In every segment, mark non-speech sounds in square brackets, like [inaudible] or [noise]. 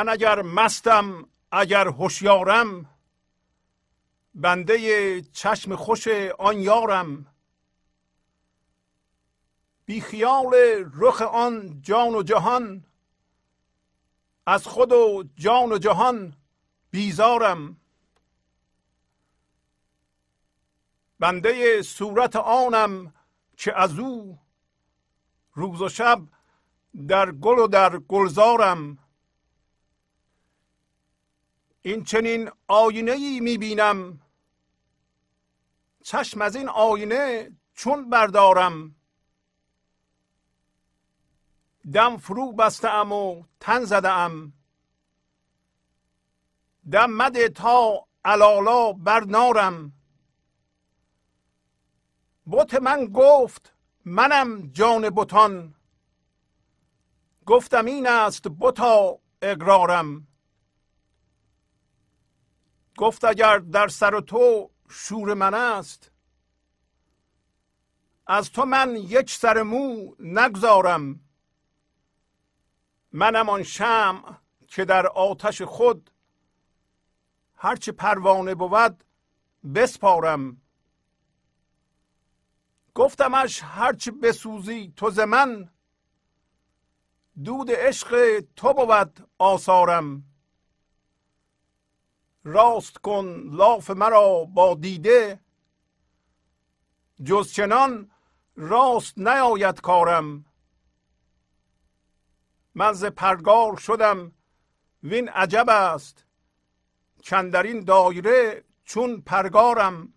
من اگر مستم اگر هوشیارم بنده چشم خوش آن یارم. بی خیال رخ آن جان و جهان از خود و جان و جهان بیزارم. بنده صورت آنم که از او روز و شب در گل و در گلزارم. این چنین آینه ای می‌بینم. چشم از این آینه چون بردارم. دم فرو ام و تن زده ام دم مده تا علالا برنارم بت من گفت منم جان بتان. گفتم این است بتا اقرارم. گفت اگر در سر تو شور من است از تو من یک سر مو نگذارم. منم آن شمع که در آتش خود هرچه پروانه بود بسپارم. گفتمش هرچه بسوزی تو ز من دود عشق تو بود آثارم. راست کن لاف مرا با دیده. جز چنان راست نیاید کارم. من ز پرگار شدم وین عجب است. در این دایره چون پرگارم.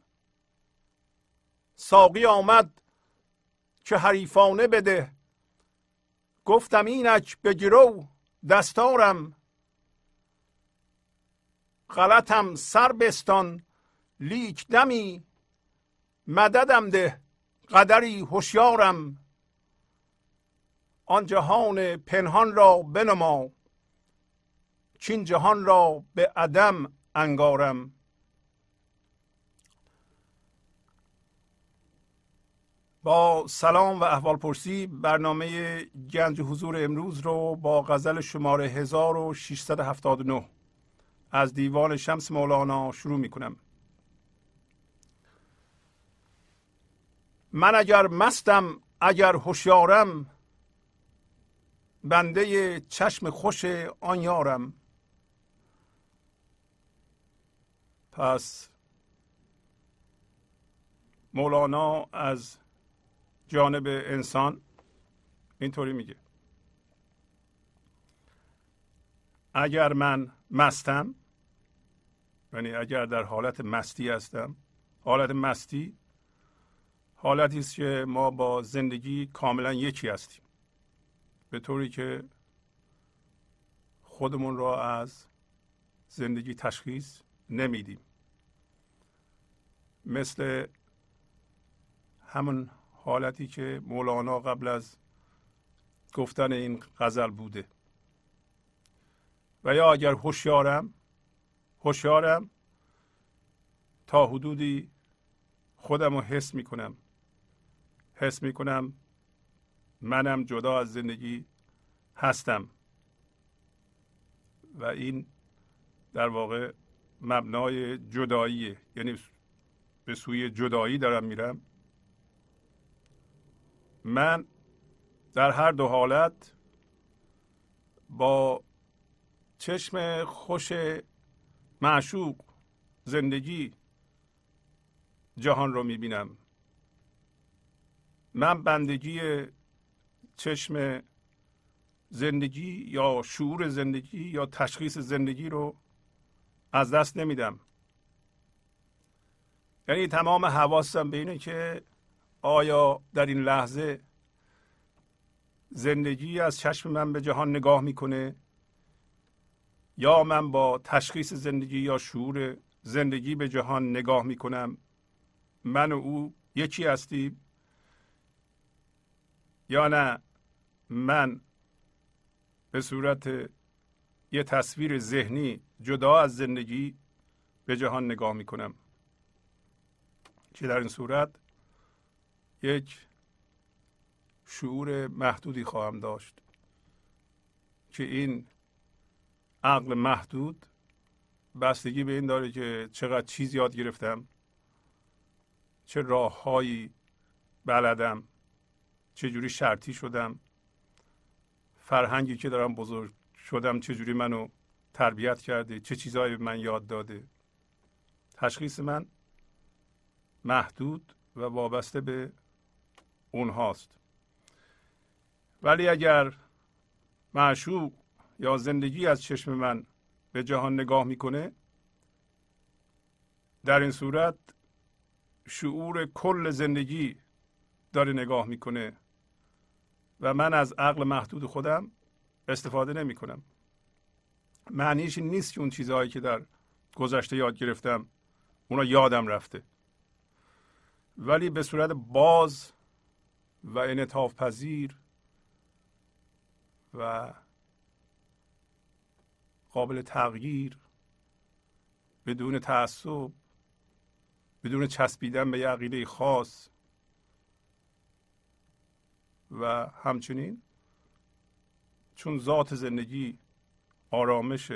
ساقی آمد که حریفانه بده. گفتم اینک به گرو دستارم. غلطم سر بستان لیک دمی مددم ده قدری هوشیارم. آن جهان پنهان را بنما چین جهان را به عدم انگارم. با سلام و احوال پرسی برنامه گنج حضور امروز رو با غزل شماره 1679 از دیوان شمس مولانا شروع می کنم من اگر مستم اگر هوشیارم بنده چشم خوش آن یارم. پس مولانا از جانب انسان اینطوری میگه. اگر من مستم یعنی اگر در حالت مستی هستم حالت مستی حالتی است که ما با زندگی کاملا یکی هستیم. به طوری که خودمون را از زندگی تشخیص نمیدیم. مثل همون حالتی که مولانا قبل از گفتن این غزل بوده. و یا اگر هوشیارم هوشیارم. تا حدودی خودم رو حس می‌کنم. حس می‌کنم منم جدا از زندگی هستم. و این در واقع مبنای جدایی یعنی به سوی جدایی دارم میرم. من در هر دو حالت با چشم خوش معشوق زندگی جهان رو می‌بینم. من بندگی چشم زندگی یا شعور زندگی یا تشخیص زندگی رو از دست نمیدم. یعنی تمام حواسم به اینه که آیا در این لحظه زندگی از چشم من به جهان نگاه می‌کنه؟ یا من با تشخیص زندگی یا شعور زندگی به جهان نگاه می‌کنم من و او یکی هستیم یا نه من به صورت یه تصویر ذهنی جدا از زندگی به جهان نگاه می‌کنم. که در این صورت؟ یک شعور محدودی خواهم داشت که این عقل محدود. بستگی به این داره که چقدر چیز یاد گرفتم. چه راههایی بلدم. چه جوری شرطی شدم. فرهنگی که دارم بزرگ شدم چه جوری منو تربیت کرده چه چیزهایی به من یاد داده. تشخیص من محدود و وابسته به اونهاست. ولی اگر معشوق یا زندگی از چشم من به جهان نگاه می‌کنه؟ در این صورت شعور کل زندگی داره نگاه می‌کنه و من از عقل محدود خودم استفاده نمی کنم معنیش نیست که اون چیزهایی که در گذشته یاد گرفتم اونا یادم رفته. ولی به صورت باز و انعطاف پذیر و قابل تغییر بدون تعصب بدون چسبیدن به یه عقیده خاص و همچنین چون ذات زندگی آرامش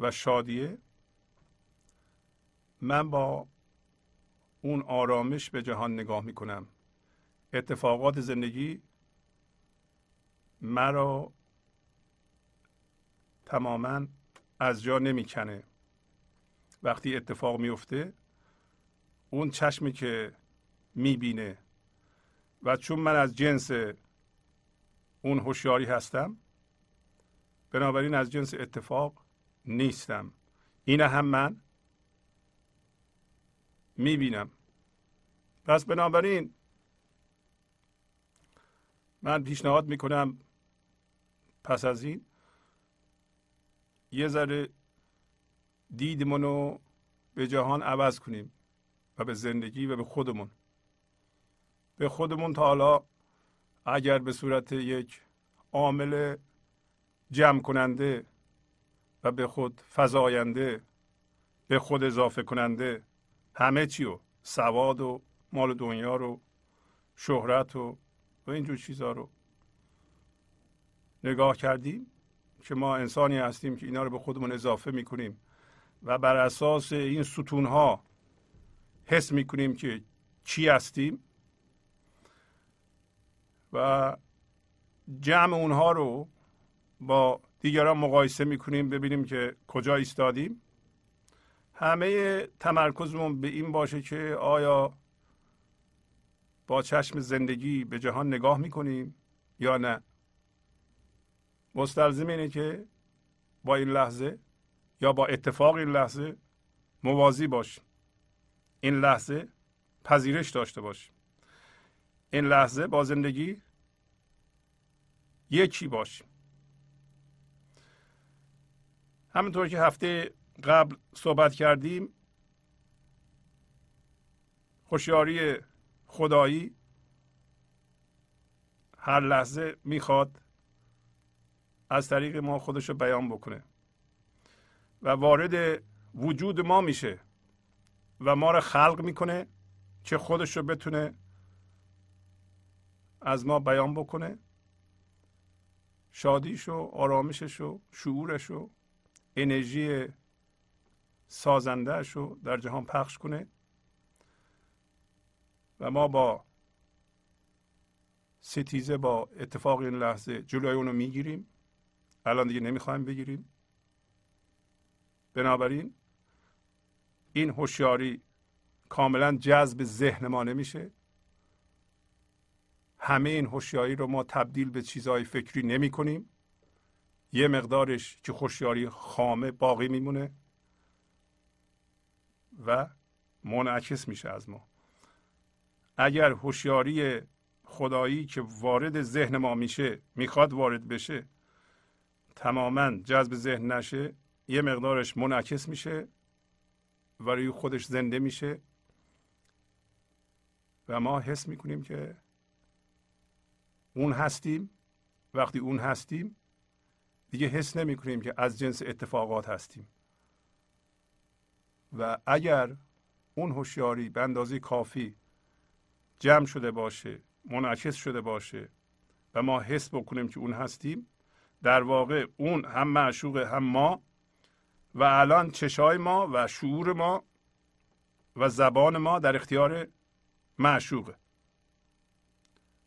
و شادیه من با اون آرامش به جهان نگاه می‌کنم. اتفاقات زندگی مرا تماما از جا نمی‌کنه. وقتی اتفاق میفته اون چشمی که می‌بینه و چون من از جنس اون هوشیاری هستم بنابراین از جنس اتفاق نیستم. این هم من می‌بینم. پس بنابراین من پیشنهاد می‌کنم پس از این یه ذره دیدمون رو به جهان عوض کنیم و به زندگی و به خودمون. به خودمون تا حالا اگر به صورت یک عامل جمع کننده و به خود فضاینده به خود اضافه کننده همه چی رو سواد و مال دنیا رو شهرت و و اینجور چیزها رو نگاه کردیم که ما انسانی هستیم که اینا رو به خودمون اضافه می‌کنیم و بر اساس این ستون ها حس می‌کنیم که چی هستیم و جمع اونها رو با دیگران مقایسه می‌کنیم ببینیم که کجا ایستادیم. همه تمرکزمون به این باشه که آیا با چشم زندگی به جهان نگاه می‌کنیم یا نه. مستلزم اینه که با این لحظه یا با اتفاق این لحظه موازی باشیم. این لحظه پذیرش داشته باشیم. این لحظه با زندگی یکی باشیم. همونطور که هفته قبل صحبت کردیم هوشیاری خدایی هر لحظه می‌خواد از طریق ما خودش رو بیان بکنه. و وارد وجود ما میشه و ما رو خلق می‌کنه که خودش رو بتونه از ما بیان بکنه. شادیش و آرامشش و شعورش و انرژی سازندهش رو در جهان پخش کنه و ما با ستیزه با اتفاق این لحظه جلوی اونو می‌گیریم. الان دیگه نمی‌خوایم بگیریم. بنابراین این هوشیاری کاملا جذب ذهن ما نمیشه. همه این هوشیاری رو ما تبدیل به چیزهای فکری نمی کنیم یه مقدارش که هوشیاری خامه باقی میمونه و منعکس میشه از ما. اگر هوشیاری خدایی که وارد ذهن ما میشه می‌خواد وارد بشه تماما جذب ذهن نشه یه مقدارش منعکس میشه و روی خودش زنده میشه. و ما حس می‌کنیم که اون هستیم. وقتی اون هستیم دیگه حس نمی کنیم که از جنس اتفاقات هستیم. و اگر اون هوشیاری به اندازه کافی جمع شده باشه منعکس شده باشه و ما حس بکنیم که اون هستیم در واقع اون هم معشوق هم ما و الان چشای ما و شعور ما و زبان ما در اختیار معشوقه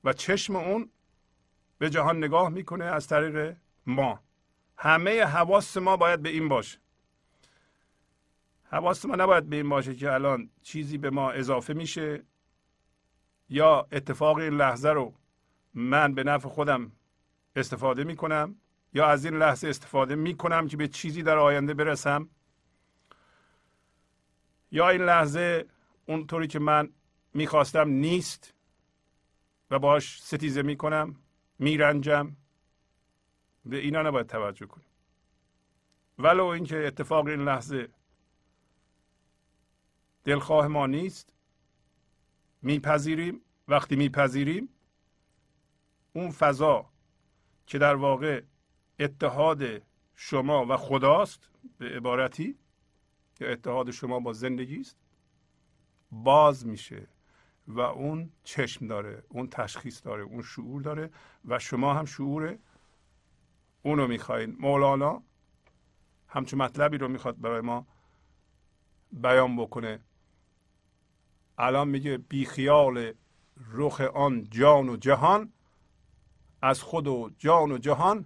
و چشم اون به جهان نگاه می‌کنه از طریق ما. همه حواس ما باید به این باشه. حواس ما نباید به این باشه که الان چیزی به ما اضافه میشه یا اتفاق این لحظه رو من به نفع خودم استفاده می‌کنم یا از این لحظه استفاده می‌کنم که به چیزی در آینده برسم؟ یا این لحظه اونطوری که من می‌خواستم نیست و باش ستیزه می‌کنم میرنجم؟ به اینا نباید توجه کنیم. ولو اینکه اتفاق این لحظه دلخواه ما نیست میپذیریم. وقتی میپذیریم اون فضا که در واقع اتحاد شما و خداست به عبارتی یا اتحاد شما با زندگی است باز میشه و اون چشم داره اون تشخیص داره اون شعور داره و شما هم شعور اونو می‌خواین. مولانا همچون مطلبی رو می‌خواد برای ما بیان بکنه. الان میگه بیخیال رخ آن جان و جهان از خود و جان و جهان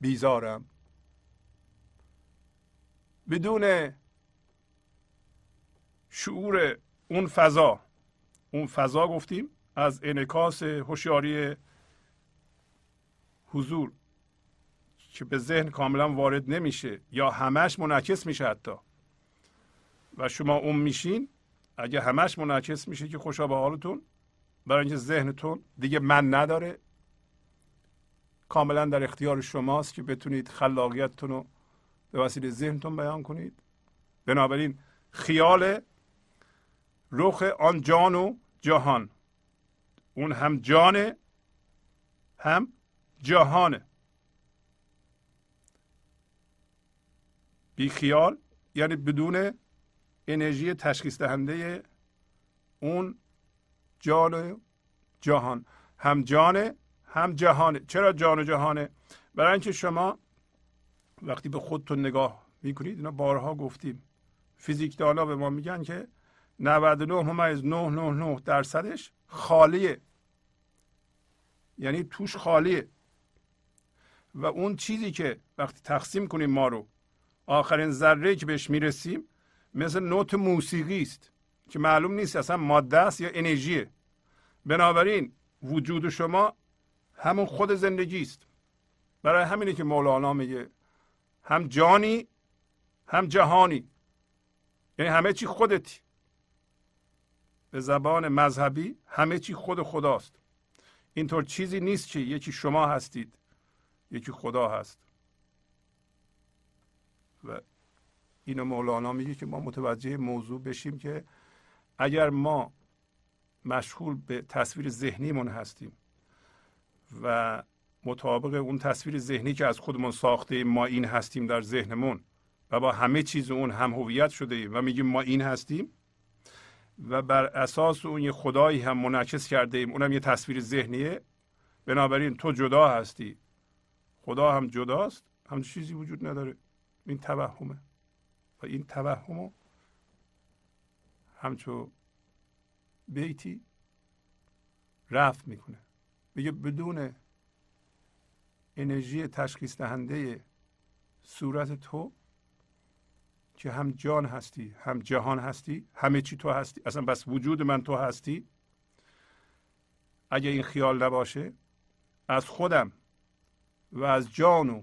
بیزارم. بدون شعور اون فضا اون فضا گفتیم از انکاس هوشیاری حضور که به ذهن کاملا وارد نمیشه یا همش منعکس میشه حتی. و شما اون میشین اگه همش منعکس میشه که خوشا به حالتون برای اینکه ذهنتون دیگه من نداره کاملا در اختیار شماست که بتونید خلاقیتتون رو به وسیله ذهنتون بیان کنید. بنابراین خیال رخ آن جان و جهان. اون هم جانه هم جهانه بی خیال یعنی بدون انرژی تشخیص دهنده اون جان و جهان. هم جانه هم جهانه. چرا جان و جهانه؟ برای اینکه شما وقتی به خودتون نگاه می‌کنید اینا بارها گفتیم. فیزیک دانا به ما میگن که 99 ممیز 999 درصدش خالیه. یعنی توش خالیه. و اون چیزی که وقتی تقسیم کنیم ما رو آخرین ذره که بهش می‌رسیم مثل نوت موسیقی است که معلوم نیست اصلا ماده است یا انرژیه. بنابراین وجود شما همون خود زندگی است برای همینه که مولانا میگه هم جانی هم جهانی. یعنی همه چی خودتی. به زبان مذهبی همه چی خود خداست. اینطور چیزی نیست که یکی شما هستید یکی خدا هست. و اینو مولانا میگه که ما متوجه موضوع بشیم که اگر ما مشغول به تصویر ذهنیمون هستیم و مطابق اون تصویر ذهنی که از خودمون ساخته ما این هستیم در ذهنمون و با همه چیز اون هم هویت شده و میگیم ما این هستیم و بر اساس اون یه خدایی هم منعکس کرده ایم. اونم یه تصویر ذهنیه. بنابراین تو جدا هستی. خدا هم جداست. هم چیزی وجود نداره. این توهمه. و این توهم رو همچون بیتی رفت می‌کنه. میگه بدون انرژی تشخیص دهنده صورت تو که هم جان هستی هم جهان هستی همه چی تو هستی. اصلا بس وجود من تو هستی. اگه این خیال نباشه از خودم و از جان و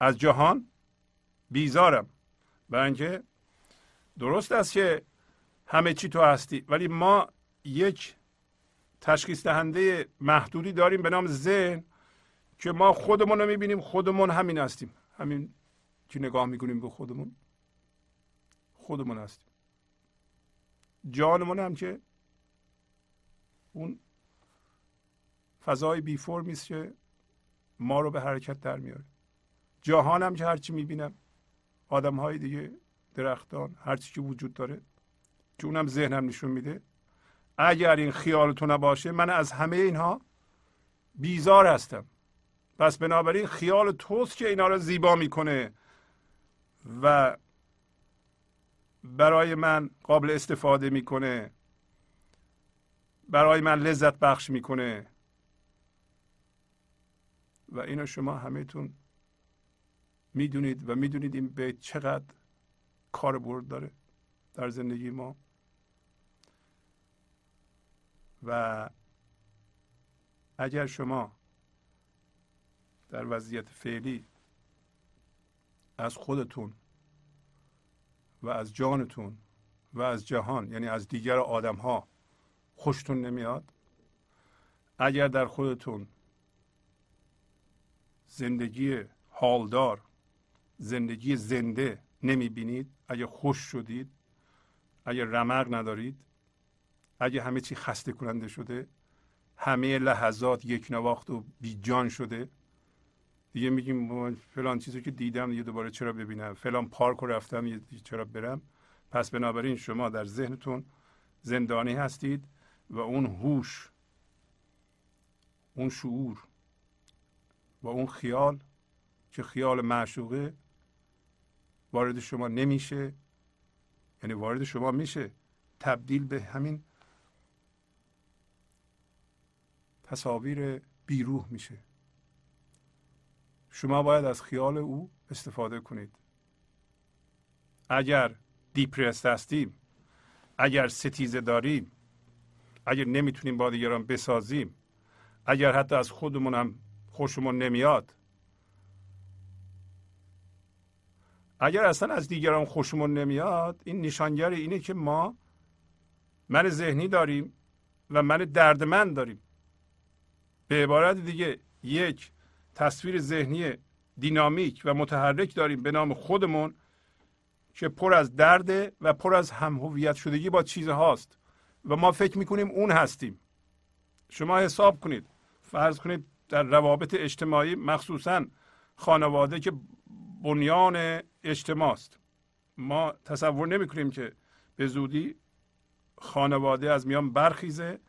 از جهان بیزارم. برای اینکه درست است که همه چی تو هستی. ولی ما یک تشخیص دهنده محدودی داریم به نام ذهن که ما خودمون رو می‌بینیم خودمون همین هستیم. همین که نگاه می‌کنیم به خودمون؟ خودمون هستیم. جانمون هم که اون فضای بی فرمی است که ما رو به حرکت در میاره. جهان هم که هرچی می‌بینم آدم های دیگه درختان هرچی که وجود داره که اونم ذهنم نشون میده. اگر این خیال تو نباشه من از همه اینها بیزار هستم. پس بنابراین خیال توست که اینا رو زیبا می‌کنه. و برای من قابل استفاده می‌کنه. برای من لذت بخش می‌کنه. و اینو شما همهتون می‌دونید و می‌دونید این بیت چقدر کاربرد داره در زندگی ما. و اگر شما در وضعیت فعلی از خودتون و از جانتون و از جهان یعنی از دیگر آدم ها خوشتون نمیاد اگر در خودتون زندگی حالدار زندگی زنده نمی بینید اگه خوش شدید اگه رمق ندارید اگه همه چی خسته کننده شده همه لحظات یک نواخت و بیجان شده. دیگه میگیم فلان چیزی که دیدم یه دوباره چرا ببینم؟ فلان پارک رو رفتم یه چرا برم؟ پس بنابراین شما در ذهنتون زندانی هستید و اون هوش اون شعور و اون خیال که خیال معشوقه وارد شما نمیشه. یعنی وارد شما میشه. تبدیل به همین تصاویر بیروح میشه. شما باید از خیال او استفاده کنید. اگر دیپرست هستیم اگر ستیزه داریم اگر نمی‌تونیم با دیگران بسازیم اگر حتی از خودمون هم خوشمون نمیاد اگر اصلا از دیگران خوشمون نمیاد این نشانگر اینه که ما من ذهنی داریم و من دردمند داریم. به عبارت دیگه یک تصویر ذهنی دینامیک و متحرک داریم به نام خودمون که پر از درد و پر از هم هویت شدگی با چیزهاست و ما فکر می‌کنیم اون هستیم. شما حساب کنید. فرض کنید در روابط اجتماعی مخصوصا خانواده که بنیان اجتماع است ما تصور نمی کنیم که به زودی خانواده از میان برخیزه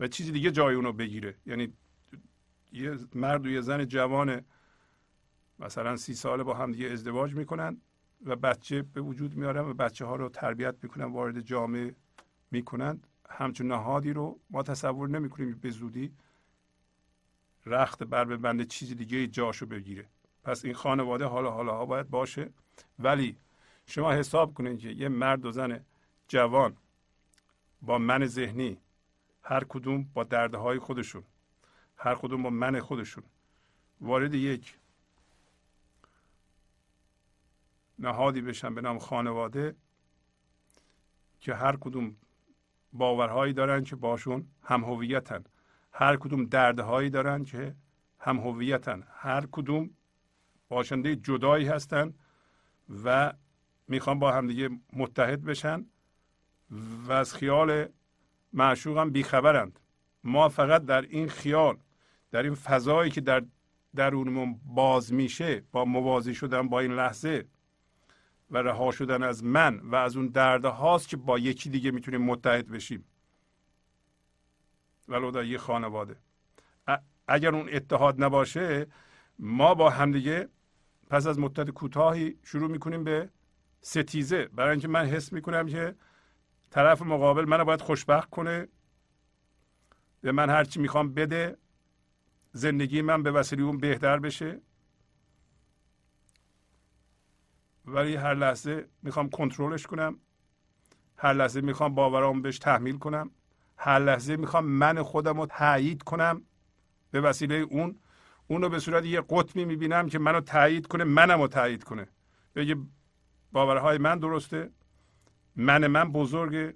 و چیزی دیگه جای اونو بگیره. یعنی یه مرد و یه زن جوان مثلا سی ساله با هم دیگه ازدواج می‌کنن و بچه به وجود میارن و بچه ها رو تربیت می‌کنن وارد جامعه می‌کنن. همچون نهادی رو ما تصور نمی‌کنیم به زودی رخت بر بنده چیزی دیگه جاشو بگیره. پس این خانواده حالا حالا ها باید باشه. ولی شما حساب کنید که یه مرد و زن جوان با من ذهنی هر کدوم با دردهای خودشون. هر کدوم با من خودشون. وارد یک نهادی بشن به نام خانواده که هر کدوم باورهایی دارن که باشون هم هویتن هر کدوم دردهایی دارن که هم هویتن هر کدوم باشنده جدایی هستن و می‌خوان با همدیگه متحد بشن و از خیال معشوق هم بیخبرند. ما فقط در این خیال در این فضایی که در درونمون باز میشه با موازی شدن با این لحظه و رها شدن از من و از اون درده هاست که با یکی دیگه می‌تونیم متحد بشیم. ولو در یه خانواده. اگر اون اتحاد نباشه ما با همدیگه پس از مدت کوتاهی شروع می‌کنیم به ستیزه. برای اینکه من حس می‌کنم که طرف مقابل منو باید خوشبخت کنه. به من هرچی می‌خوام بده زندگی من به وسیله اون بهتر بشه. ولی هر لحظه می‌خوام کنترلش کنم. هر لحظه می‌خوام باورام بهش تحمیل کنم. هر لحظه می‌خوام من خودم رو تایید کنم. به وسیله اون. اون رو به صورت یه قطبی می‌بینم که منو تایید کنه منم رو تایید کنه. بگه باورهای من درسته. من من بزرگه.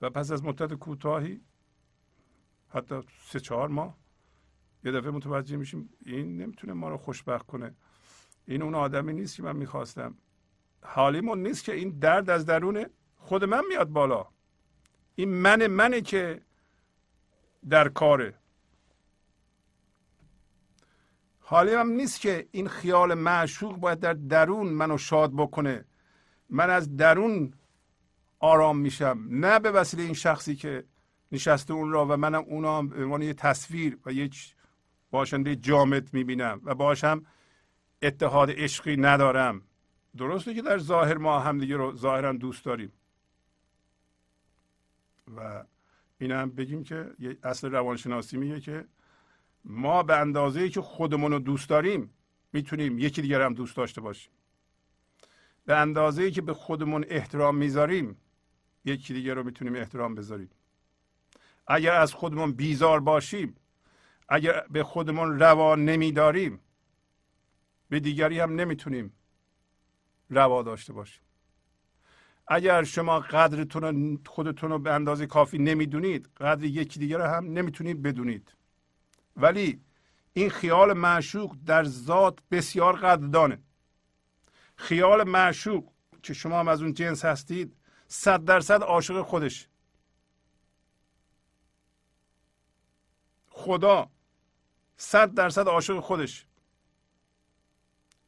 و پس از مدت کوتاهی حتی سه چهار ماه. یه دفعه متوجه میشیم این نمی‌تونه ما رو خوشبخت کنه. این اون آدمی نیست که من می‌خواستم. حالیمون نیست که این درد از درون خود من میاد بالا. این من منه که در کاره. حالی هم نیست که این خیال معشوق باید در درون منو شاد بکنه. من از درون آرام میشم. نه به وسیله این شخصی که نشسته اون را و منم اونا به عنوان یه تصویر و یک باشنده جامد می‌بینم و باشم اتحاد عشقی ندارم. درسته که در ظاهر ما همدیگه رو ظاهرا دوست داریم. و این هم بگیم که یه اصل روانشناسی میگه که ما به اندازه که خودمون رو دوست داریم می‌تونیم یکی دیگر هم دوست داشته باشیم. به اندازه که به خودمون احترام می‌ذاریم یکی دیگر رو می‌تونیم احترام بذاریم. اگر از خودمون بیزار باشیم اگر به خودمون روا نمیداریم به دیگری هم نمی‌تونیم روا داشته باشیم. اگر شما قدرتون خودتون رو به اندازه کافی نمی‌دونید قدر یکی دیگر رو هم نمی‌تونید بدونید. ولی این خیال معشوق در ذات بسیار قدردانه. خیال معشوق که شما هم از اون جنس هستید صد درصد عاشق خودش. خدا صد درصد عاشق خودش.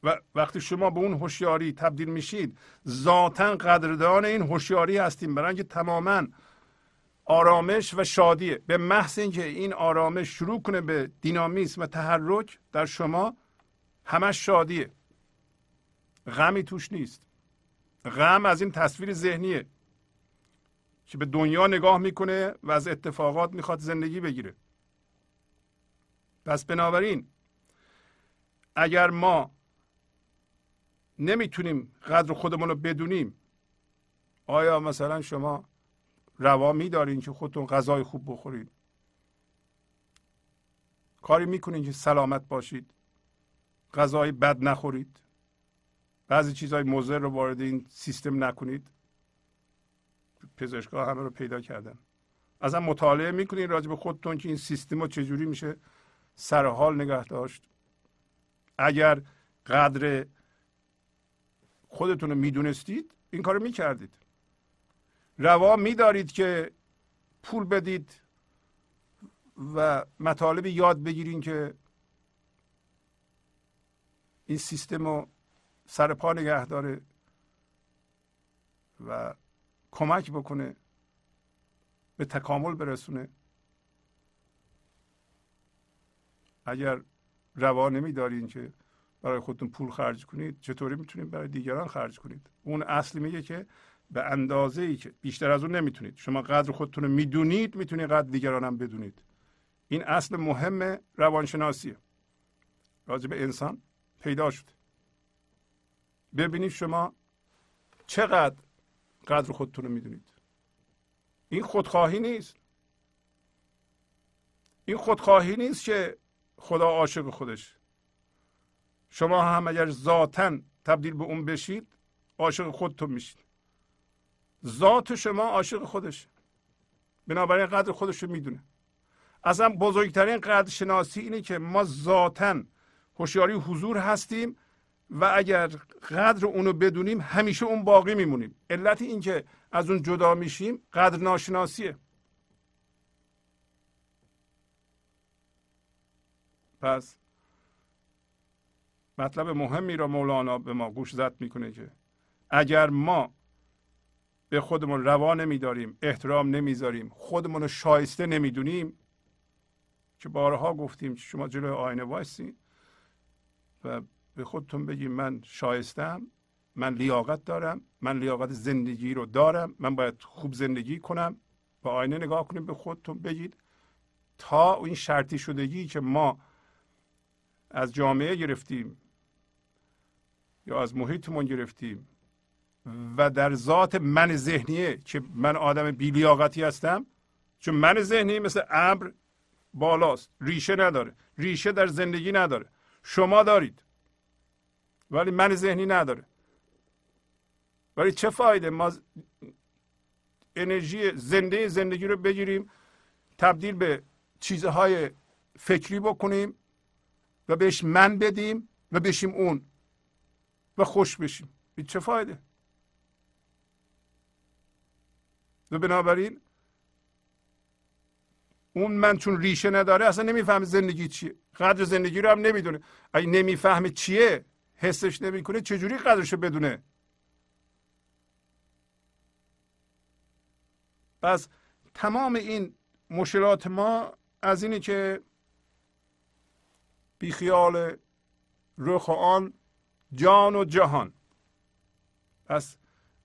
و وقتی شما به اون هوشیاری تبدیل میشید ذاتا قدردان این هوشیاری هستیم. برای اینکه تماما آرامش و شادیه. به محض اینکه این آرامش شروع کنه به دینامیسم و تحرک در شما همش شادیه. غمی توش نیست. غم از این تصویر ذهنیه که به دنیا نگاه می‌کنه و از اتفاقات می‌خواد زندگی بگیره. پس بنابراین اگر ما نمی‌تونیم قدر خودمون رو بدونیم آیا مثلا شما روا میدارین که خودتون غذای خوب بخورید کاری می‌کنین که سلامت باشید غذای بد نخورید بعضی چیزهای مضر رو وارد این سیستم نکنید؟ پزشکا همه رو پیدا کردن. ازم مطالعه می‌کنین راجع به خودتون که این سیستم رو چجوری میشه سر حال نگه داشت. اگر قدر خودتون رو می‌دونستید این کارو می‌کردید. روا میدارید که پول بدید و مطالب یاد بگیرین که این سیستم رو سر پا نگه داره و کمک بکنه به تکامل برسونه. اگر روا نمیدارین که برای خودتون پول خرج کنید چطوری می‌تونید برای دیگران خرج کنید؟ اون اصلی میگه که به اندازه ای که بیشتر از اون نمی‌تونید. شما قدر خودتون رو می‌دونید می‌تونید قدر دیگران هم بدونید. این اصل مهم روانشناسیه راجع به انسان پیدا شد. ببینید شما چقدر قدر خودتون رو می‌دونید. این خودخواهی نیست. این خودخواهی نیست که خدا عاشق خودش. شما هم اگر ذاتا تبدیل به اون بشید عاشق خودتون میشید. ذات شما عاشق خودش. بنابراین قدر خودش رو می‌دونه. اصلا بزرگترین قدر شناسی اینه که ما ذاتا هوشیاری حضور هستیم و اگر قدر اونو بدونیم همیشه اون باقی میمونیم. علت این که از اون جدا میشیم قدر ناشناسیه پس مطلب مهمی را مولانا به ما گوش زد می‌کنه که اگر ما به خودمون روا نمیداریم احترام نمی‌ذاریم خودمون رو شایسته نمی‌دونیم که بارها گفتیم شما جلوی آینه وایسین و به خودتون بگیم من شایستم من لیاقت دارم من لیاقت زندگی رو دارم من باید خوب زندگی کنم. با آینه نگاه کنیم به خودتون بگید تا این شرطی شدگی که ما از جامعه گرفتیم یا از محیطمون گرفتیم و در ذات من ذهنیه که من آدم بیلیاقتی هستم چون من ذهنی مثل ابر بالاست ریشه نداره ریشه در زندگی نداره. شما دارید ولی من ذهنی نداره. ولی چه فایده؟ ما انرژی زنده زندگی رو بگیریم تبدیل به چیزهای فکری بکنیم و بهش من بدیم و بشیم اون و خوش بشیم. چه فایده؟ و بنابراین اون من چون ریشه نداره اصلا نمی‌فهمه زندگی چیه. قدر زندگی رو هم نمی‌دونه. اگه نمی‌فهمه چیه حسش نمی‌کنه چجوری قدرشو بدونه؟ پس تمام این مشکلات ما از اینه که بیخیال رخ آن جان و جهان. پس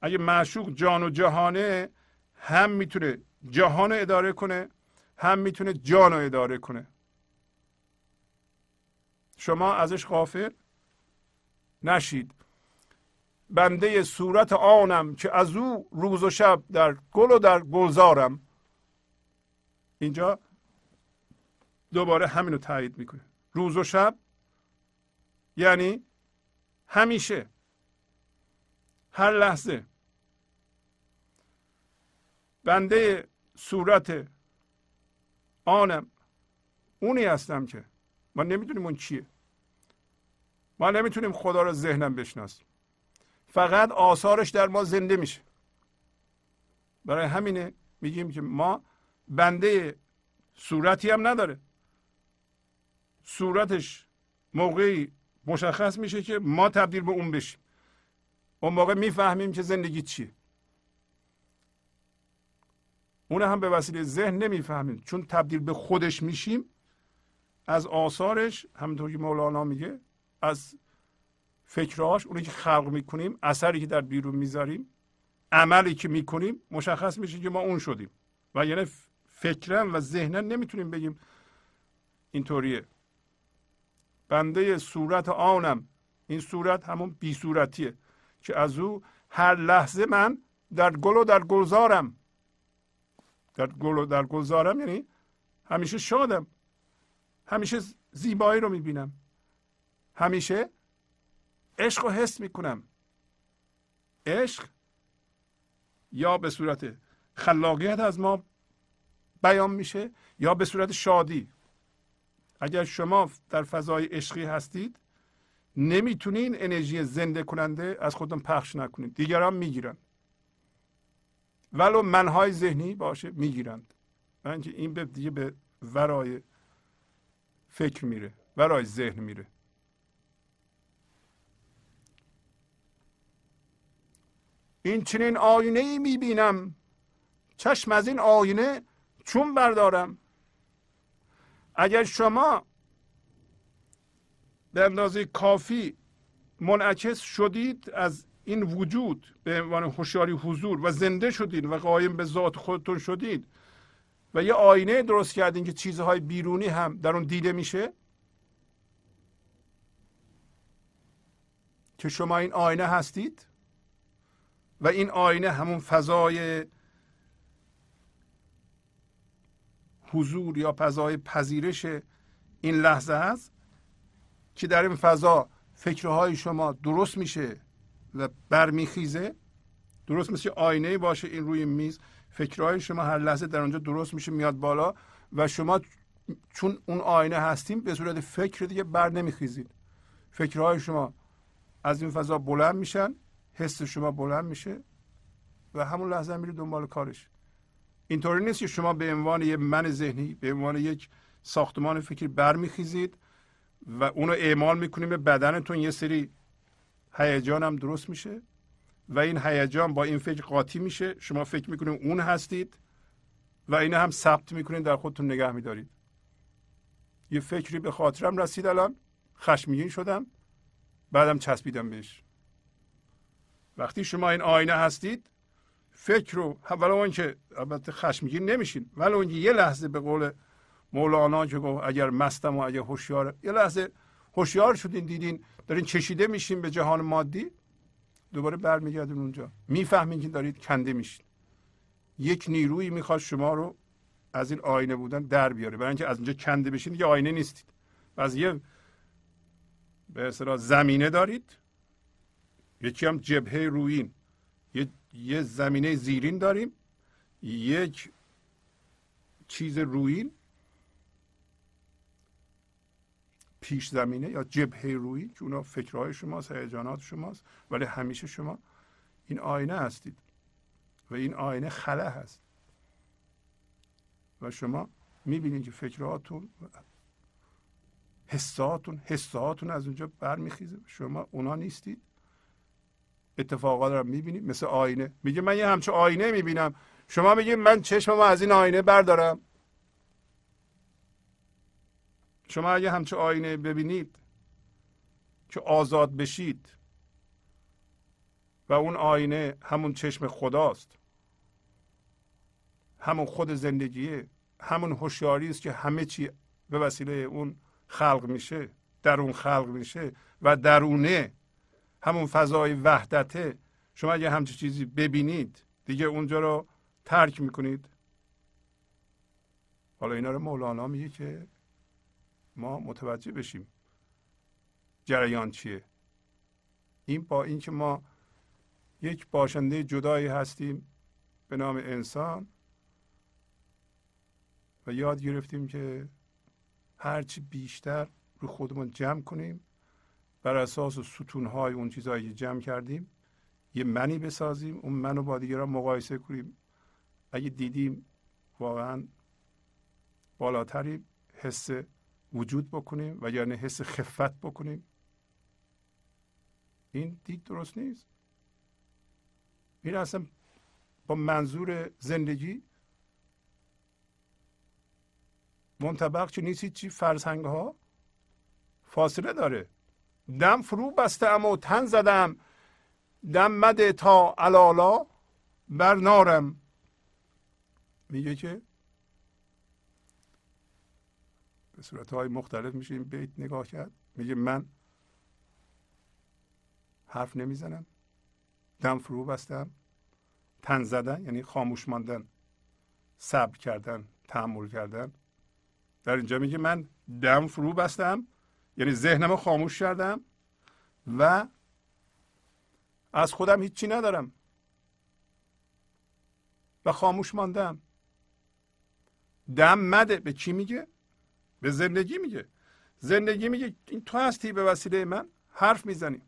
اگه معشوق جان و جهانه هم می‌تونه جهان رو اداره کنه هم می‌تونه جان رو اداره کنه. شما ازش غافل نشید. بنده صورت آنم که از او روز و شب در گل و در گلزارم. اینجا دوباره همینو تایید می‌کنه. روز و شب یعنی همیشه هر لحظه. بنده صورت آنم اونی هستم که ما نمی‌دونیم اون چیه. ما نمی‌تونیم خدا رو ذهنم بشناسیم. فقط آثارش در ما زنده میشه. برای همینه میگیم که ما بنده صورتی هم نداره. صورتش موقعی مشخص میشه که ما تبدیل به اون بشیم. اون موقع می‌فهمیم که زندگی چیه. اون هم به وسیله ذهن نمی‌فهمیم چون تبدیل به خودش میشیم. از آثارش همونطور که مولانا میگه از فکرهاش اونی که خلق می‌کنیم اثری که در بیرون می‌ذاریم عملی که می‌کنیم مشخص میشه که ما اون شدیم. و یعنی فکرم و ذهنن نمی‌تونیم بگیم اینطوریه. بنده صورت آنم. این صورت همون بی صورتیه که از او هر لحظه من در گل و در گلزارم. در گل و در گلزارم یعنی همیشه شادم. همیشه زیبایی رو می‌بینم. همیشه عشق رو حس می‌کنم. عشق یا به صورت خلاقیت از ما بیان میشه یا به صورت شادی. اگر شما در فضای عشقی هستید نمی‌تونین انرژی زنده کننده از خودتون پخش نکنید. دیگران می‌گیرن. ولو منهای ذهنی باشه می‌گیرند. من این به دیگه به ورای فکر میره ورای ذهن میره. این چنین آینه ای می‌بینم. چشم از این آینه چون بردارم. اگر شما به اندازه کافی منعکس شدید از این وجود به عنوان هوشیاری حضور و زنده شدید و قایم به ذات خودتون شدید و یه آینه درست کردین که چیزهای بیرونی هم در اون دیده میشه که شما این آینه هستید و این آینه همون فضای حضور یا فضای پذیرش این لحظه هست که در این فضا فکرهای شما درست میشه و برمیخیزه. درست مثل آینه باشه این روی میز. فکرهای شما هر لحظه در اونجا درست میشه میاد بالا و شما چون اون آینه هستیم به صورت فکر دیگه بر نمیخیزید. فکرهای شما از این فضا بلند میشن حس شما بلند میشه و همون لحظه میره دنبال کارش. اینطوری نیست که شما به عنوان یک من ذهنی به عنوان یک ساختمان فکری برمیخیزید و اونو اعمال می‌کنیم به بدنتون یه سری هیجان هم درست میشه و این هیجان با این فکر قاطی میشه. شما فکر می‌کنید اون هستید و اینه هم ثبت می‌کنید در خودتون نگه میدارید. یه فکری به خاطرم رسید الان خشمگین شدم بعدم چسبیدم بهش. وقتی شما این آینه هستید فکر رو ولو که البته خشمگین نمیشین. ولو اون یه لحظه به قول مولانا که گفت اگر مستم و اگر هوشیار یه لحظه هوشیار شدین دیدین دارین چشیده میشین به جهان مادی؟ دوباره برمیگردین اونجا. می‌فهمین که دارید کنده میشین. یک نیرویی می‌خواد شما رو از این آینه بودن در بیاره. برای اینکه از اونجا کنده بشین یه آینه نیستید. از یه به اصطلاح زمینه دارید. یکی هم جبهه روین یه, یه زمینه زیرین داریم یک چیز روین پیش زمینه یا جبهه روی که اونا فکرهای شماست هیجانات شماست ولی همیشه شما این آینه هستید و این آینه خله هست. و شما می‌بینید که فکرهاتون حساتون حساتون از اونجا برمیخیزه. شما اونا نیستید. اتفاقات رو می‌بینید مثل آینه. میگه من یه همچه آینه می‌بینم. شما میگید من چشممو از این آینه بردارم. شما اگه همچه آینه ببینید که آزاد بشید و اون آینه همون چشم خداست همون خود زندگیه همون هوشیاری است که همه چی به وسیله اون خلق میشه در اون خلق میشه و درونه همون فضای وحدته شما اگه همچه چیزی ببینید دیگه اونجا رو ترک می‌کنید. حالا اینا رو مولانا میگه که ما متوجه بشیم جریان چیه. این با اینکه ما یک باشنده جدایی هستیم به نام انسان و یاد گرفتیم که هرچی بیشتر رو خودمون جمع کنیم بر اساس ستونهای اون چیزهایی که جمع کردیم یه منی بسازیم اون منو با دیگران مقایسه کنیم. اگه دیدیم واقعا بالاتری حس وجود بکنیم و یعنی حس خفت بکنیم. این دید درست نیست. این اصلا با منظور زندگی منطبق چه نیست؟ چی فرسنگ ها فاصله داره. دم فرو بستم و تن زدم. دم مده تا علالا بر نارم. میگه که به صورت های مختلف میشه این بیت نگاه کرد. میگه من حرف نمی‌زنم. دم فرو بستم. تن زدن یعنی خاموش ماندن. صبر کردن تحمل کردن. در اینجا میگه من دم فرو بستم. یعنی ذهنم رو خاموش کردم و از خودم هیچی ندارم. و خاموش ماندم. دم مده. به چی میگه؟ به زندگی میگه. زندگی میگه این تو هستی به وسیله من؟ حرف می‌زنی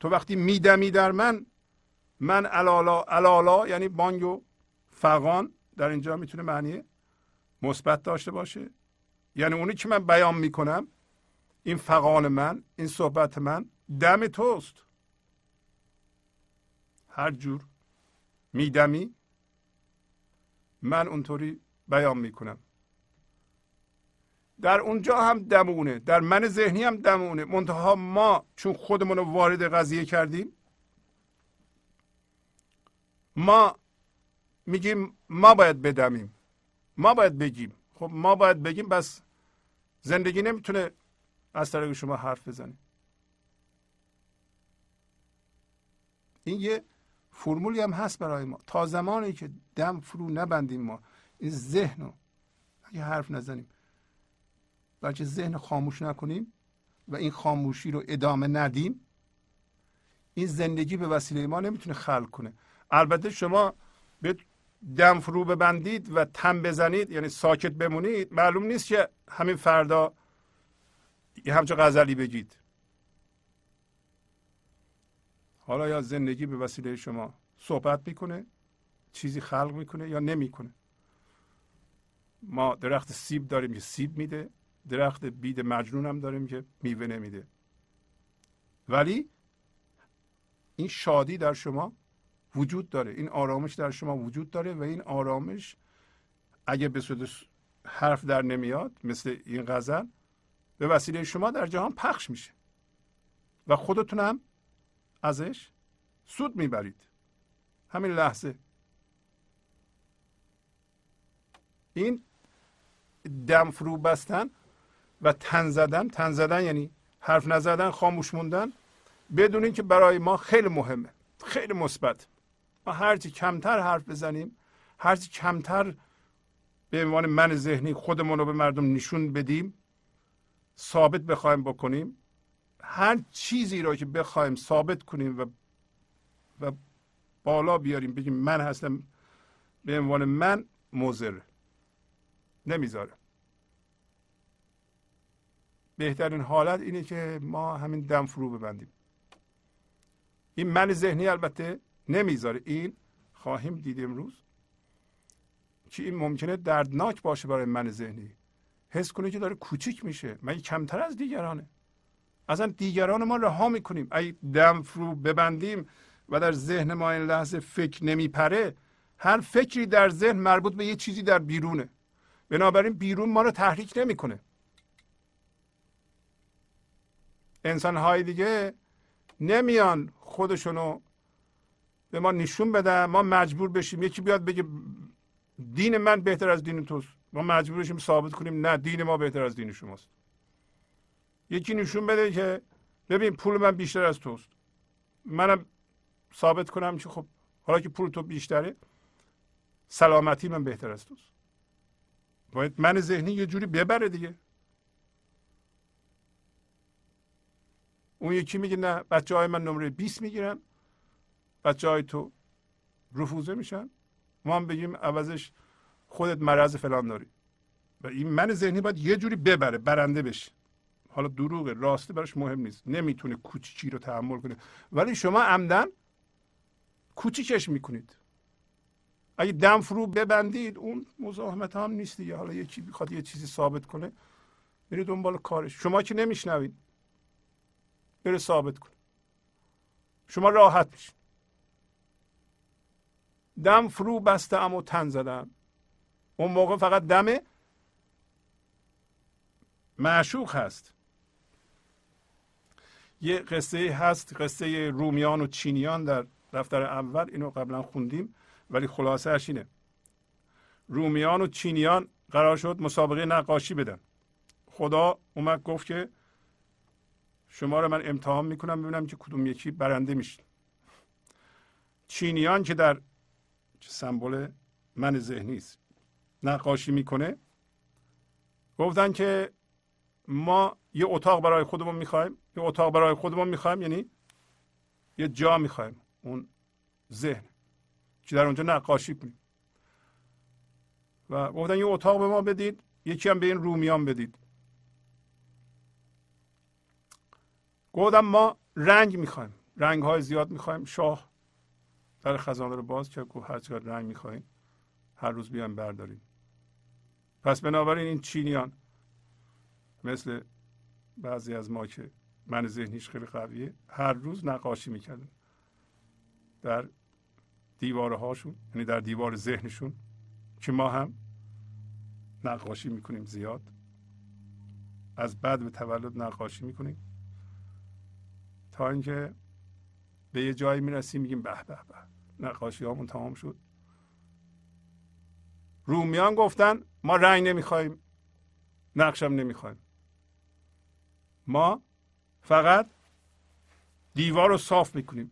تو وقتی میدمی در من من الالا الالا یعنی بانگ و فقان در اینجا می‌تونه معنی مثبت داشته باشه. یعنی اونی که من بیان می‌کنم این فقان من این صحبت من دم توست. هر جور میدمی من اونطوری بیان می‌کنم. در اونجا هم دمونه در من ذهنی هم دمونه. منتها ما چون خودمون رو وارد قضیه کردیم ما میگیم ما باید بدمیم. ما باید بگیم. خب ما باید بگیم بس زندگی نمی‌تونه از طریق شما حرف بزنه این یه فرمولی هم هست برای ما. تا زمانی که دم فرو نبندیم ما این ذهن رو اگه حرف نزنیم بلکه ذهن خاموش نکنیم و این خاموشی رو ادامه ندیم این زندگی به وسیله ما نمی‌تونه خلق کنه. البته شما به دم فرو ببندید و تم بزنید یعنی ساکت بمونید معلوم نیست که همین فردا یه همچه غزلی بگید. حالا یا زندگی به وسیله شما صحبت می‌کنه چیزی خلق می‌کنه یا نمی‌کنه. ما درخت سیب داریم که سیب میده درخت بید مجنون هم داریم که میوه نمیده. ولی این شادی در شما وجود داره این آرامش در شما وجود داره و این آرامش اگه به صورت حرف در نمیاد مثل این غزل به وسیله شما در جهان پخش میشه. و خودتون هم ازش سود می‌برید. همین لحظه. این دم فرو بستن و تن زدن تن زدن یعنی حرف نزدن خاموش موندن بدون اینکه برای ما خیلی مهمه خیلی مثبت. ما هرچی کمتر حرف بزنیم هرچی کمتر به عنوان من ذهنی خودمون رو به مردم نشون بدیم ثابت بخوایم بکنیم هر چیزی را که بخوایم ثابت کنیم و و بالا بیاریم بگیم من هستم به عنوان من موزر نمی‌ذاره. بهترین حالت اینه که ما همین دم فرو ببندیم. این من ذهنی البته نمی‌ذاره. این خواهیم دید امروز که این ممکنه دردناک باشه برای من ذهنی. حس کنه که داره کوچیک میشه. من کمتر از دیگرانه. اصلا دیگران ما رها می‌کنیم. اگه دم فرو ببندیم و در ذهن ما این لحظه فکر نمیپره. هر فکری در ذهن مربوط به یه چیزی در بیرونه. بنابراین بیرون ما رو تحریک نمی‌کنه. انسان های دیگه نمیان خودشونو به ما نشون بدن. ما مجبور بشیم. یکی بیاد بگه دین من بهتر از دین توست. ما مجبور بشیم ثابت کنیم نه دین ما بهتر از دین شماست. یکی نشون بده که ببین پول من بیشتر از توست. منم ثابت کنم که خب حالا که پول تو بیشتره سلامتی من بهتر از توست. باید من ذهنی یه جوری ببره دیگه. اون یکی میگه نه بچه های من نمره 20 می‌گیرن. بچه های تو رفوزه میشن. ما هم بگیم عوضش خودت مرض فلان داری. و این من ذهنی باید یه جوری ببره برنده بشه حالا دروغه راسته براش مهم نیست. نمی‌تونه کوچیکی رو تحمل کنه. ولی شما عمدن کوچیکش می‌کنید. اگه دم فرو ببندید اون مزاحمت هم نیست دیگه. حالا یکی بخواد یه چیزی ثابت کنه میره دنبال کارش. شما که نمیشنوید. بره ثابت کنه شما راحت میشید دم فرو بسته و تن زدم اون موقع فقط دم معشوق هست. یه قصه هست قصه رومیان و چینیان در دفتر اول. اینو قبلا خوندیم ولی خلاصه اینه. رومیان و چینیان قرار شد مسابقه نقاشی بدن. خدا اومد گفت که شما رو من امتحان می‌کنم ببینم که کدوم یکی برنده میشه. چینیان که در سمبل من ذهنی است. نقاشی می‌کنه. گفتن که ما یه اتاق برای خودمون می‌خوایم. یه اتاق برای خودمون می‌خوایم یعنی یه جا می‌خوایم اون ذهن که در اونجا نقاشی کنیم. و گفتن یه اتاق به ما بدید یکی هم به این رومیان بدید. گفتم ما رنگ می‌خوایم. رنگ های زیاد می‌خوایم. شاه در خزانه رو باز کرد هر چقدر رنگ می‌خوایم هر روز بیان برداریم. پس بنابراین این چینیان مثل بعضی از ما که من ذهنیش خیلی قویه هر روز نقاشی می‌کردن. در دیواره هاشون یعنی در دیوار ذهنشون که ما هم نقاشی می‌کنیم زیاد. از بعد به تولد نقاشی می‌کنیم. تا اینکه به یه جایی می‌رسیم میگیم به به به. نقاشی هامون تمام شد. رومیان گفتن ما رنگ نمی‌خوایم نقشم نمی‌خوایم. ما فقط دیوار رو صاف می‌کنیم.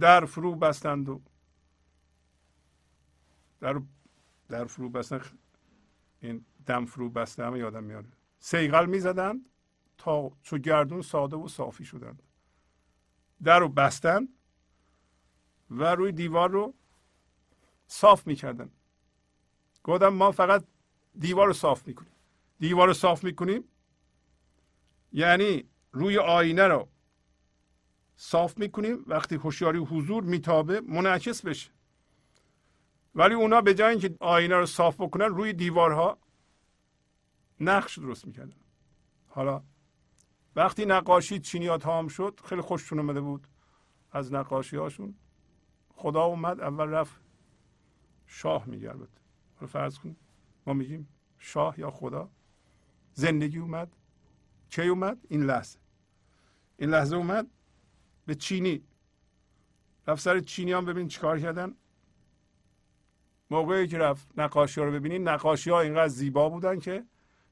در فرو بستند و در در فرو بستن این دم فرو بسته همه یادم میاد. سیغل می‌زدند تا چو گردون ساده و صافی شدند. در رو بستن و روی دیوار رو صاف می‌کردن. گفتم ما فقط دیوار رو صاف می‌کنیم. دیوار رو صاف می‌کنیم. یعنی روی آینه رو صاف می‌کنیم. وقتی هوشیاری حضور میتابه منعکس بشه. ولی اونا به جای اینکه آینه رو صاف بکنن روی دیوارها نقش درست می‌کردن. حالا وقتی نقاشی چینی ها تمام شد خیلی خوششون اومده بود از نقاشی هاشون خدا اومد اول رفت شاه البته فرض کن. ما میگیم شاه یا خدا. زندگی اومد. کی اومد؟ این لحظه. این لحظه اومد به چینی. رفت سر چینی هم ببین چیکار کردن. موقعی که رفت نقاشی ها رو ببینید نقاشی ها اینقدر زیبا بودن که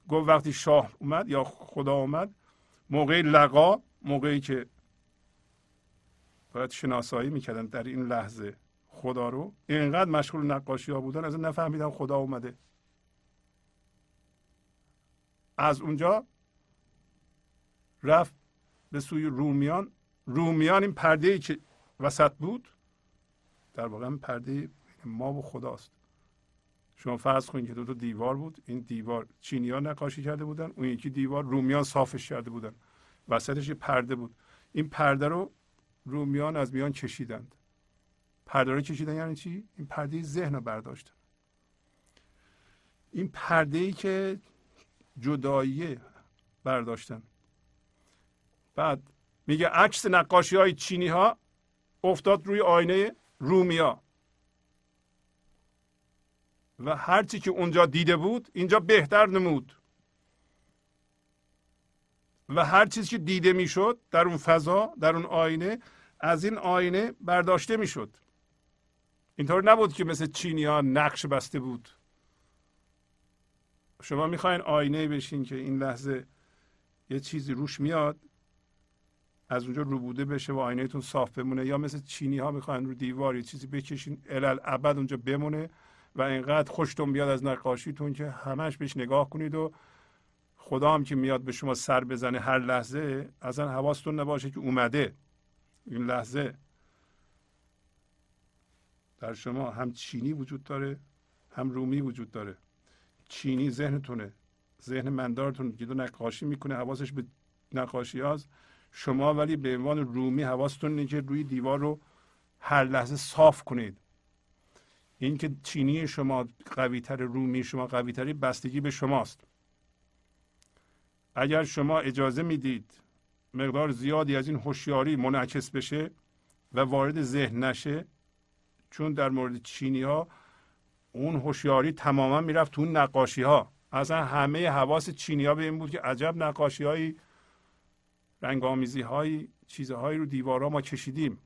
گفت وقتی شاه اومد یا خدا اومد موقع لقا موقعی که باید شناسایی می‌کردن در این لحظه. خدا رو اینقدر مشغول نقاشی ها بودن از اون نفهمیدن خدا اومده. از اونجا رفت به سوی رومیان. رومیان این پرده ای که وسط بود در واقع پرده ما و خداست. شما فرض کنید که دو تا دیوار بود. این دیوار چینی ها نقاشی کرده بودن اون یکی دیوار رومیان صافش کرده بودن. وسطش یه پرده بود. این پرده رو رومیان از میان کشیدند. پرده رو کشیدن یعنی چی؟ این پرده ذهن رو برداشتن این پرده ای که جدایی برداشتن. بعد میگه عکس نقاشی های چینی ها افتاد روی آینه رومیا. و هرچی که اونجا دیده بود اینجا بهتر نمود. و هر چیزی که دیده می‌شد در اون فضا در اون آینه از این آینه برداشته می‌شد. اینطور نبود که مثل چینی ها نقش بسته بود. شما می‌خواین آینه بشین که این لحظه یه چیزی روش میاد از اونجا روبوده بشه و آینهتون صاف بمونه یا مثل چینی ها می‌خواین رو دیوار یه چیزی بکشین الال ابد اونجا بمونه و اینقدر خوشتون بیاد از نقاشیتون که همش بهش نگاه کنید و خدا هم که میاد به شما سر بزنه هر لحظه اصلا حواستون نباشه که اومده. این لحظه در شما هم چینی وجود داره هم رومی وجود داره. چینی ذهنتونه ذهن مندارتون که نقاشی می‌کنه حواسش به نقاشی هاست. شما ولی به عنوان رومی حواستون اینه که روی دیوار رو هر لحظه صاف کنید. این که چینی شما قویتر رومی شما قویتری بستگی به شماست. اگر شما اجازه می‌دید مقدار زیادی از این هوشیاری منعکس بشه و وارد ذهن نشه چون در مورد چینی ها اون هوشیاری تماما می‌رفت تو نقاشی ها اصلا همه حواس چینی ها به این بود که عجب نقاشی های رنگ آمیزی های چیزهایی رو دیوارها ما کشیدیم.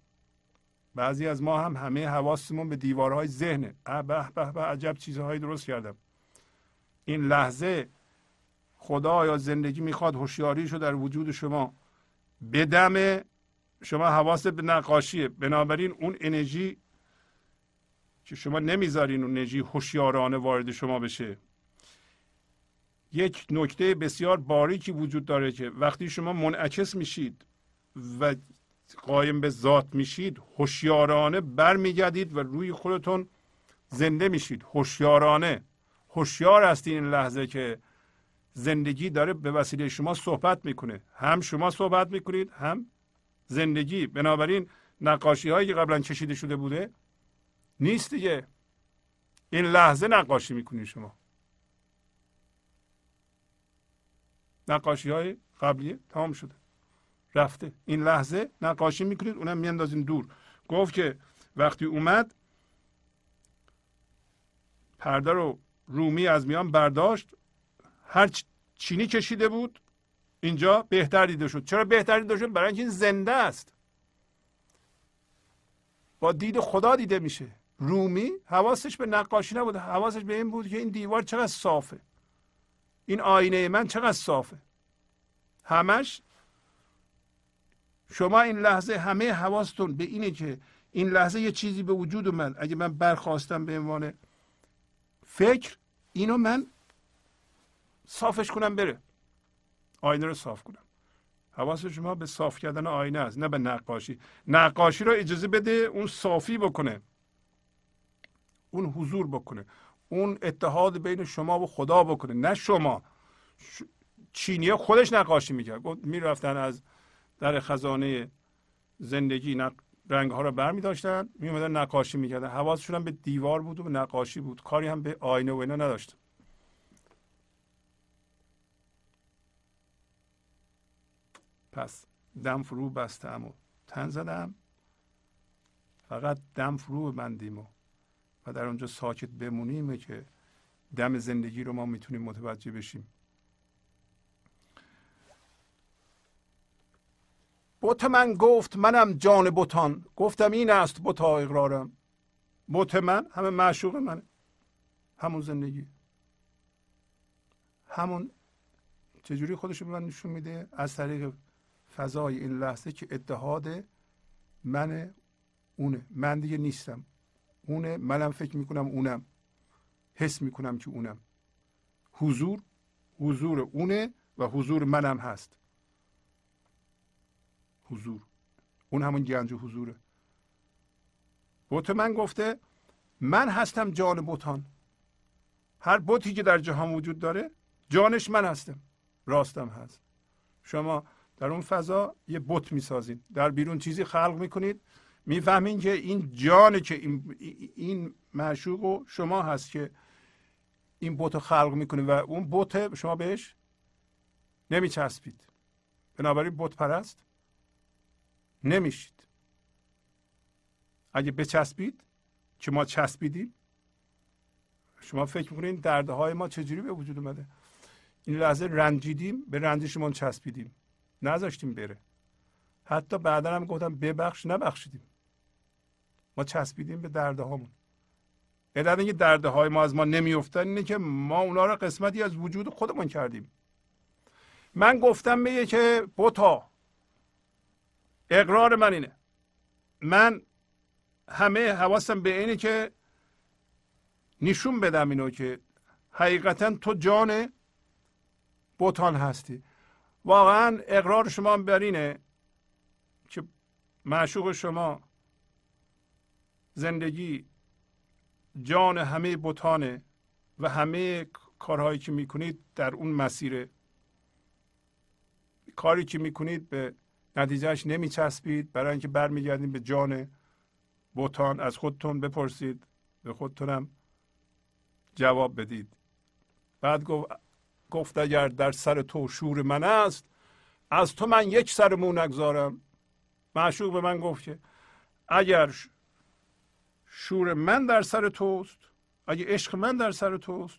بعضی از ما هم همه حواسمون به دیوارهای ذهنه به به به عجب چیزهایی درست کردم. این لحظه خدا یا زندگی می‌خواد هوشیاریشو در وجود شما بدمه؟ شما حواست به نقاشیه. بنابراین اون انرژی که شما نمی‌ذارین اون انرژی هوشیارانه وارد شما بشه. یک نکته بسیار باریکی وجود داره که وقتی شما منعکس میشید و قایم به ذات میشید هوشیارانه برمیگردید و روی خودتون زنده میشید. هوشیارانه. هوشیار هستی این لحظه که زندگی داره به وسیله شما صحبت می‌کنه. هم شما صحبت می‌کنید هم زندگی. بنابراین نقاشی هایی که قبلا کشیده شده بوده نیست دیگه. این لحظه نقاشی می‌کنید شما. نقاشی های قبلی تمام شده. رفته. این لحظه نقاشی می‌کنید اونم میاندازین دور. گفت که وقتی اومد پرده رو رومی از میان برداشت. هر چینی کشیده بود. اینجا بهتر دیده شد. چرا بهتر دیده شد؟ برای اینکه این زنده است. با دید خدا دیده میشه. رومی حواسش به نقاشی نبود. حواسش به این بود که این دیوار چقدر صافه. این آینه من چقدر صافه. همش شما این لحظه همه حواستون به اینه که این لحظه یه چیزی به وجود اومد. اگه من برخواستم به عنوان فکر اینو من صافش کنم بره. آینه رو صاف کنم. حواس شما به صاف کردن آینه است نه به نقاشی. نقاشی رو اجازه بده اون صافی بکنه. اون حضور بکنه اون اتحاد بین شما و خدا بکنه نه شما. چینی خودش نقاشی می‌کرد. می‌رفتن از در خزانه زندگی نق... رنگ ها رو بر می داشتن می اومدن نقاشی می‌کردن. حواسشون هم به دیوار بود و به نقاشی بود. کاری هم به آینه و اینا نداشتن پس دم فرو بستم و تن زدم. فقط دم فرو بندیم و و در اونجا ساکت بمونیم که دم زندگی رو ما می‌تونیم متوجه بشیم. بت من گفت منم جان بتان. گفتم این است بتا اقرارم. بت من همه معشوق منه. همون زندگی. همون چجوری خودش به من نشون میده؟ از طریق فضای این لحظه که اتحاد من اونه. من دیگه نیستم. اونه منم فکر می‌کنم اونم. حس می‌کنم که اونم. حضور حضور اونه و حضور منم هست. حضور. اون همون گنج حضوره بوت من گفته من هستم جان بوتان هر بوتی که در جهان وجود داره جانش من هستم. راستم هست. شما در اون فضا یه بت می‌سازید. در بیرون چیزی خلق می‌کنید. می‌فهمین که این جان که این, این معشوق شما هست که این بت خلق می‌کنه و اون بت شما بهش نمیچسبید. بنابراین بت پرست نمیشید. اگه بچسبید که ما چسبیدیم شما فکر می‌کنید دردهای ما چجوری به وجود اومده؟ این لحظه رنجیدیم به رنجشمون چسبیدیم. نذاشتیم بره. حتی بعدا هم گفتم ببخش نبخشیدیم. ما چسبیدیم به درده هامون علت اینکه درده های ما از ما نمیافتن اینه که ما اونا رو قسمتی از وجود خودمون کردیم. من گفتم میگه که بوتا اقرار من اینه. من همه حواسم به اینه که نشون بدم اینو که حقیقتا تو جان بوتان هستی. واقعا اقرار شما بر اینه که معشوق شما زندگی جان همه بوتانه و همه کارهایی که می‌کنید در اون مسیره. کاری که می‌کنید به نتیجهش نمیچسبید. برای اینکه برمیگردید به جان بوتان از خودتون بپرسید به خودتونم جواب بدید. بعد گفت گفت اگر در سر تو شور من است از تو من یک سر مو نگذارم. معشوق به من گفت که اگر شور من در سر توست؟ اگه عشق من در سر توست؟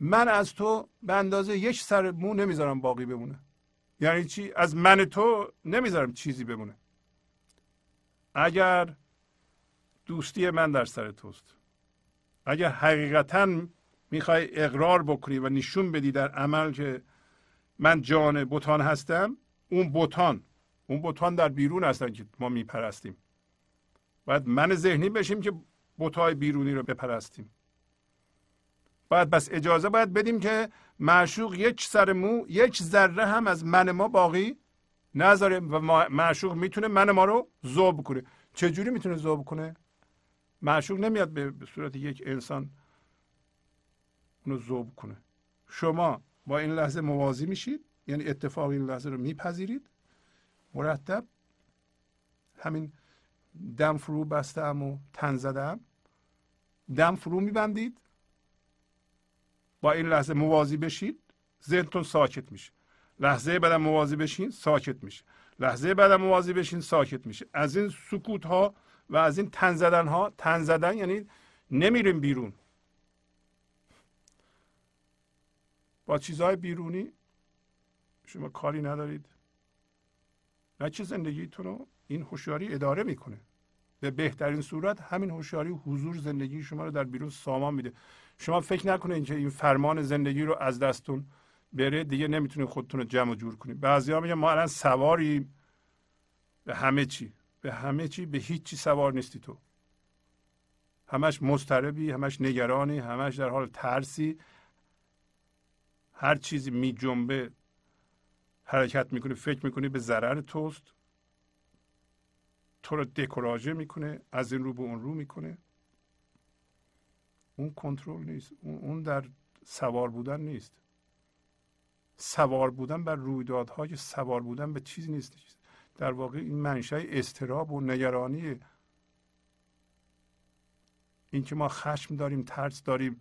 من از تو به اندازه یک سر مو نمی‌ذارم باقی بمونه. یعنی چی؟ از من تو نمی‌ذارم چیزی بمونه. اگر دوستی من در سر توست. اگر حقیقتا می‌خوای اقرار بکنی و نشون بدی در عمل که من جان بوتان هستم اون بوتان اون بوتان در بیرون هستن که ما میپرستیم. باید من ذهنی بشیم که بوتای بیرونی رو بپرستیم. باید بس اجازه باید بدیم که معشوق یک سر مو یک ذره هم از من ما باقی نذاره و معشوق می‌تونه من ما رو ذوب کنه. چجوری می‌تونه ذوب کنه؟ معشوق نمیاد به صورت یک انسان اونو ذوب کنه. شما با این لحظه موازی میشید یعنی اتفاق این لحظه رو میپذیرید. مرتب همین دم فرو بستم و تن زدم. دم فرو میبندید. با این لحظه موازی بشید ذهنتون ساکت میشه. لحظه بعدم موازی بشین ساکت میشه. لحظه بعدم موازی بشین ساکت میشه. از این سکوت ها و از این تن زدن ها تن زدن یعنی نمیریم بیرون. با چیزهای بیرونی شما کاری ندارید. نه چه زندگیتون رو این هوشیاری اداره می‌کنه. به بهترین صورت همین هوشیاری حضور زندگی شما رو در بیرون سامان میده. شما فکر نکنید که این فرمان زندگی رو از دستتون بره دیگه نمی‌تونید خودتون رو جمع و جور کنید. بعضی میگن ما الان سواریم. به همه چی. به همه چی به هیچ چی سوار نیستی تو. همش مضطربی همش نگرانی همش در حال ترسی. هر چیزی می جنبه حرکت می‌کنه فکر می‌کنی به ضرر توست. تو رو دکوراژه می‌کنه از این رو به اون رو می‌کنه. اون کنترل نیست. اون در سوار بودن نیست. سوار بودن بر رویدادهای سوار بودن به چیزی نیست. در واقع این منشأ استراب و نگرانی. اینکه ما خشم داریم ترس داریم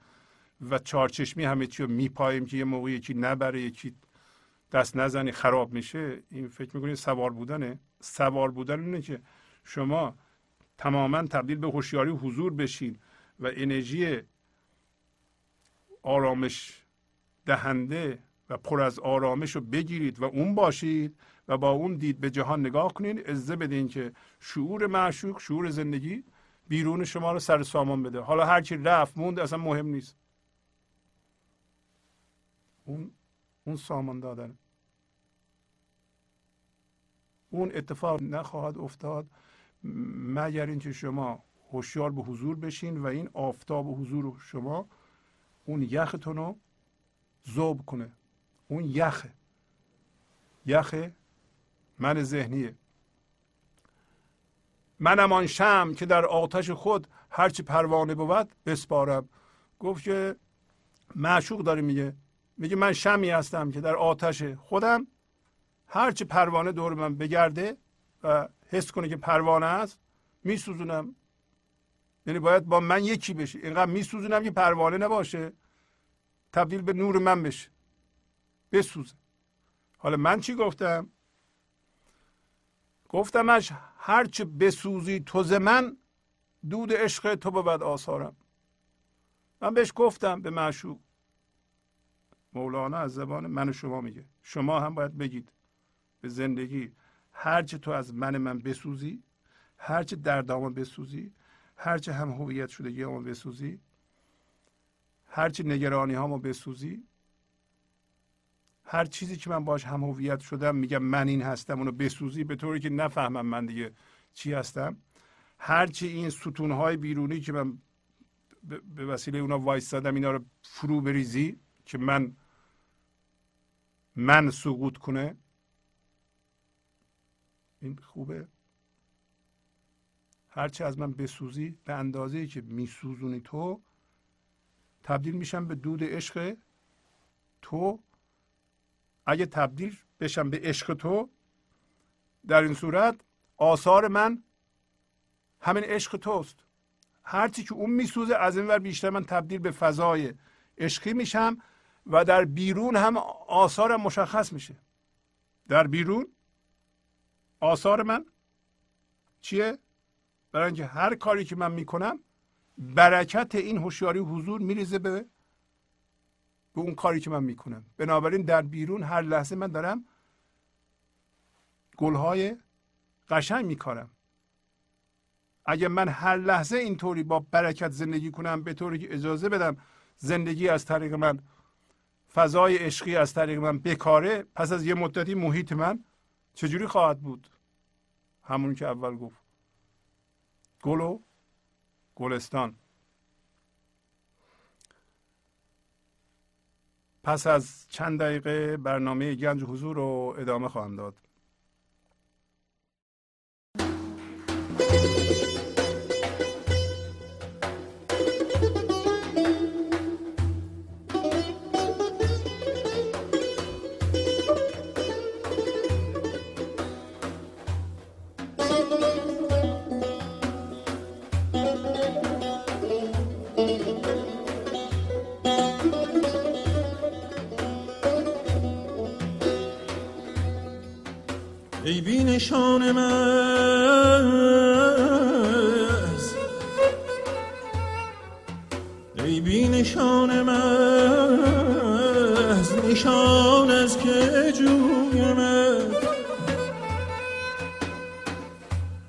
و چارچشمی همه چی رو میپاییم که یه موقع یکی نبره یکی دست نزنی خراب میشه این فکر می‌کنید سوار بودنه؟ سوار بودن اینه که شما تماما تبدیل به هوشیاری حضور بشین و انرژی آرامش دهنده و پر از آرامش رو بگیرید و اون باشید و با اون دید به جهان نگاه کنین عزه بدین که شعور معشوق شعور زندگی بیرون شما رو سر سامان بده. حالا هر کی رفت موند اصلا مهم نیست. اون اون سامان دادن. اون اتفاق نخواهد افتاد. مگر اینکه شما هوشیار به حضور بشین و این آفتاب حضور شما اون یختون رو زوب کنه. اون یخه یخ من ذهنیه. منم آن شم که در آتش خود هرچی پروانه بود بسپارم. گفت که معشوق داره میگه. میگه من شمی هستم که در آتش خودم هرچی پروانه دور من بگرده و حس کنه که پروانه است میسوزونم. یعنی باید با من یکی بشه. اینقدر میسوزونم که پروانه نباشه. تبدیل به نور من بشه. بسوزه. حالا من چی گفتم؟ گفتمش هرچه بسوزی تو ز من دود عشق تو بود آثارم. من بهش گفتم به معشوق. مولانا از زبان من و شما میگه. شما هم باید بگید. به زندگی. هرچه تو از من من بسوزی هرچه دردامو بسوزی هرچه هم هویت شدگی همو بسوزی هرچه نگرانی هامو بسوزی هر چیزی که من باش هم هویت شدم میگم من این هستم اونو بسوزی به طوری که نفهمم من دیگه چی هستم. هرچی این ستونهای بیرونی که من به وسیله اونا وایستادم اینا رو فرو بریزی که من من سقوط کنه این خوبه. هرچی از من بسوزی به اندازه که میسوزونی تو تبدیل میشم به دود عشق تو. اگه تبدیل بشم به عشق تو در این صورت آثار من همین عشق توست. هرچی که اون میسوزه از این ور بیشتر من تبدیل به فضای عشقی میشم و در بیرون هم آثارم مشخص میشه. در بیرون آثار من چیه؟ برای اینکه هر کاری که من می‌کنم برکت این هوشیاری حضور میریزه به به اون کاری که من می‌کنم. بنابراین در بیرون هر لحظه من دارم گلهای قشنگ میکارم. اگه من هر لحظه اینطوری با برکت زندگی کنم به طوری که اجازه بدم زندگی از طریق من فضای عشقی از طریق من بکاره پس از یه مدتی محیط من چجوری خواهد بود؟ همون که اول گفت. گل و گلستان. پس از چند دقیقه برنامه گنج حضور رو ادامه خواهم داد. نشان مز ای بی نشان مز نشان از که جویم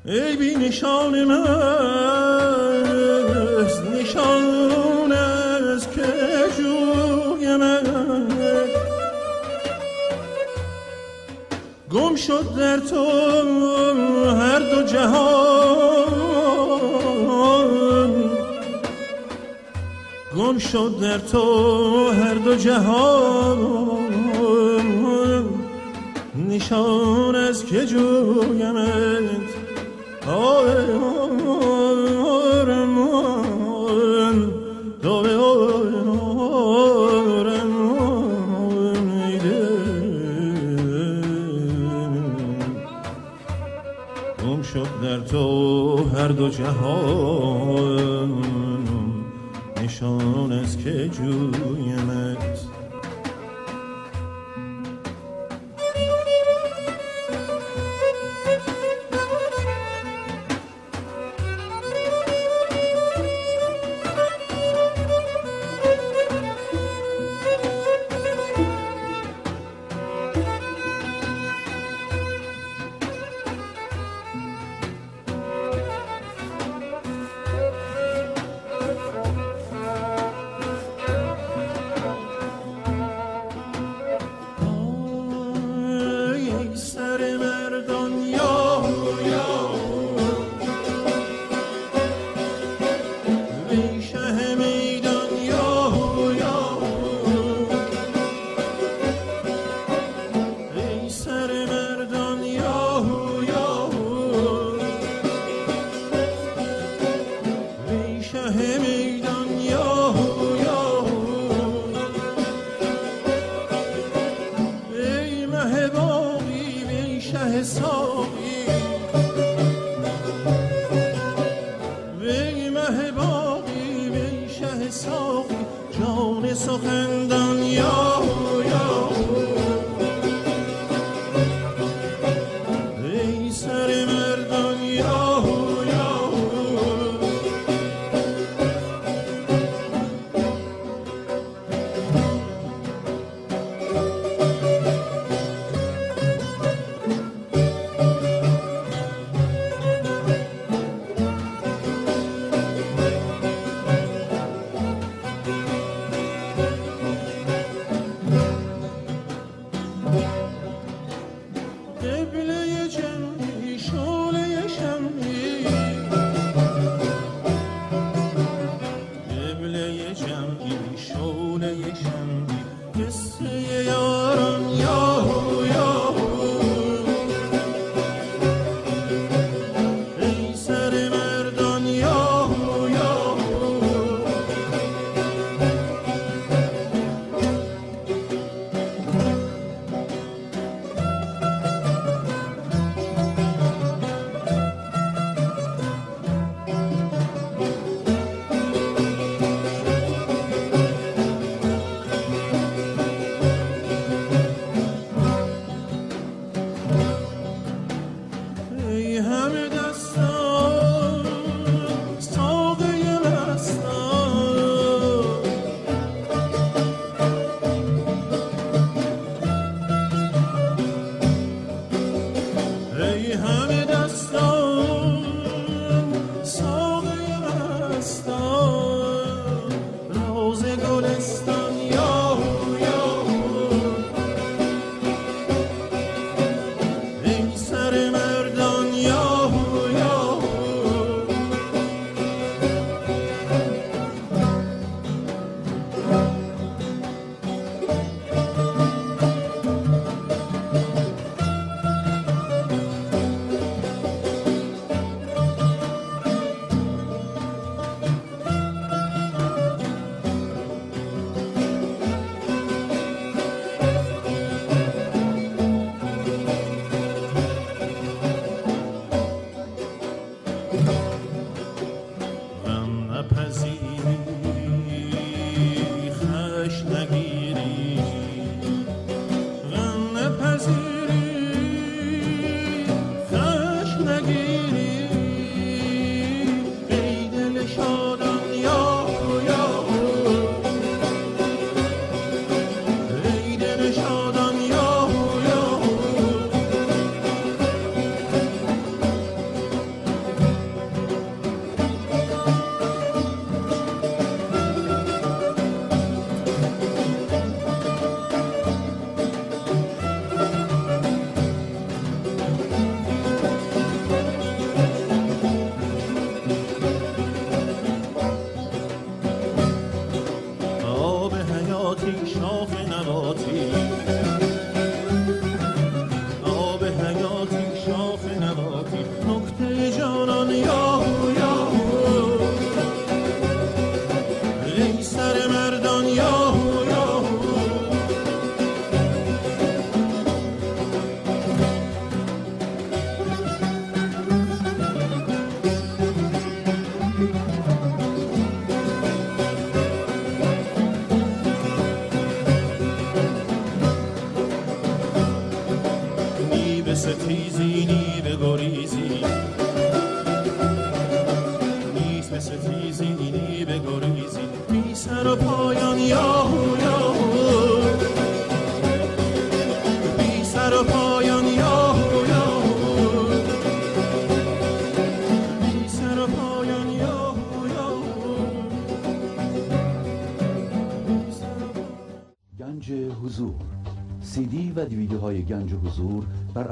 ای بی نشان مز شد در تو هر دو جهان. گم شد در تو هر دو جهان. نشان از که جویمت. هر دو جهان نشان است که جویمت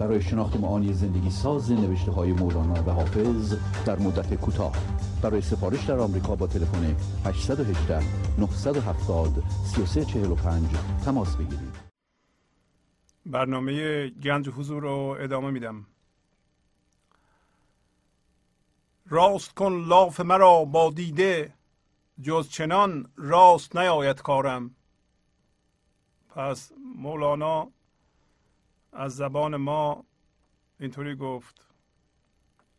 برای شناخت معانی زندگی ساز نوشته های مولانا و حافظ در مدت کوتاه. برای سفارش در آمریکا با تلفن 818 970 3345 تماس بگیرید. برنامه گنج حضور رو ادامه میدم. راست کن لاف مرا با دیده جز چنان راست نیاید کارم. پس مولانا از زبان ما اینطوری گفت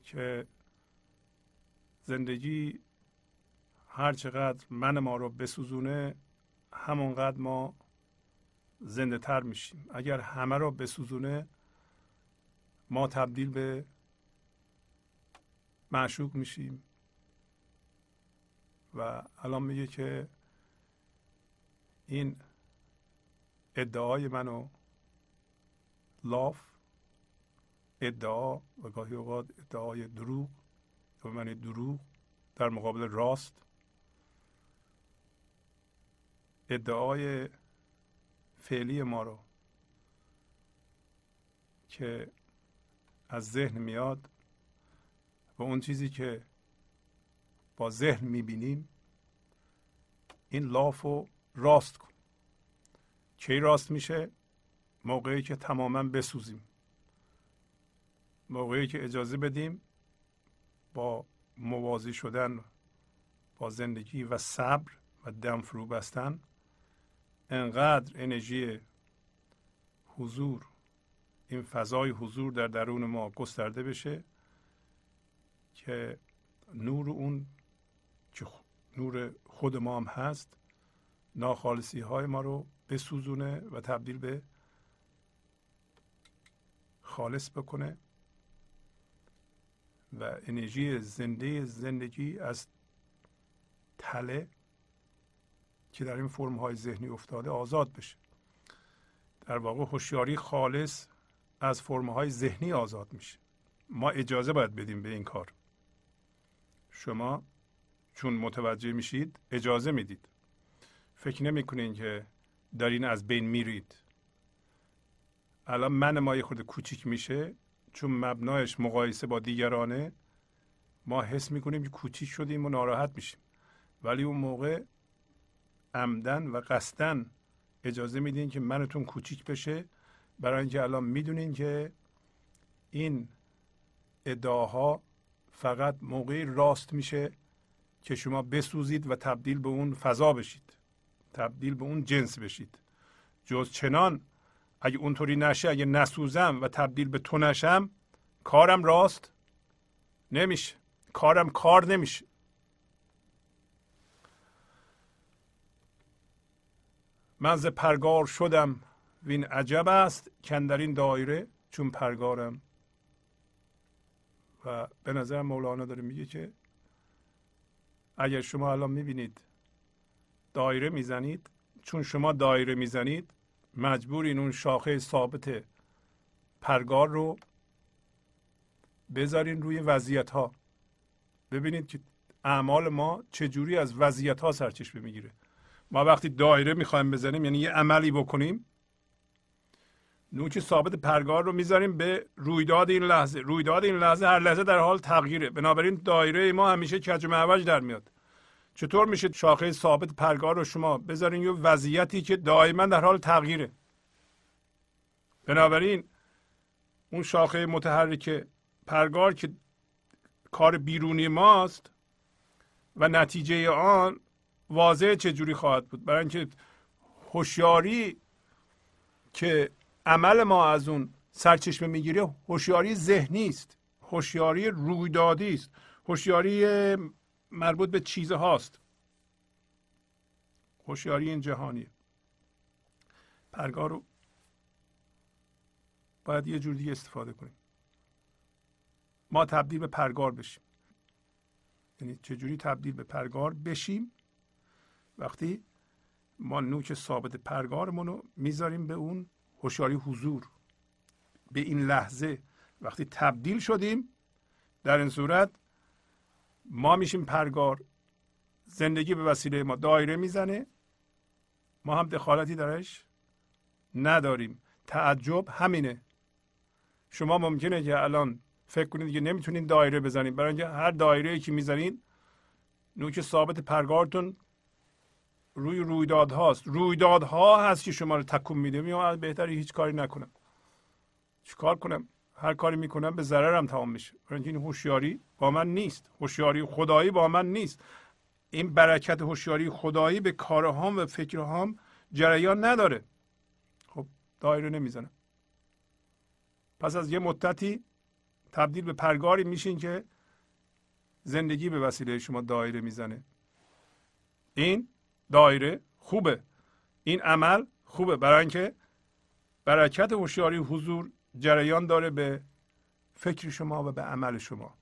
که زندگی هر چقدر من ما رو بسوزونه همونقدر ما زنده تر میشیم. اگر همه رو بسوزونه ما تبدیل به معشوق میشیم. و الان میگه که این ادعای منو لاف ادعا و گاهی اوقات ادعای دروغ به معنی دروغ در مقابل راست. ادعای فعلی ما رو که از ذهن میاد و اون چیزی که با ذهن می‌بینیم این لاف رو راست کن. کی راست میشه؟ موقعی که تماما بسوزیم. موقعی که اجازه بدیم با موازی شدن با زندگی و صبر و دم فرو بستن انقدر انرژی حضور این فضای حضور در درون ما گسترده بشه که نور اون که نور خود ما هم هست ناخالصی های ما رو بسوزونه و تبدیل به خالص بکنه و انرژی زنده زندگی از تله که در این فرم های ذهنی افتاده آزاد بشه. در واقع هوشیاری خالص از فرم های ذهنی آزاد میشه. ما اجازه باید بدیم به این کار. شما چون متوجه میشید اجازه می‌دید. فکر نمی‌کنین که دارین از بین میرید. الان من ما یه خورده کوچیک میشه چون مبنایش مقایسه با دیگرانه ما حس می‌کنیم که کوچیک شدیم و ناراحت میشیم. ولی اون موقع عمدن و قصدن اجازه میدین که منتون کوچیک بشه. برای اینکه الان می‌دونین که این ادعاها فقط موقعی راست میشه که شما بسوزید و تبدیل به اون فضا بشید. تبدیل به اون جنس بشید. جز چنان اگه اونطوری نشه اگه نسوزم و تبدیل به تو نشم کارم راست نمیشه. کارم کار نمیشه. من ز پرگار شدم وین عجب است کن در این دایره چون پرگارم. و به نظر مولانا داره میگه که اگر شما الان می‌بینید دایره می‌زنید چون شما دایره می‌زنید مجبورین اون شاخه ثابت پرگار رو بذارین روی وضعیت ها ببینید که اعمال ما چجوری از وضعیت ها سرچشمه می‌گیره. ما وقتی دایره می‌خوایم بزنیم یعنی یه عملی بکنیم نوک ثابت پرگار رو می‌ذاریم به رویداد این لحظه. رویداد این لحظه هر لحظه در حال تغییره. بنابراین دایره ما همیشه کج و معوج در میاد. چطور میشه شاخه ثابت پرگار رو شما بذارین؟ یه وضعیتی که دائما در حال تغییره. بنابراین اون شاخه متحرک پرگار که کار بیرونی ماست و نتیجه آن واضح چجوری خواهد بود؟ برای اینکه هوشیاری که عمل ما از اون سرچشمه می‌گیره هوشیاری ذهنی است. هوشیاری رویدادی است. هوشیاری مربوط به چیز هاست. هوشیاری این جهانیه. پرگار رو باید یه جور دیگه استفاده کنیم. ما تبدیل به پرگار بشیم. یعنی چجوری تبدیل به پرگار بشیم؟ وقتی ما نوک ثابت پرگارمون رو می‌ذاریم به اون هوشیاری حضور. به این لحظه وقتی تبدیل شدیم در این صورت ما میشیم پرگار. زندگی به وسیله ما دایره می‌زنه. ما هم دخالتی درش نداریم. تعجب همینه. شما ممکنه که الان فکر کنید که نمی‌تونید دایره بزنید برای اینکه هر دایره که می‌زنید نوک ثابت پرگارتون روی رویداد هاست رویدادها هست که شما رو تکون میده. میام بهتری هیچ کاری نکنم. چیکار کنم؟ هر کاری می‌کنم به ضررم تمام میشه. برای این هوشیاری با من نیست. هوشیاری خدایی با من نیست. این برکت هوشیاری خدایی به کارهام و فکرهام جریان نداره. خب دایره نمی‌زنم پس از یه مدتی تبدیل به پرگاری میشین که زندگی به وسیله شما دایره می‌زنه. این دایره خوبه. این عمل خوبه. برای اینکه برکت هوشیاری حضور جریان داره به فکر شما و به عمل شما.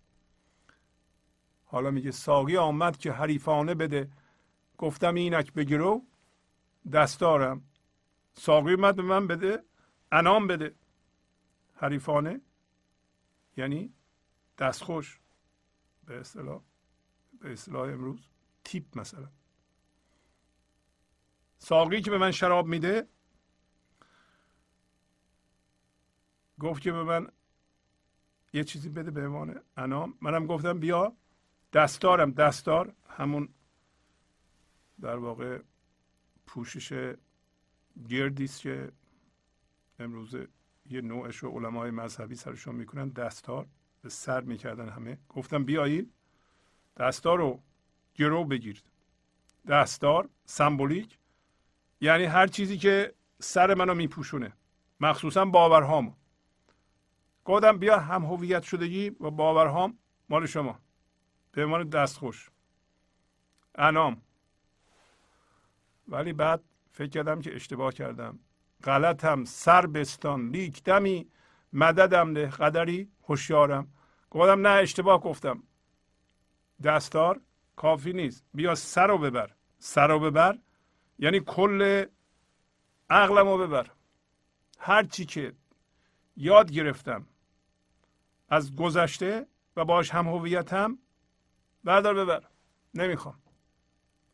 حالا میگه ساقی آمد که حریفانه بده. گفتم اینک بگیرو. دستارم ساقی اومد به من بده. انام بده. حریفانه. یعنی دستخوش. به اصطلاح به اصطلاح امروز تیپ مثلا. ساقی که به من شراب میده گفت که به من یه چیزی بده به عنوان انام منم گفتم بیا دستارم دستار. همون در واقع پوشش گردی است که امروز یه نوعش رو علمای مذهبی سرشون می‌کنن دستار. به سر می‌کردن همه. گفتم بیایید دستار رو گرو بگیرید دستار سمبولیک. یعنی هر چیزی که سر منو میپوشونه. مخصوصا باورهامو. گفتم بیا هم هویت شدگی و باورهام مال شما. به عنوان دستخوش. انام. ولی بعد فکر کردم که اشتباه کردم. غلطم سر بستان لیک دمی. مددم ده قدری هوشیارم. گفتم نه اشتباه گفتم. دستار کافی نیست. بیا سر رو ببر. سر رو ببر. یعنی کل عقلم رو ببر. هر چی که یاد گرفتم. از گذشته و باش هم هویتم بردار ببر. نمی‌خوام.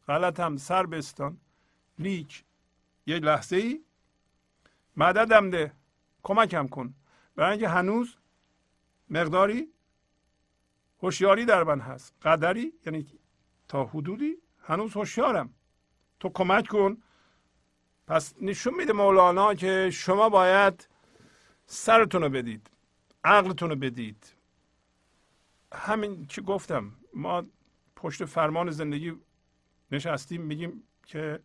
غلطم سر بستان. لیک یه لحظه ای مددم ده. کمکم کن. برای اینکه هنوز مقداری هوشیاری در من هست. قدری یعنی تا حدودی هنوز هوشیارم. تو کمک کن. پس نشون میده مولانا که شما باید سرتون رو بدید. عقلتون رو بدید. همین که گفتم. ما پشت فرمان زندگی نشستیم میگیم که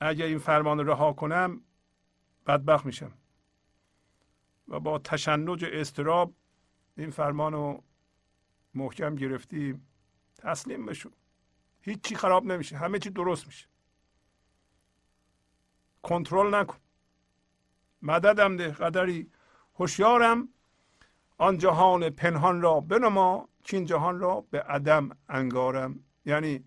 اگر این فرمان رها کنم بدبخت میشم. و با تشنج استراب این فرمان رو محکم گرفتیم. تسلیم بشو. هیچی خراب نمیشه. همه چی درست میشه. کنترل نکن. مددم ده. قدری هوشیارم. آن جهان پنهان را بنما که این جهان را به عدم انگارم. یعنی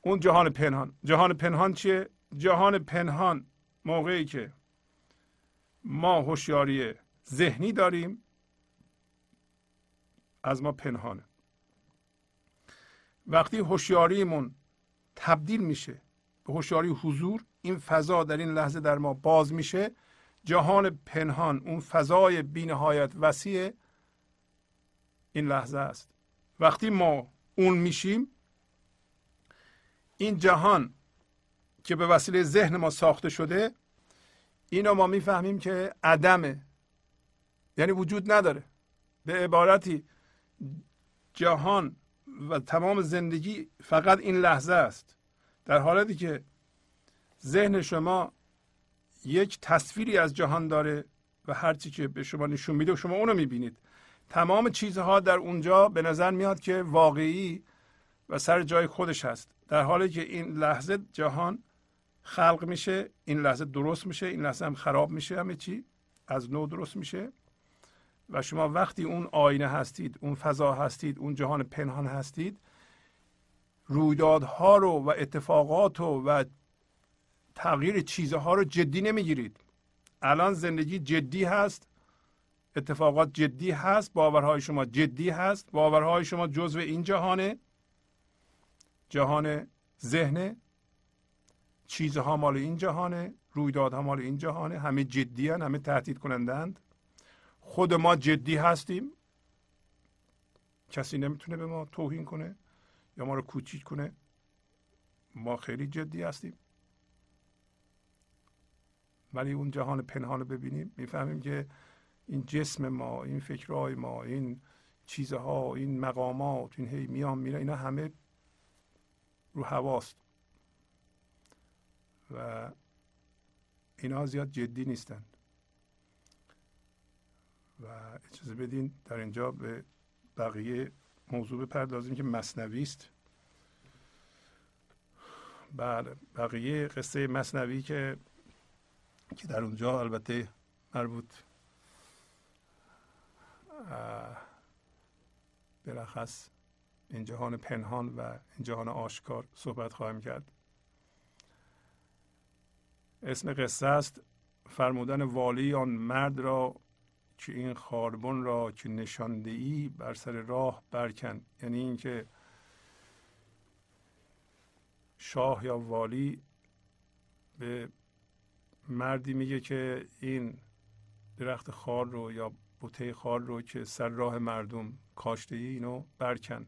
اون جهان پنهان. جهان پنهان چیه؟ جهان پنهان موقعی که ما هوشیاری ذهنی داریم از ما پنهانه. وقتی هوشیاریمون تبدیل میشه به هوشیاری حضور این فضا در این لحظه در ما باز میشه. جهان پنهان اون فضای بینهایت وسیع این لحظه است. وقتی ما اون میشیم این جهان که به وسیله ذهن ما ساخته شده اینو ما می‌فهمیم که عدمه. یعنی وجود نداره. به عبارتی جهان و تمام زندگی فقط این لحظه است. در حالتی که ذهن شما یک تصویری از جهان داره و هرچی که به شما نشون میده شما اونو می‌بینید. تمام چیزها در اونجا به نظر میاد که واقعی و سر جای خودش هست. در حالی که این لحظه جهان خلق میشه این لحظه درست میشه این لحظه هم خراب میشه همه چی از نو درست میشه. و شما وقتی اون آینه هستید اون فضا هستید اون جهان پنهان هستید رویدادها رو و اتفاقات رو و تغییر چیزها رو جدی نمی‌گیرید. الان زندگی جدی هست اتفاقات جدی هست باورهای شما جدی هست باورهای شما جزو این جهانه. جهان ذهن چیزها مال این جهانه رویدادها مال این جهانه همه جدی هن. همه تهدید کنندند خود ما جدی هستیم. کسی نمی‌تونه به ما توهین کنه یا ما رو کوچیک کنه. ما خیلی جدی هستیم. ولی اون جهان پنهان رو ببینیم می‌فهمیم که این جسم ما این فکرهای ما این چیزها این مقامات این هی میان میره اینا همه رو هواست. و اینا زیاد جدی نیستند و اجازه بدین در اینجا به بقیه موضوع بپردازیم که مصنوی است. بله بقیه قصه مصنوی که که در اونجا البته مربوط بلخص این جهان پنهان و این جهان آشکار صحبت خواهیم کرد. اسم قصه است فرمودن والی آن مرد را که این خاربون را که نشانده ای بر سر راه برکن. یعنی اینکه شاه یا والی به مردی میگه که این درخت خار رو یا بوته خار رو که سر راه مردم کاشته ای اینو برکن.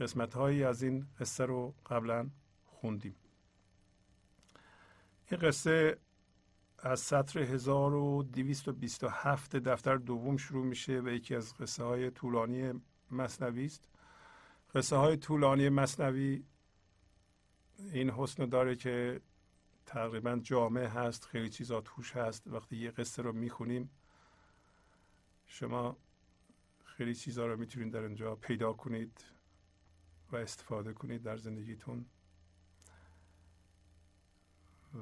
قسمت هایی از این قصه رو قبلا خوندیم. این قصه از سطر 1227 دفتر دوم شروع میشه و یکی از قصه های طولانی مصنوی است. قصه های طولانی مصنوی این حسن داره که تقریبا جامع هست خیلی چیزا توش هست. وقتی یه قصه رو می‌خونیم شما خیلی چیزا رو می‌تونید در اینجا پیدا کنید و استفاده کنید در زندگیتون.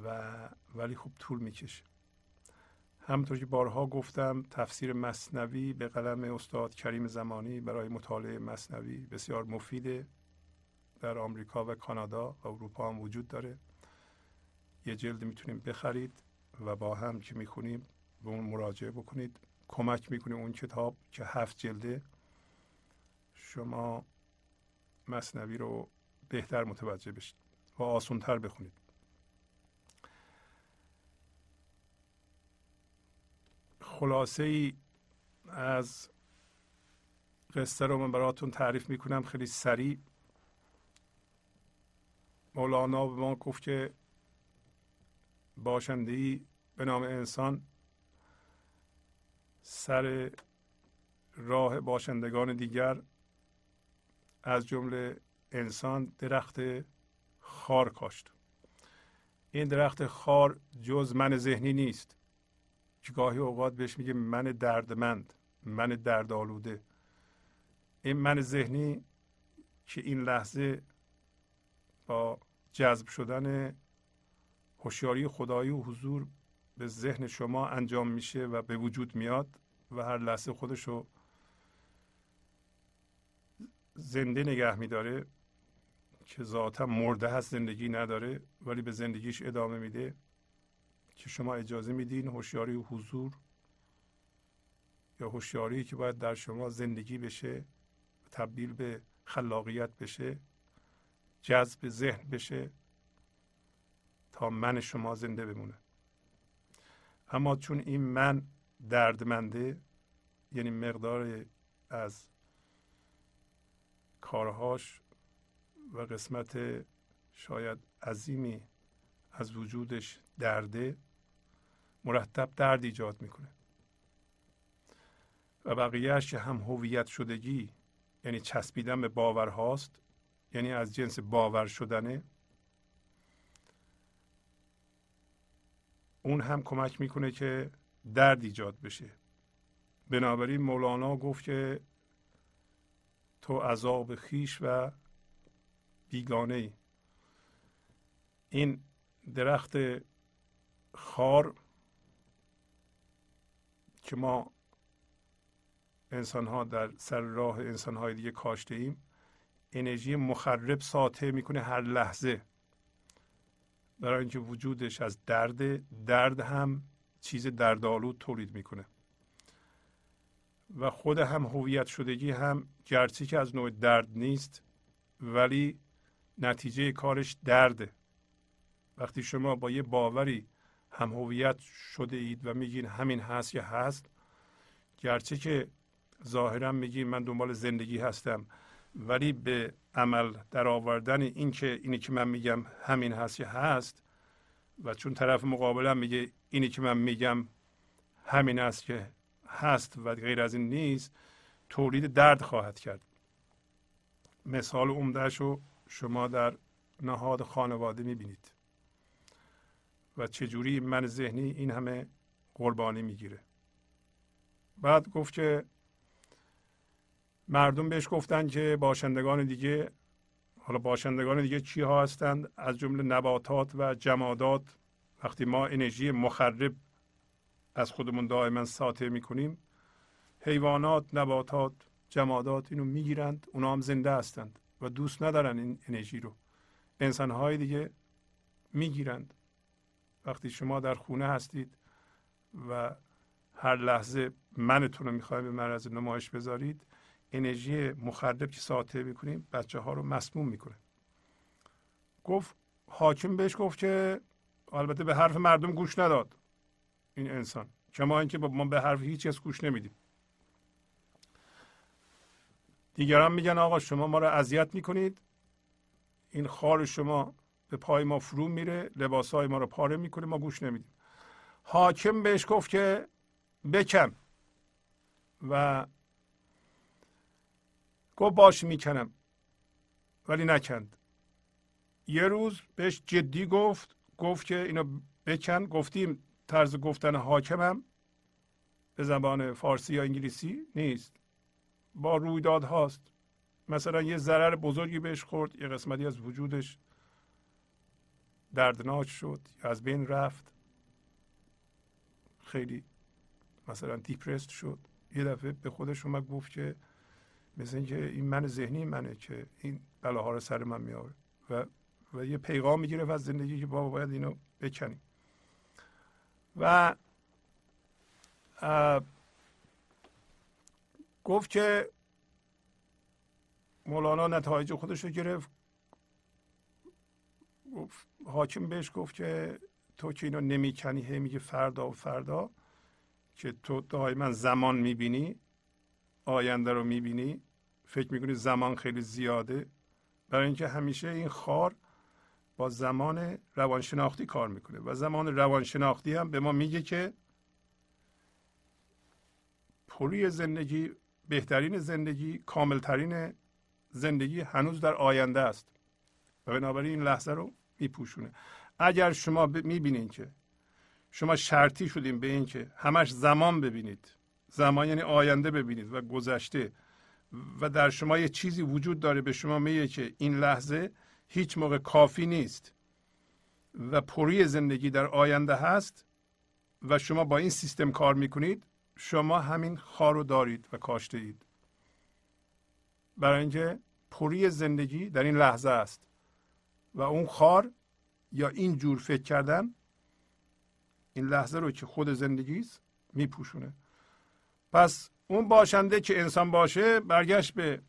و ولی خب طول می‌کشه. همونطور که بارها گفتم تفسیر مصنوی به قلم استاد کریم زمانی برای مطالعه مصنوی بسیار مفیده در آمریکا و کانادا و اروپا هم وجود داره. یه جلد می‌تونیم بخرید و با هم که می‌خونیم به اون مراجعه بکنید. کمک می‌کنه اون کتاب که هفت جلده. شما مصنوی رو بهتر متوجه بشید و آسونتر بخونید. خلاصه ای از قصه رو من براتون تعریف می‌کنم خیلی سریع. مولانا به ما گفت که باشندهی به نام انسان سر راه باشندگان دیگر از جمله انسان درخت خار کاشت. این درخت خار جز من ذهنی نیست. که گاهی اوقات بهش میگه من دردمند من درد آلوده این من ذهنی که این لحظه با جذب شدن هوشیاری خدایی و حضور به ذهن شما انجام میشه و به وجود میاد و هر لحظه خودش رو زنده نگه میداره که ذاتا مرده هست زندگی نداره ولی به زندگیش ادامه میده که شما اجازه میدین هوشیاری و حضور یا هوشیاری که باید در شما زندگی بشه تبدیل به خلاقیت بشه جذب ذهن بشه تا من شما زنده بمونه اما چون این من دردمنده یعنی مقدار از کارهاش و قسمت شاید عظیمی از وجودش درده مرتب درد ایجاد می‌کنه. و بقیهش که هم هویت شدگی یعنی چسبیدن به باورهاست یعنی از جنس باور شدنه اون هم کمک می‌کنه که درد ایجاد بشه. بنابراین مولانا گفت که تو عذاب خیش و بیگانه ای این درخت خار که ما انسان ها در سر راه انسان های دیگه کاشته ایم انرژی مخرب ساطع می‌کنه هر لحظه. برای اینکه وجودش از درد درد هم چیز دردآلود تولید می‌کنه. و خود هم هویت شدگی هم گرچه که از نوع درد نیست ولی نتیجه کارش درده. وقتی شما با یه باوری هم هویت شده اید و میگین همین هست یا هست گرچه که ظاهرا میگین من دنبال زندگی هستم ولی به عمل در آوردن این که اینی که من میگم همین هست یا هست و چون طرف مقابلم میگه اینی که من میگم همین است که هست و غیر از این نیست تولید درد خواهد کرد. مثال عمدهش رو شما در نهاد خانواده می‌بینید و چجوری من ذهنی این همه قربانی می‌گیره. بعد گفت که مردم بهش گفتن که باشندگان دیگه حالا باشندگان دیگه چی ها هستند؟ از جمله نباتات و جمادات. وقتی ما انرژی مخرب از خودمون دائما ساطع می‌کنیم حیوانات نباتات جمادات اینو می‌گیرند اونا هم زنده هستند و دوست ندارن این انرژی رو. انسان های دیگه می‌گیرند. وقتی شما در خونه هستید و هر لحظه منتون رو می‌خوایم به معرض نمایش بذارید انرژی مخرب که ساطع می‌کنیم بچه ها رو مسموم می‌کنه. گفت حاکم بهش گفت که البته به حرف مردم گوش نداد این انسان. کما اینکه ما به حرف هیچ کس گوش نمیدیم. دیگران میگن آقا شما ما رو اذیت می‌کنید. این خار شما به پای ما فرو میره لباس های ما رو پاره می‌کنه ما گوش نمیدیم. حاکم بهش گفت که بکن و گفت باش می‌کنم. ولی نکند. یه روز بهش جدی گفت گفت که اینو بکن. گفتیم طرز گفتن حاکمم. به زبان فارسی یا انگلیسی نیست. با رویداد هاست. مثلا یه ضرر بزرگی بهش خورد یه قسمتی از وجودش دردناک شد از بین رفت. خیلی مثلا دیپرست شد. یه دفعه به خودش اومد گفت که مثل اینکه این من ذهنی منه که این بلاها رو سر من میاره و و یه پیغام می‌گیره از زندگی که بابا باید اینو بکنیم و گفت که مولانا نتایج خودش رو گرفت. گفت حاکم بهش گفت که تو که اینو نمی‌کنی هی میگه فردا و فردا که تو دائما زمان می‌بینی آینده رو می‌بینی. فکر می‌کنی زمان خیلی زیاده؟ برای اینکه همیشه این خار با زمان روانشناختی کار می‌کنه و زمان روانشناختی هم به ما میگه که پولی زندگی بهترین زندگی کاملترین زندگی هنوز در آینده است. و بنابراین این لحظه رو میپوشونه. اگر شما می‌بینید که شما شرطی شدیم به این که همش زمان ببینید زمان یعنی آینده ببینید و گذشته و در شما یه چیزی وجود داره به شما میگه که این لحظه هیچ موقع کافی نیست و پروی زندگی در آینده هست و شما با این سیستم کار می‌کنید شما همین خار رو دارید و کاشته اید. برای اینکه پوری زندگی در این لحظه است و اون خار یا این جور فکر کردن این لحظه رو که خود زندگی است میپوشونه. پس اون باشنده که انسان باشه برگشت به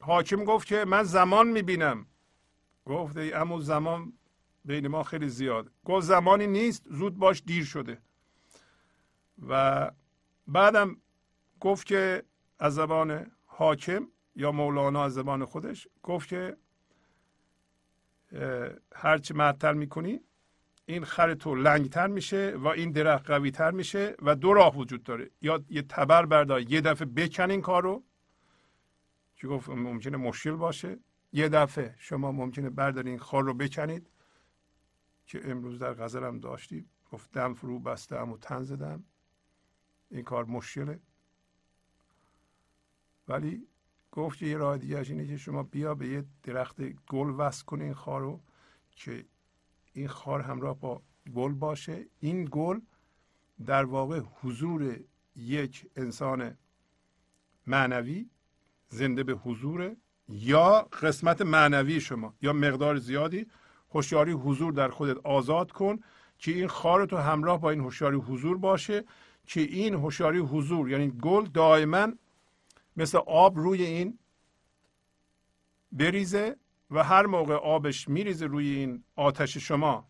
حاکم گفت که من زمان می‌بینم. گفت اما زمان بین ما خیلی زیاد. گفت زمانی نیست زود باش دیر شده. و بعدم گفت که از زبان حاکم یا مولانا از زبان خودش گفت که هرچی معطل می‌کنی این خر تو لنگتر میشه و این درخت قویتر میشه و دو راه وجود داره. یا یه تبر بردار یه دفعه بکن این کار رو که گفت ممکنه مشکل باشه. یه دفعه شما ممکنه بردارین این خار رو بکنید. که امروز در غزلم داشتیم. گفت دم فرو بستم و تن زدم. این کار مشکله. ولی گفت که یه راه دیگه اینه که شما بیا به یه درخت گل وصل کنی این خار رو که این خار همراه با گل باشه. این گل در واقع حضور یک انسان معنوی زنده به حضور یا قسمت معنوی شما یا مقدار زیادی هوشیاری حضور در خودت آزاد کن که این خار تو همراه با این هوشیاری حضور باشه که این هوشیاری حضور یعنی گل دائما مثل آب روی این بریزه و هر موقع آبش میریزه روی این آتش شما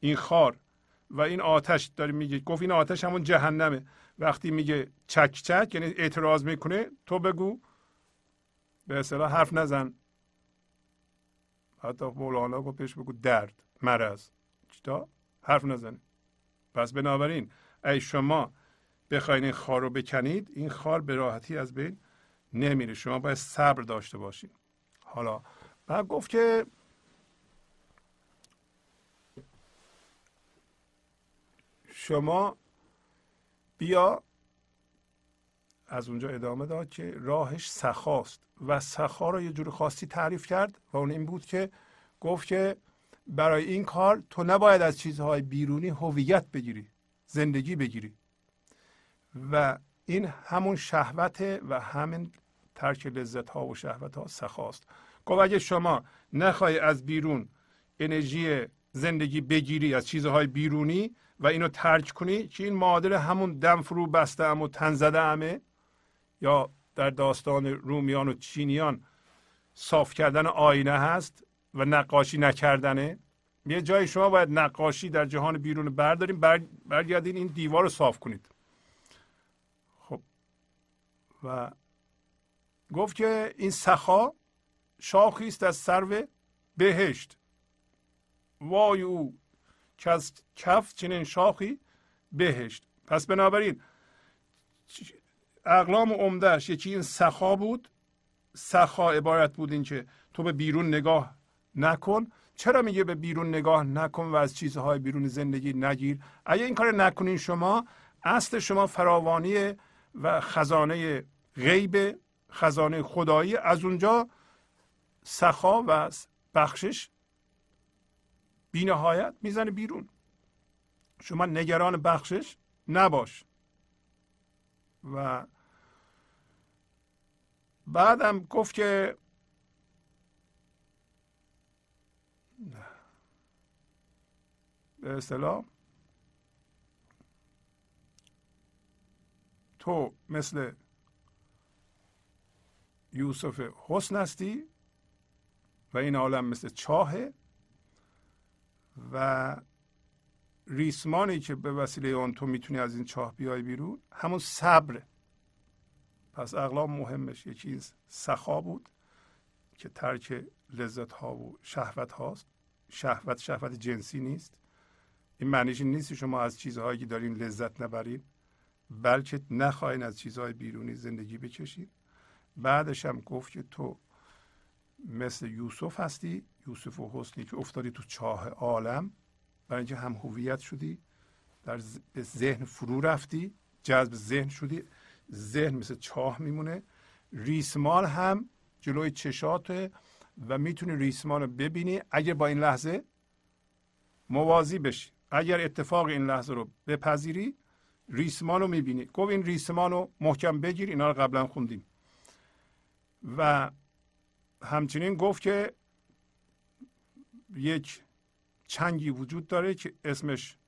این خار و این آتش داره میگه گفت این آتش همون جهنمه. وقتی میگه چک چک یعنی اعتراض می‌کنه تو بگو. به اصطلاح حرف نزن. حتی مولانا گفت پیش بگو درد مرض. چطور؟ حرف نزنه پس بنابراین ای شما بخواین این خار رو بکنید این خار به راحتی از بین نمیره. شما باید صبر داشته باشید حالا بعد گفت که شما بیا از اونجا ادامه داد که راهش سخاست و سخا رو یه جور خاصی تعریف کرد و اون این بود که گفت که برای این کار تو نباید از چیزهای بیرونی هویت بگیری زندگی بگیری. و این همون شهوت و همین ترک لذت ها و شهوت ها سخاست. گفت اگه شما نخوای از بیرون انرژی زندگی بگیری از چیزهای بیرونی و اینو ترک کنی که این معادل همون دم فرو بسته ام و تن زده امه؟ یا در داستان رومیان و چینیان صاف کردن آینه هست و نقاشی نکردنه؟ یه جای شما باید نقاشی در جهان بیرون برداریم برگردین این دیوار رو صاف کنید. خب. و گفت که این سخا شاخی است از سرو بهشت. وای او که کف چنین شاخی بهشت. پس بنابراین اقلام عمدهش یکی این سخا بود. سخا عبارت بود این که تو به بیرون نگاه نکن. چرا میگه به بیرون نگاه نکن و از چیزهای بیرون زندگی نگیر؟ اگه این کار نکنین شما اصل شما فراوانی و خزانه غیب خزانه خدایی. از اونجا سخا و بخشش بینهایت می‌زنه بیرون. شما نگران بخشش نباش. و بعدم گفت که به اصطلاح تو مثل یوسف حسن هستی و این عالم مثل چاهه و ریسمانی که به وسیله اون تو می‌تونی از این چاه بیای بیرون همون صبره پس اقلام مهمش یه چیز سخا بود که ترک لذت ها و شهوت هاست شهوت شهوت جنسی نیست. این معنیش نیست شما از چیزهایی که دارین لذت نبرین بلکه نخواهین از چیزهای بیرونی زندگی بکشید بعدش هم گفت که تو مثل یوسف هستی یوسف و حسنی که افتادی تو چاه عالم. برای اینکه هم هویت شدی در ذهن فرو رفتی جذب ذهن شدی ذهن مثل چاه میمونه. ریسمان هم جلوی چشاته و می‌تونی ریسمان رو ببینی. اگر با این لحظه موازی بشی اگر اتفاق این لحظه رو بپذیری ریسمان رو می‌بینی. گفت این ریسمان رو محکم بگیر اینا رو قبلا خوندیم. و همچنین گفت که یک چنگی وجود داره که اسمش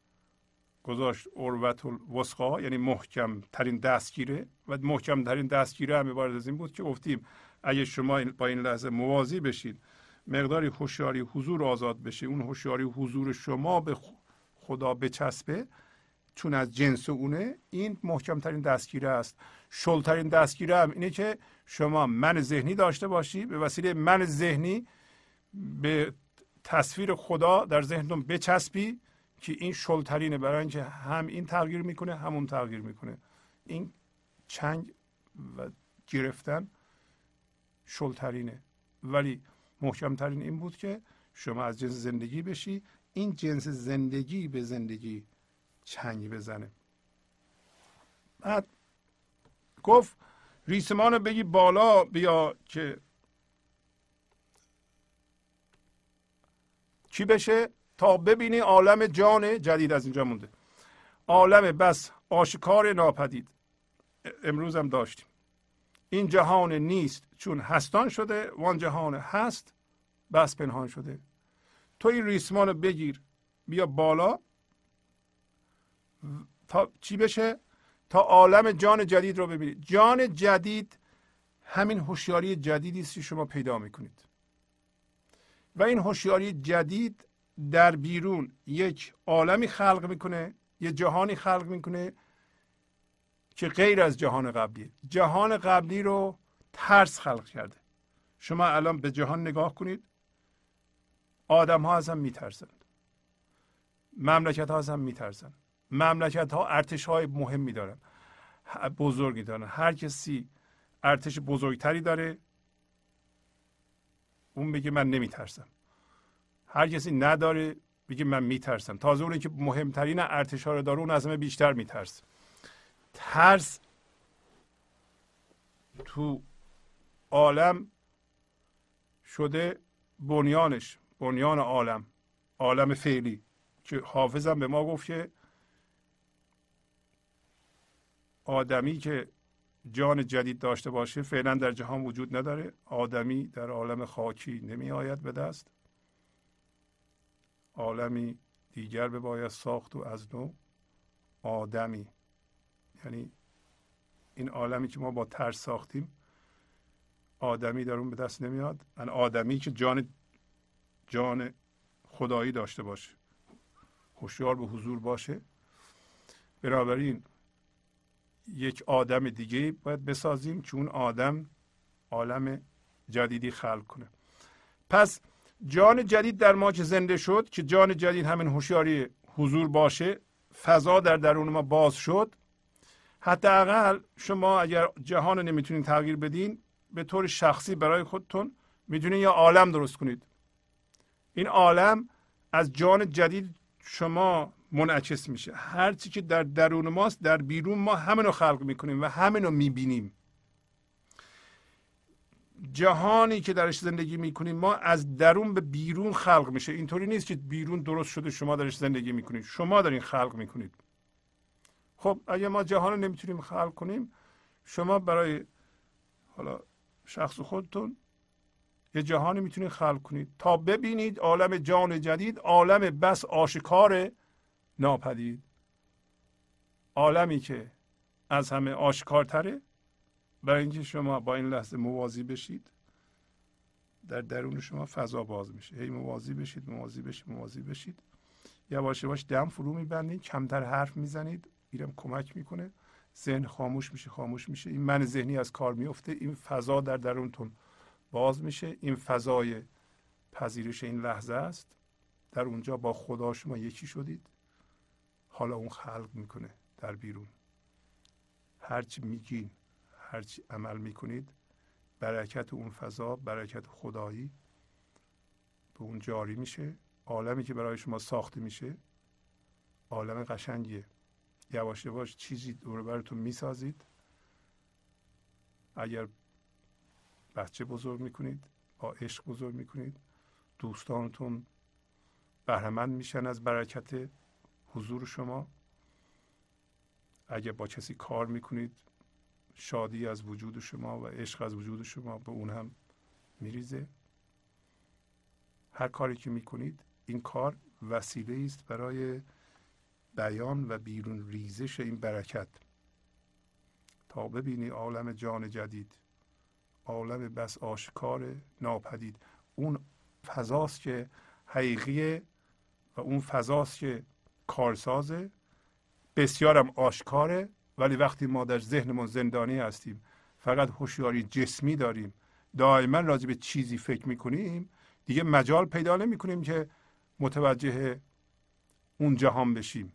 گذاشت اروت الوسقا یعنی محکم ترین دستگیره. و محکم ترین دستگیره هم عبارت از این بود که گفتیم اگه شما با این لحظه موازی بشید مقداری هوشیاری حضور آزاد بشه اون هوشیاری حضور شما به خدا بچسبه چون از جنس اونه این محکم ترین دستگیره است. شلترین دستگیره هم اینه که شما من ذهنی داشته باشی به وسیله من ذهنی به تصویر خدا در ذهنتون بچسبی که این شلترینه. برای اینکه هم این تغییر می‌کنه همون تغییر می‌کنه. این چنگ و گرفتن شلترینه. ولی محکمترین این بود که شما از جنس زندگی بشی. این جنس زندگی به زندگی چنگ بزنه. بعد گفت ریسمان بگی بالا بیا که چی بشه؟ تا ببینی عالم جان جدید از اینجا مونده. عالم بس آشکار ناپدید. امروز هم داشتیم. این جهان نیست چون هستان شده وان جهان هست بس پنهان شده. تو این ریسمان رو بگیر. بیا بالا. تا چی بشه؟ تا عالم جان جدید رو ببینید. جان جدید همین هوشیاری جدیدی است که شما پیدا می‌کنید. و این هوشیاری جدید در بیرون یک عالمی خلق می‌کنه یه جهانی خلق می‌کنه که غیر از جهان قبلی. جهان قبلی رو ترس خلق کرده. شما الان به جهان نگاه کنید آدم ها از هم میترسند. مملکت ها از هم میترسند. مملکت ها ارتش های مهمی دارن بزرگی دارن. هر کسی ارتش بزرگتری داره اون میگه من نمیترسم. هر کسی نداره میگه من میترسم. تازه اونی که مهمترین ارتش ها رو داره اون از همه بیشتر میترسه. ترس تو عالم شده بنیانش بنیان عالم عالم فعلی که حافظم به ما گفت که آدمی که جان جدید داشته باشه فعلا در جهان وجود نداره. آدمی در عالم خاکی نمی آید به دست. عالمی دیگر به باید ساخت و از نو آدمی. یعنی این عالمی که ما با ترس ساختیم آدمی در اون به دست نمیاد ان آدمی که جان جان خدایی داشته باشه هوشیار به حضور باشه. بنابراین یک آدم دیگه باید بسازیم که اون آدم عالم جدیدی خلق کنه. پس جان جدید در ما که زنده شد که جان جدید همین هوشیاری حضور باشه فضا در درون ما باز شد. حداقل شما اگر جهان رو نمی‌تونید تغییر بدین به طور شخصی برای خودتون می‌تونید یا عالم درست کنید. این عالم از جان جدید شما منعکس میشه. هر چی که در درون ماست در بیرون ما همینو خلق می‌کنیم و همینو می‌بینیم. جهانی که درش زندگی می‌کنیم ما از درون به بیرون خلق میشه. اینطوری نیست که بیرون درست شده شما درش زندگی می‌کنید. شما دارین خلق می‌کنید. خب اگه ما جهان رو نمی‌تونیم خلق کنیم شما برای حالا شخص خودتون یه جهانی می‌تونید خلق کنید. تا ببینید عالم جان جدید عالم بس آشکار ناپدید. عالمی که از همه آشکارتره برای اینکه شما با این لحظه موازی بشید در درون شما فضا باز میشه. هی موازی بشید موازی بشید موازی بشید. یواش یواش دم فرو میبندید کمتر حرف می‌زنید میرم کمک می‌کنه. ذهن خاموش میشه خاموش میشه. این من ذهنی از کار میفته این فضا در درونتون باز میشه. این فضای پذیرش این لحظه است. در اونجا با خدا شما یکی شدید. حالا اون خلق می‌کنه در بیرون. هرچی میگین هرچی عمل می‌کنید برکت اون فضا برکت خدایی به اون جاری میشه. عالمی که برای شما ساخته میشه عالم قشنگیه. یواش یواش چیزی دور براتون می‌سازید. اگر بچه بزرگ می‌کنید با عشق بزرگ می‌کنید دوستانتون بهرهمند میشن از برکت حضور شما. اگر با کسی کار می‌کنید شادی از وجود شما و عشق از وجود شما به اون هم میریزه. هر کاری که می‌کنید این کار وسیله است برای بیان و بیرون ریزش این برکت. تا ببینی عالم جان جدید عالم بس آشکار ناپدید. اون فضاست که حقیقیه و اون فضاست که کارسازه بسیارم آشکاره ولی وقتی ما در ذهنمون زندانی هستیم فقط هوشیاری جسمی داریم دائما راجع به چیزی فکر می‌کنیم دیگه مجال پیدا نمی‌کنیم که متوجه اون جهان بشیم.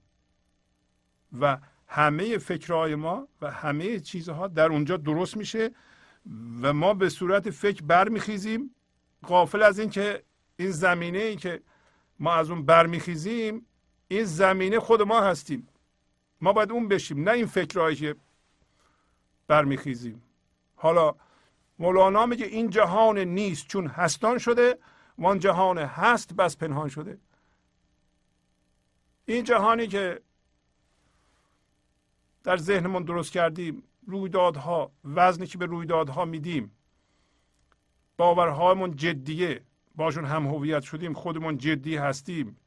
و همه فکرهای ما و همه چیزها در اونجا درست میشه و ما به صورت فکر برمیخیزیم قافل از اینکه این زمینه ای که ما از اون برمیخیزیم این زمینه خود ما هستیم. ما باید اون بشیم نه این فکرهایی که برمیخیزیم. حالا مولانا میگه این جهان نیست چون هستان شده وان جهان هست بس پنهان شده. این جهانی که در ذهنمون درست کردیم رویدادها وزنی که به رویدادها میدیم باورهامون جدیه باشون هم هویت شدیم خودمون جدی هستیم.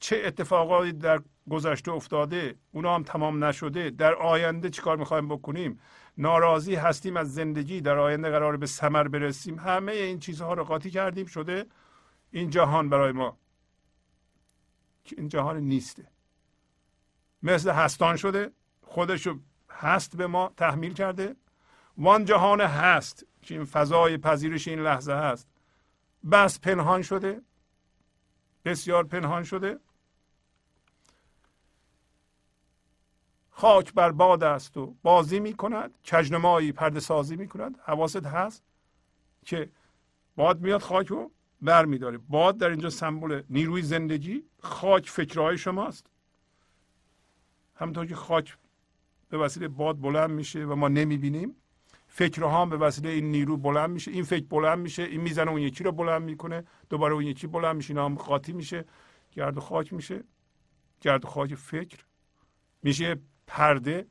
چه اتفاقاتی در گذشته افتاده اونا هم تمام نشده در آینده چیکار می‌خوایم بکنیم؟ ناراضی هستیم از زندگی در آینده قرار به سمر برسیم. همه این چیزها رو قاطی کردیم شده این جهان برای ما. این جهان نیسته. مثل هستان شده خودشو هست به ما تحمیل کرده. وان جهان هست که این فضای پذیرش این لحظه هست. بس پنهان شده بسیار پنهان شده. خاک بر باد است و بازی می کند کجنمایی پرده سازی می کند حواست هست که باد میاد خاک رو بر می داره. باد در اینجا سمبل نیروی زندگی خاک فکرهای شماست. همونطور که خاک به وسیله باد بلند میشه و ما نمی‌بینیم فکرها هم به وسیله این نیرو بلند میشه. این فکر بلند میشه این می‌زنه اون یکی رو بلند می‌کنه دوباره اون یکی بلند میشه اینا هم قاطی میشه گرد و خاک میشه. گرد و خاک فکر میشه. پرده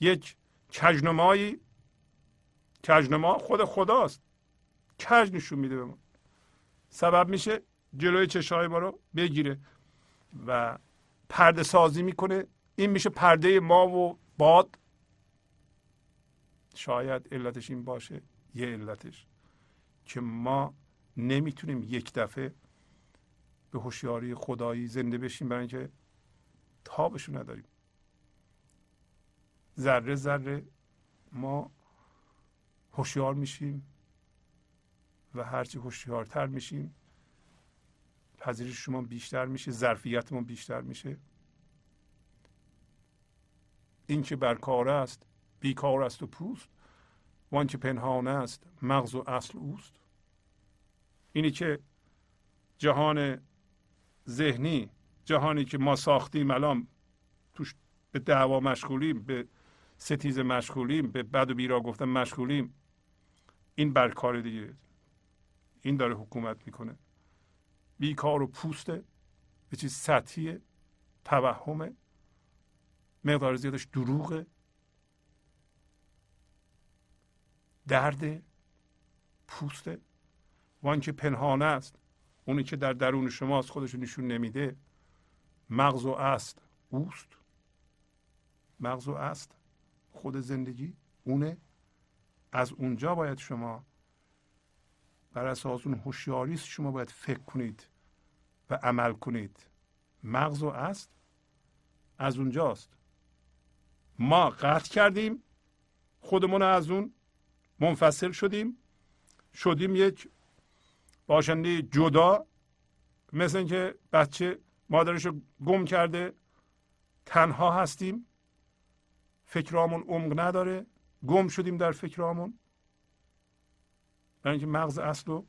یک کجنمایی کجنما خود خداست. کج نشون میده به ما. سبب میشه جلوی چشای ما رو بگیره و پرده سازی می‌کنه. این میشه پرده ما و باد. شاید علتش این باشه یه علتش که ما نمی‌تونیم یک دفعه به هوشیاری خدایی زنده بشیم برای اینکه تابشو نداریم. ذره ذره ما هوشیار میشیم و هرچی هوشیارتر میشیم پذیرش شما بیشتر میشه ظرفیتمون بیشتر میشه. این که بر کار است بیکار است و پوست وان که پنهان است مغز و اصل اوست. اینی که جهان ذهنی جهانی که ما ساختیم الان توش به دعوا مشغولیم به ستیز مشغولیم به بد و بیرا گفتن مشغولیم. این برکار دیگه. این داره حکومت می‌کنه. بیکار و پوسته به چیز سطحیه توهمه. مقدار زیادش دروغه. درد پوسته. وان که پنهانه است اونی که در درون شماست خودش نشون نمیده. مغز و است اوست. مغز و است خود زندگی اونه. از اونجا باید شما بر اساس اون هوشیاری شما باید فکر کنید و عمل کنید. مغز و است از اونجاست. ما قطع کردیم. خودمون از اون منفصل شدیم. شدیم یک باشنده جدا. مثل اینکه بچه مادرش رو گم کرده. تنها هستیم. فکرامون عمق نداره. گم شدیم در فکرامون. برای اینکه مغز اصل رو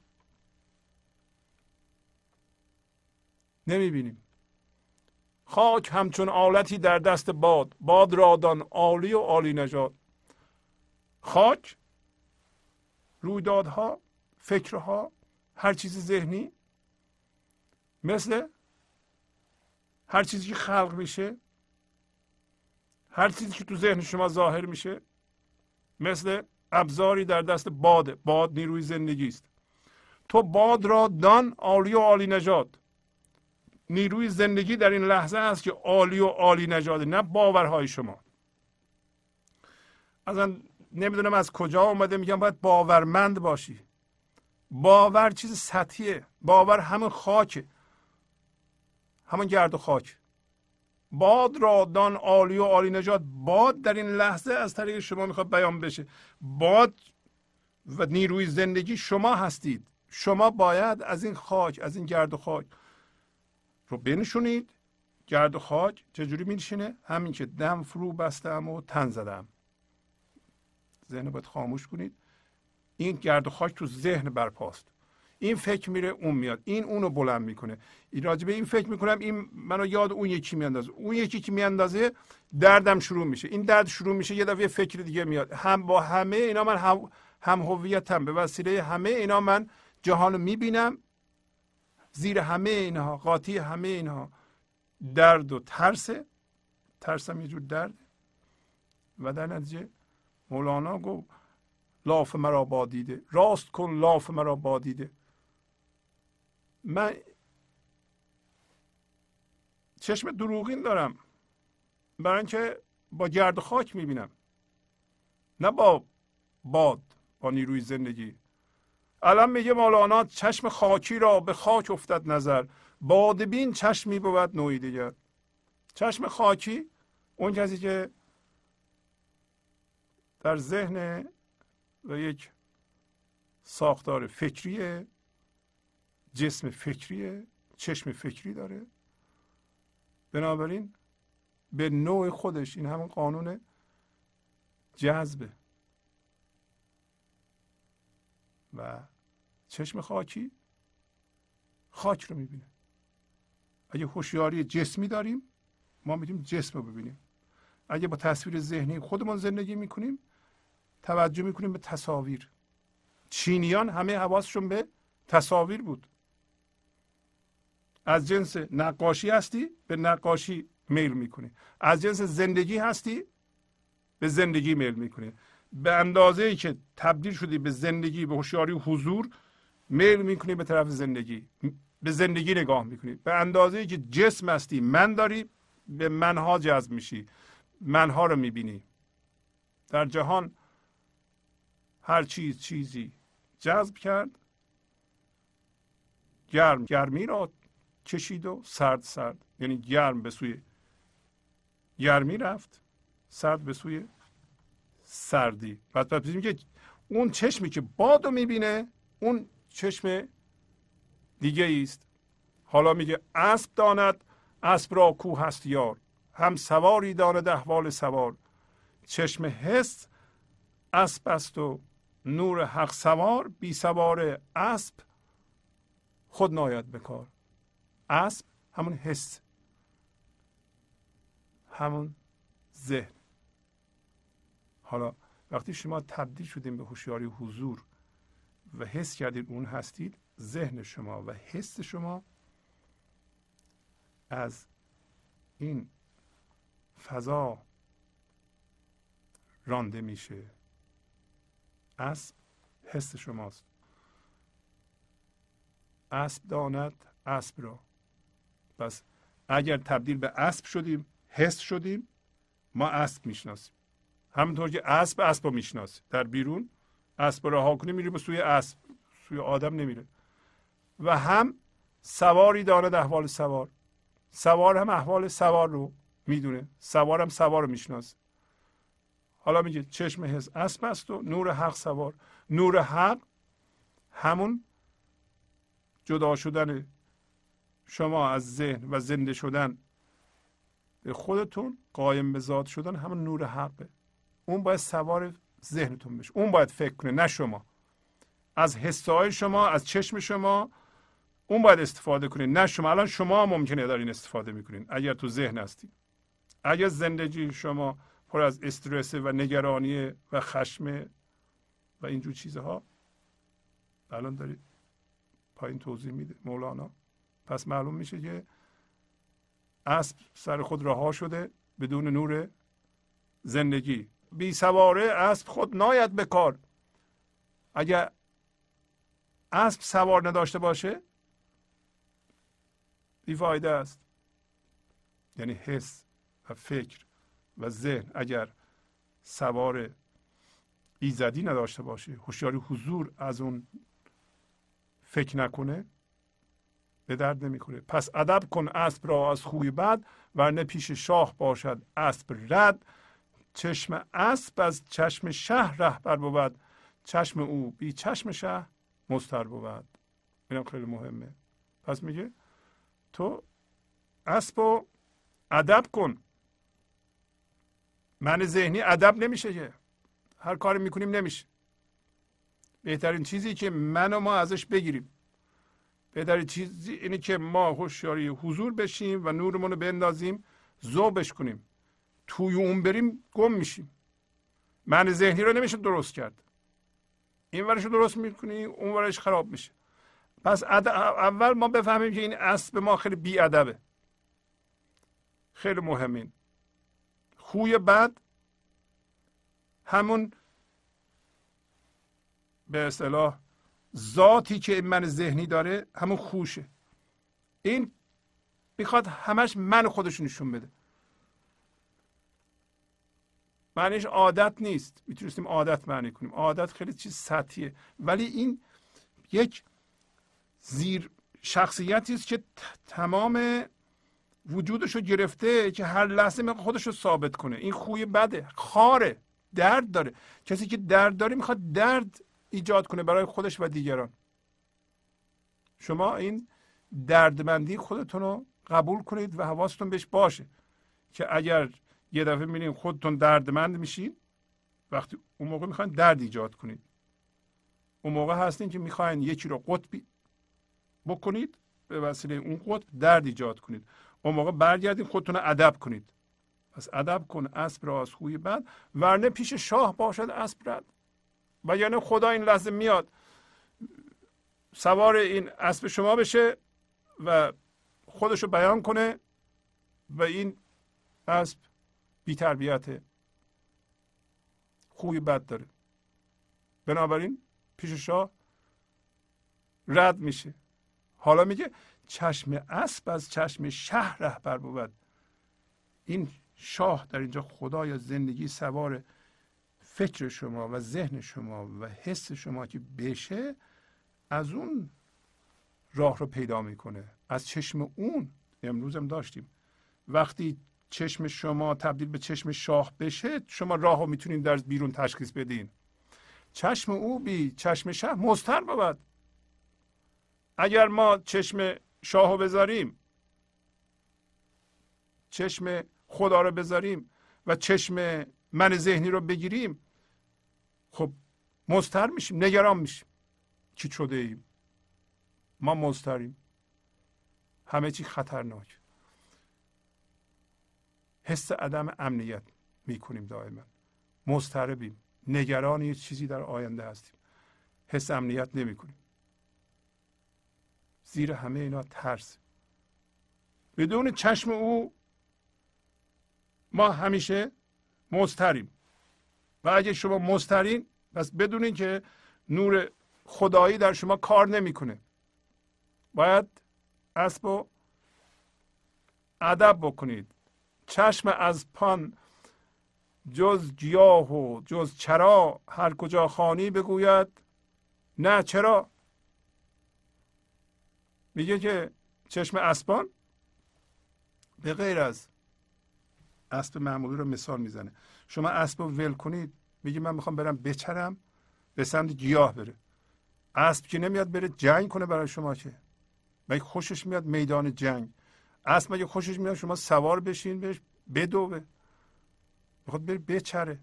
نمی‌بینیم. خاک همچون آلتی در دست باد. باد رادان عالی و عالی نژاد. خاک رویدادها فکرها هر چیز ذهنی مثل هر چیزی که خلق میشه هر چیزی که تو ذهن شما ظاهر میشه مثل ابزاری در دست باده باد نیروی زندگی است تو باد را دان عالی و عالی نژاد نیروی زندگی در این لحظه است که عالی و عالی نژاده نه باورهای شما اصلا نمی‌دونم از کجا اومده میگم باید باورمند باشی باور چیز سطحیه باور همون خاکه همون گرد و خاک. باد را دان عالی و عالی نجات. باد در این لحظه از طریق شما می‌خواد بیان بشه. باد و نیروی زندگی شما هستید. شما باید از این خاک از این گرد و خاک رو بنشونید. گرد و خاک چجوری میشینه همین که دم فرو بستم و تن زدم. ذهن باید خاموش کنید. این گرد و خاک تو ذهن برپاست. این فکر میره اون میاد. این اونو بلند می‌کنه. این راجبه این فکر می‌کنم این منو یاد اون یکی میاندازه. اون یکی که میاندازه دردم شروع میشه. این درد شروع میشه یه دفعه فکر دیگه میاد. هم با همه اینا من هم, هم هویتم. به وسیله همه اینا من جهان می‌بینم. زیر همه اینها قاطی همه اینها. درد و ترس ترسم یه جور درد. و در نتیجه مولانا گفت لاف مرا با دیده. راست کن لاف مرا با دیده. من چشم دروغین دارم. برای اینکه با گرد خاک می‌بینم. نه با باد با نیروی زندگی. الان میگه مولانا چشم خاکی را به خاک افتد نظر. بادبین چشمی بود نوعی دیگر. چشم خاکی اون کسی که در ذهن و یک ساختار فکری جسم فکری چشم فکری داره. بنابراین به نوع خودش این همون قانون جذبه. و چشم خاکی خاک رو می‌بینه. اگه هوشیاری جسمی داریم ما می‌تونیم جسم رو ببینیم. اگه با تصویر ذهنی خودمون زندگی می‌کنیم توجه می‌کنیم به تصاویر. چینیان همه حواسشون به تصاویر بود. از جنس نقاشی هستی به نقاشی میل می‌کنی. از جنس زندگی هستی به زندگی میل می‌کنی. به اندازه ای که تبدیل شدی به زندگی به هوشیاری و حضور میل می‌کنی به طرف زندگی. به زندگی نگاه می‌کنی. به اندازه ای که جسم هستی من داری به منها جذب میشی. منها رو می‌بینی. در جهان هر چیز چیزی جذب کرد گرم گرمی را کشید و سرد سرد. یعنی گرم به سوی گرمی رفت سرد به سوی سردی. پس پس که اون چشمی که باد رو می‌بینه اون چشم دیگه است. حالا میگه اسب داند اسب را کو هست یار. هم سواری داند احوال سوار. چشم حس اسب است و نور حق سوار بی سوار اسب خود ناید بکار اسب همون حس همون ذهن. حالا وقتی شما تبدیل شدیم به هوشیاری حضور و حس کردید اون هستید ذهن شما و حس شما از این فضا رانده میشه. اسب حس شماست. اسب داند اسب را. پس اگر تبدیل به اسب شدیم حس شدیم ما اسب می‌شناسیم. همونطور که اسب اسب رو می‌شناسه. در بیرون اسب رها کنی میره به سوی اسب. سوی آدم نمیره. و هم سواری دارد احوال سوار. سوار هم احوال سوار رو می‌دونه. سوار هم سوار رو می‌شناسه. حالا میگه چشم حس اسب است و نور حق سوار. نور حق همون جدا شدن شما از ذهن و زنده شدن به خودتون قایم به ذات شدن همون نور حقه. اون باید سوار ذهنتون بشه. اون باید فکر کنه نه شما. از حسای شما از چشم شما اون باید استفاده کنید نه شما. الان شما ممکنه دارین استفاده می‌کنین. اگر تو ذهن هستید اگر زندگی شما پر از استرس و نگرانی و خشم و اینجور چیزها الان دارید پایین توضیح میده. مولانا. پس معلوم میشه که اسب سر خود رها شده بدون نور زندگی. بی سواره اسب خود ناید به کار. اگر اسب سوار نداشته باشه بیفایده است. یعنی حس و فکر و ذهن اگر سوار ایزدی نداشته باشه هوشیاری حضور از اون فکر نکنه به درد نمی‌خوره. پس ادب کن اسب را از خوی بد ورنه پیش شاه باشد اسب رد. چشم اسب از چشم شهر رهبر بود. چشم او بی چشم شهر مستر بود. اینم خیلی مهمه. پس میگه تو اسب و ادب کن. من ذهنی ادب نمیشه که. هر کاری می‌کنیم نمیشه. بهترین چیزی که من و ما ازش بگیریم. بهترین چیزی اینه که ما هوشیاری حضور بشیم و نورمون رو بندازیم ذوبش کنیم. توی اون بریم گم میشیم. من ذهنی رو نمیشه درست کرد. این ورش رو درست می‌کنی اون ورش خراب میشه. پس اول ما بفهمیم که این اسب ما خیلی بیادبه. خیلی مهمین. خوی بد همون به اصطلاح ذاتی که من ذهنی داره همون خوشه. این می‌خواد همش من خودش نشون بده. معنیش عادت نیست. می‌تونستیم عادت معنی کنیم. عادت خیلی چیز سطحیه. ولی این یک زیر شخصیتی است که تمام وجودش رو گرفته که هر لحظه می‌خواد خودش رو ثابت کنه. این خوی بده. خاره. درد داره. کسی که درد داره می‌خواد درد ایجاد کنه برای خودش و دیگران. شما این دردمندی خودتون رو قبول کنید و حواستون بهش باشه که اگر یه دفعه می‌بینید خودتون دردمند میشین وقتی اون موقع می‌خواین درد ایجاد کنید اون موقع هستین که می‌خواین یکی رو قطبی بکنید به وسیله اون قطب درد ایجاد کنید. اون موقع برگردید خودتون ادب کنید. پس ادب کن اسب را از خوی بد ورنه پیش شاه باشد اسب رد. و یعنی خدا این لحظه میاد سوار این اسب شما بشه و خودش رو بیان کنه و این اسب بی تربیته خوی بد داره. بنابراین پیش شاه رد میشه. حالا میگه چشم اسب از چشم شهر رهبر بود. این شاه در اینجا خدا یا زندگی سوار فکر شما و ذهن شما و حس شما که بشه از اون راه رو پیدا می‌کنه. از چشم اون امروز هم داشتیم. وقتی چشم شما تبدیل به چشم شاه بشه شما راه رو می‌تونید در بیرون تشخیص بدین. چشم او بی چشم شه مستر بود. اگر ما چشم شاه رو بذاریم چشم خدا رو بذاریم و چشم من ذهنی رو بگیریم خب مستر میشیم نگران میشیم. چی شده ایم؟ ما مستریم همه چی خطرناک. حس عدم امنیت می‌کنیم دائما. مضطربیم. نگران یه چیزی در آینده هستیم. حس امنیت نمی‌کنیم. زیر همه اینا ترس. بدون چشم او ما همیشه مستریم و اگه شما مسترین پس بدونین که نور خدایی در شما کار نمی‌کنه. باید اسب و ادب بکنید. چشم از پان جز گیاه و جز چرا هر کجا خانی بگوید. نه چرا؟ میگه که چشم اسبان به غیر از اسب معمولی رو مثال می‌زنه. شما اسب رو ول کنید. میگه من می‌خوام برم بچرم به سمت گیاه بره. اسب که نمیاد بره جنگ کنه برای شما که. مگه خوشش میاد میدان جنگ؟ اسب مگه خوشش میاد شما سوار بشین بهش بدوه. می‌خواد بره بچره.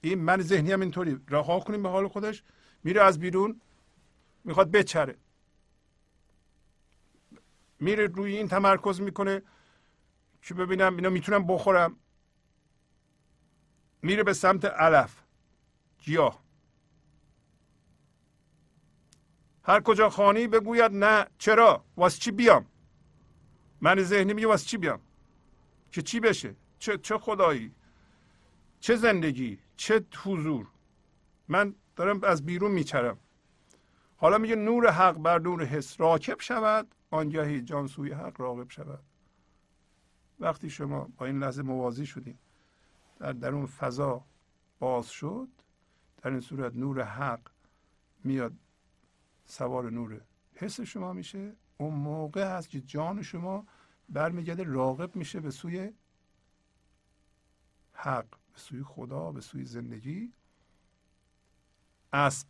این من ذهنی هم اینطوری. رها کنیم به حال خودش. میره از بیرون می‌خواد بچره. میره روی این تمرکز می‌کنه که ببینم اینا می‌تونم بخورم. میره به سمت علف. گیاه هر کجا خانی بگوید نه چرا؟ واسه چی بیام؟ من ذهنی میگه واسه چی بیام؟ که چی بشه؟ چه, چه خدایی؟ چه زندگی؟ چه حضور؟ من دارم از بیرون میچرم. حالا میگه نور حق بر نور حس راکب شود آنگهی جان سوی حق راغب شود. وقتی شما با این لحظه موازی شدیم در درون فضا باز شد در این صورت نور حق میاد سوار نور حس شما میشه. اون موقع هست که جان شما برمیگرده راغب میشه به سوی حق به سوی خدا به سوی زندگی.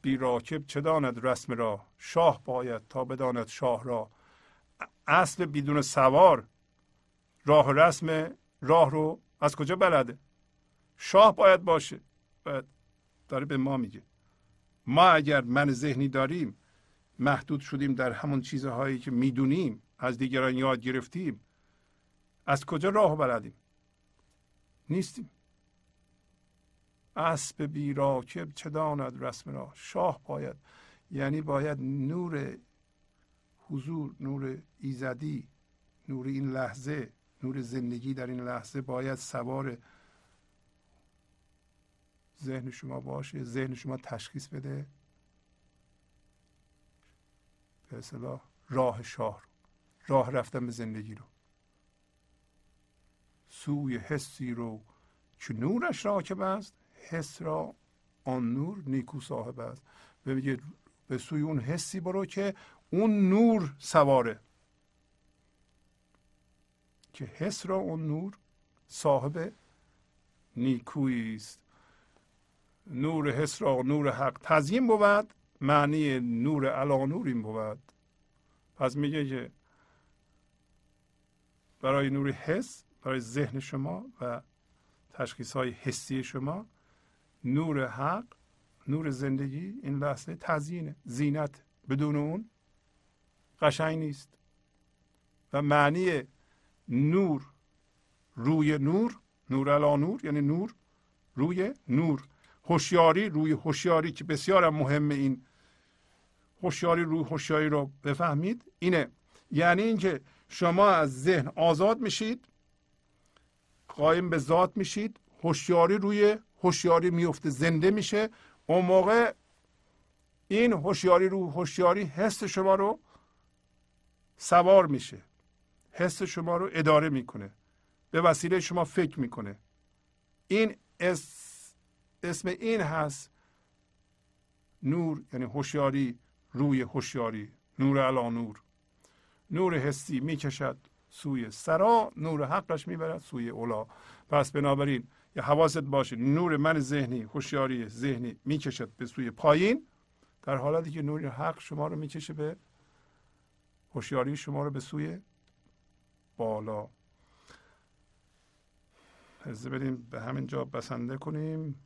بی راکب چه داند رسم را؟ شاه باید تا بداند شاه را. اسب بدون سوار راه رسم راه رو از کجا بلده؟ شاه باید باشه. باید داره به ما میگه. ما اگر من ذهنی داریم محدود شدیم در همون چیزهایی که می‌دونیم از دیگران یاد گرفتیم از کجا راه بلدیم؟ نیستیم. اسب بی راکب چه داند رسم را؟ شاه باید یعنی باید نور حضور نور ایزدی نور این لحظه نور زندگی در این لحظه باید سوار ذهن شما باشه ذهن شما تشخیص بده. به اصطلاح راه شاه راه رفتن به زندگی رو. سوی حسی رو که نورش راکب است حس را آن نور نیکو صاحب است. به به سوی اون حسی برو که اون نور سواره. که حس را اون نور صاحب نیکویی است. نور حس را نور حق تزیین بود معنی نور علا نور این بود. پس میگه که برای نور حس برای ذهن شما و تشخیص های حسی شما نور حق نور زندگی این لحظه تزیینه. زینت بدون اون قشنگ نیست. و معنی نور روی نور نور علا نور یعنی نور روی نور. هوشیاری روی هوشیاری که بسیار مهم این هوشیاری روی هوشیاری رو بفهمید. اینه. یعنی اینکه شما از ذهن آزاد میشید قایم به ذات میشید هوشیاری روی هوشیاری میفته زنده میشه. اون موقع این هوشیاری رو هوشیاری حس شما رو سوار میشه. حس شما رو اداره می‌کنه. به وسیله شما فکر می‌کنه. این اسم این هست نور یعنی هوشیاری روی هوشیاری نور علا نور. نور حسی می‌کشد سوی سرا نور حقش می‌برد سوی اولا پس بنابراین یه حواست باشه نور من ذهنی هوشیاری ذهنی می‌کشد به سوی پایین در حالتی که نور حق شما رو می‌کشه به هوشیاری شما رو به سوی بالا. از بریم به همین جا بسنده کنیم.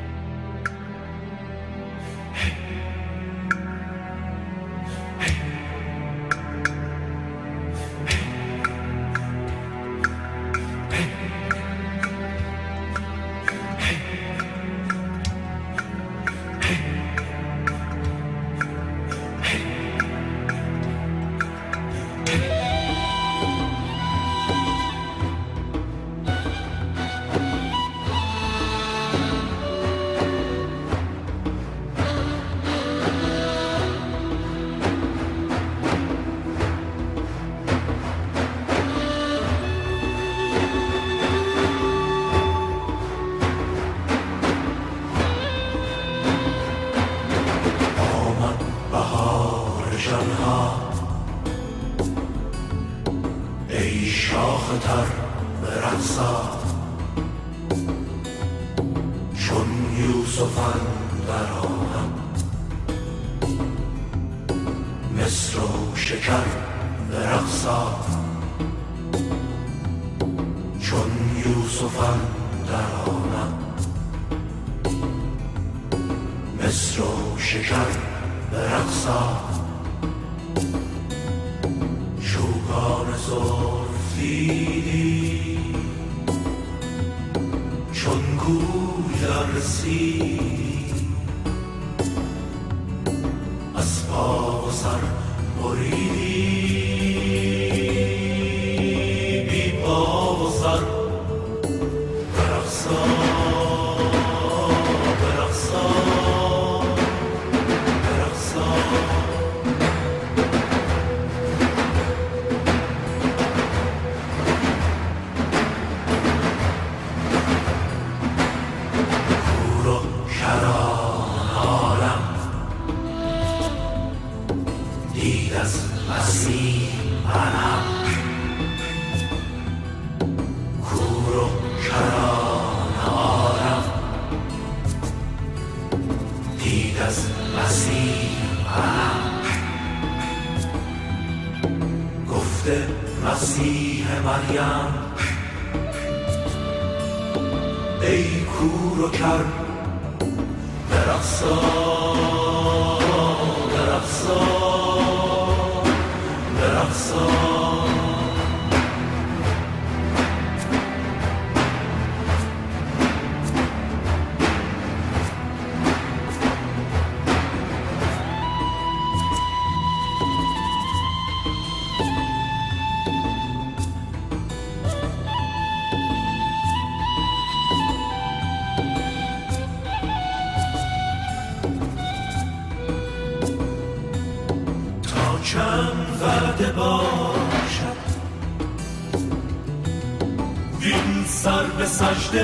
see. به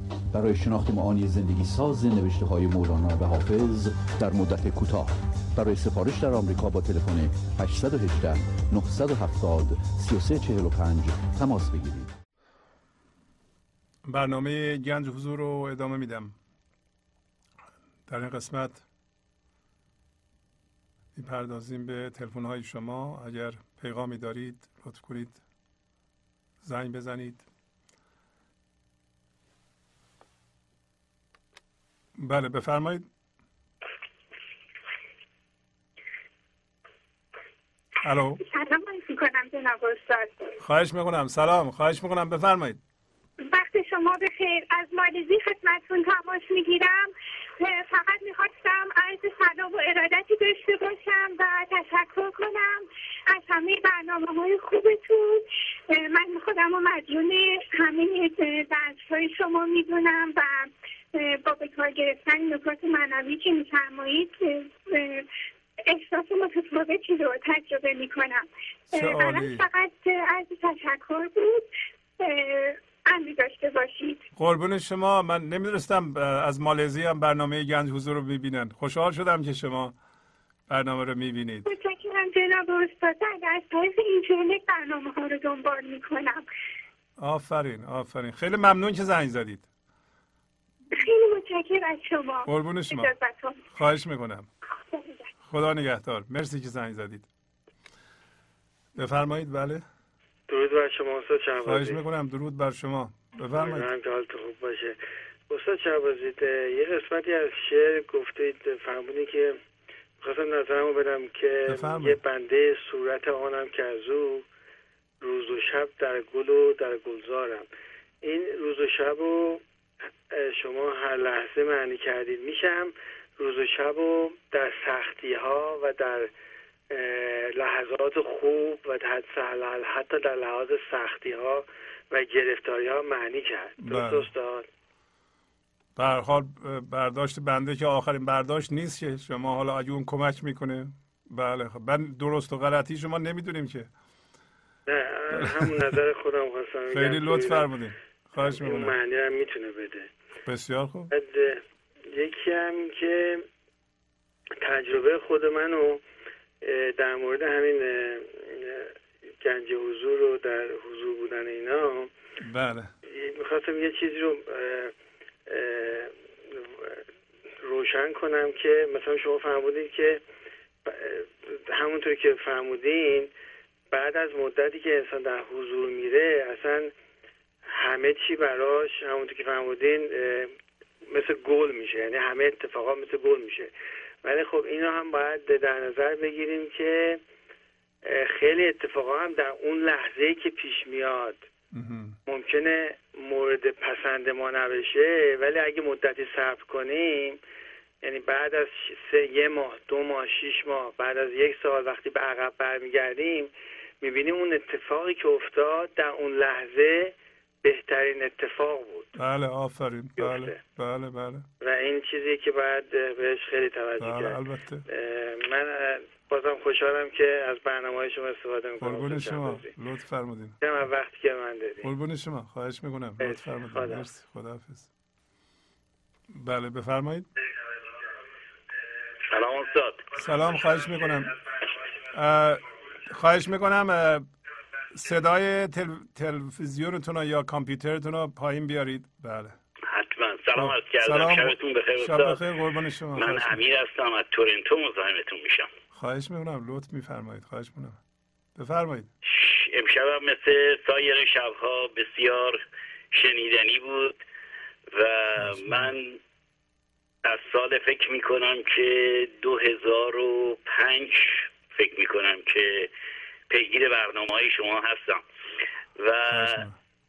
برای شناخت معانی زندگی ساز نوشته های مولانا و حافظ در مدت کوتاه. برای سفارش در آمریکا با تلفن 818 970 3345 تماس بگیرید. برنامه گنج حضور رو ادامه میدم. در این قسمت می‌پردازیم به تلفن های شما. اگر پیغامی دارید لطف کنید زنگ بزنید. بله بفرمایید. الو. سلام می‌کنم جناب استاد. خواهش می‌کنم. سلام خواهش می‌کنم. بفرمایید. وقت شما به خیر از مالزی خدمتتون تماس می‌گیرم. فقط می‌خواستم عرض سلام و ارادتی داشته باشم و تشکر کنم از همه برنامه های خوبتون. من خودم رو مدیون همه درس های شما می‌دونم و با به کار گرفتن نکات معنوی که میفرمایید احساس متفاوتی رو تجربه می‌کنم. فقط از تشکر بود. امری داشته باشید. قربون شما. من نمی‌دونستم از مالزی هم برنامه گنج حضور رو می‌بینن. خوشحال شدم که شما برنامه رو می‌بینید. متشکرم جناب استاد. از طریق اینترنت برنامه ها رو دنبال می‌کنم. آفرین آفرین. خیلی ممنون که زنگ زدید. خیلی متشکرم از شما. قربون شما. خواهش می‌کنم. خدا نگهدار. مرسی که زنگ زدید. بفرمایید. بله. درود بر شما استاد خواهش شهبازی می‌کنم درود بر شما. بفرمایید. که حالتون خوب باشه. استاد شهبازی یه قسمتی از شعر گفتید فرمودید که می‌خواستم نظرمو بدم که بفرمایید. یه بنده صورت آنم که از او روز و شب در گل و در گلزارم. این روز و شب رو شما هر لحظه معنی کردید. میشه هم روز و شب رو در سختی ها و در لحظات خوب و حتی در لحاظ سختی ها و گرفتاری ها معنی کرد. درست بله. استاد؟ به حال برداشت بنده که آخرین برداشت نیست که شما حالا اگه اون کمک می‌کنه. بله خب من درست و غلطی شما نمی‌دونیم که. نه همون نظر خودم خواستم خیلی لطف فرمودین. خواهش می‌کنم. معنی هم می‌تونه بده. بسیار خوب. یکی هم که تجربه خود منو در مورد همین گنج حضور و در حضور بودن اینا بله. می‌خواستم یه چیزی رو روشن کنم که مثلا شما فرمودید که همونطور که فرمودین بعد از مدتی که انسان در حضور میره اصلا همه چی براش همونطور که فرمودین مثل گل میشه یعنی همه اتفاقات مثل گل میشه. ولی خب اینو هم باید در نظر بگیریم که خیلی اتفاقا هم در اون لحظه که پیش میاد ممکنه مورد پسند ما نبشه ولی اگه مدتی صبر کنیم یعنی بعد از سه یه ماه دو ماه شیش ماه بعد از یک سال وقتی به عقب برمیگردیم می‌بینیم اون اتفاقی که افتاد در اون لحظه بهترین اتفاق بود. بله آفرین. بله بله بله. و این چیزی که باید بهش خیلی توجه بله کرد. البته. من بازم خوشحالم که از برنامه های شما استفاده می‌کنم. قربون شما. لطف فرمودین. وقتی که من دادیم قربون شما. خواهش می‌کنم. لطف فرمودین. مرسی. خداحافظ. بله بفرمایید. سلام استاد. سلام. خواهش می‌کنم. خواهش می‌کنم صدای تل... تلویزیونتون یا کامپیوترتون رو پایین بیارید. بله. حتما. سلام از کردم. سلام. شبتون بخیر شب بخیر قربان شما. من امیر هستم از تورنتو مزاحمتون میشم. خواهش می‌کنم. لطف میفرمایید. خواهش می‌کنم. بفرمایید. امشب مثل سایر شبها بسیار شنیدنی بود و من از سال فکر می‌کنم که دو هزار و پنج فکر می‌کنم که پیگیر برنامه های شما هستم. و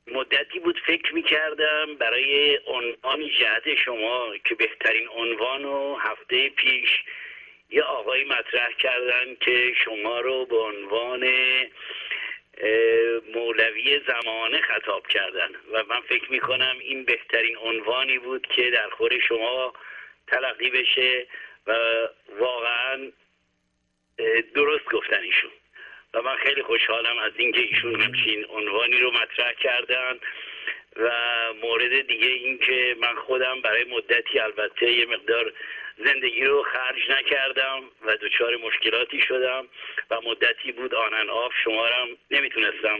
مدتی بود فکر می‌کردم برای عنوان جهت شما که بهترین عنوان و هفته پیش یه آقای مطرح کردن که شما رو به عنوان مولوی زمانه خطاب کردن. و من فکر می‌کنم این بهترین عنوانی بود که در خور شما تلقی بشه و واقعا درست گفتن ایشون. و من خیلی خوشحالم از اینکه ایشون همچین عنوانی رو مطرح کردن و مورد دیگه اینکه من خودم برای مدتی البته یه مقدار زندگی رو خرج نکردم و دچار مشکلاتی شدم و مدتی بود آنن آف شمارم نمی‌تونستم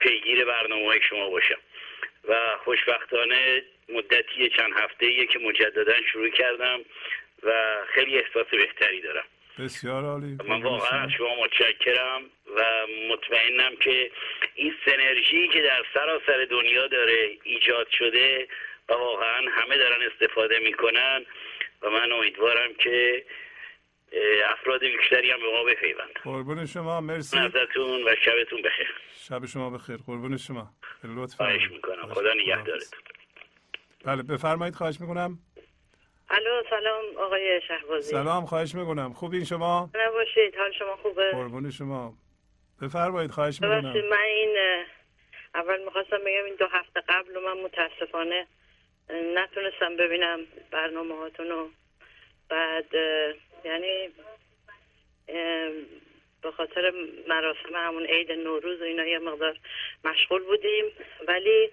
پیگیر برنامه های شما باشم. و خوشبختانه مدتی چند هفته که مجددا شروع کردم و خیلی احساس بهتری دارم. بسیار عالی. من واقعا از شما متشکرم و مطمئنم که این سنرژی که در سراسر دنیا داره ایجاد شده و واقعا همه دارن استفاده می‌کنن و من امیدوارم که افراد بیشتری هم به ما بپیوند قربون شما. مرسی. ازتون و شبتون بخیر. شب شما بخیر. قربون شما. لطفا. خواهش می‌کنم. خدا نگهدارتون. بله بفرمایید. خواهش می‌کنم. الو سلام آقای شهبازی. سلام خواهش می‌کنم. خوبین شما؟ نباشید حال شما خوبه؟ قربون شما. بفرمایید خواهش می‌کنم. من این اول می‌خواستم بگم این دو هفته قبل من متاسفانه نتونستم ببینم برنامه هاتونو بعد یعنی به خاطر مراسم همون عید نوروز و اینا یه مقدار مشغول بودیم. ولی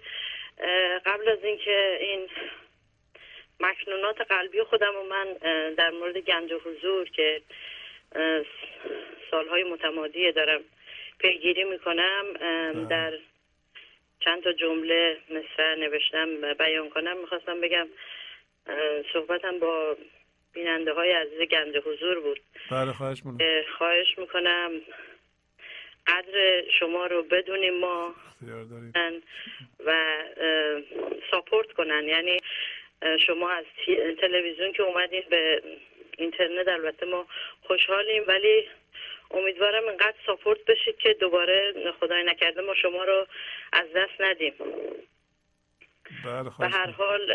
قبل از اینکه این مکنونات قلبی خودم و من در مورد گنج حضور که سالهای متمادی دارم پیگیری می‌کنم در چند تا جمله مثل نوشتم بیان کنم. می‌خواستم بگم صحبتم با بیننده های عزیز گنج حضور بود. بله خواهش می‌کنم. خواهش می‌کنم قدر شما رو بدونیم ما و ساپورت کنن. یعنی شما از تلویزیون که اومدین به اینترنت البته ما خوشحالیم ولی امیدوارم اینقدر ساپورت بشید که دوباره خدای نکرده ما شما رو از دست ندیم. بله به هر حال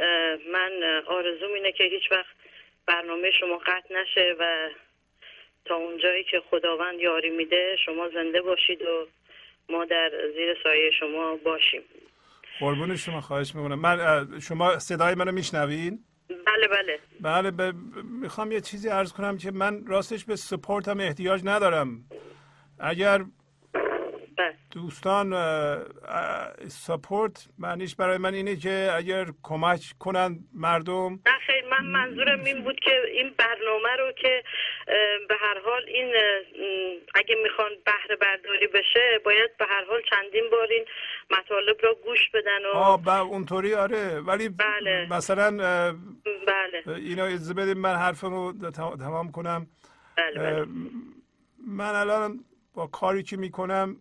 من آرزوم اینه که هیچ وقت برنامه شما قطع نشه و تا اونجایی که خداوند یاری میده شما زنده باشید و ما در زیر سایه شما باشیم. قربون شما خواهش می‌کنم. من شما صدای منو میشنوین؟ بله بله. بله ب... می‌خوام یه چیزی عرض کنم که من راستش به سپورت هم احتیاج ندارم. اگر دوستان سپورت معنیش برای من اینه که اگر کمک کنن مردم. نه خیر من منظورم این بود که این برنامه رو که به هر حال این اگه می‌خوان بهره برداری بشه باید به هر حال چندین بار این مطالب رو گوش بدن و آه اونطوری آره. ولی بله. مثلا بله. اینا اجازه بدیم من حرفمو تمام کنم. بله بله. من الان با کاری که می‌کنم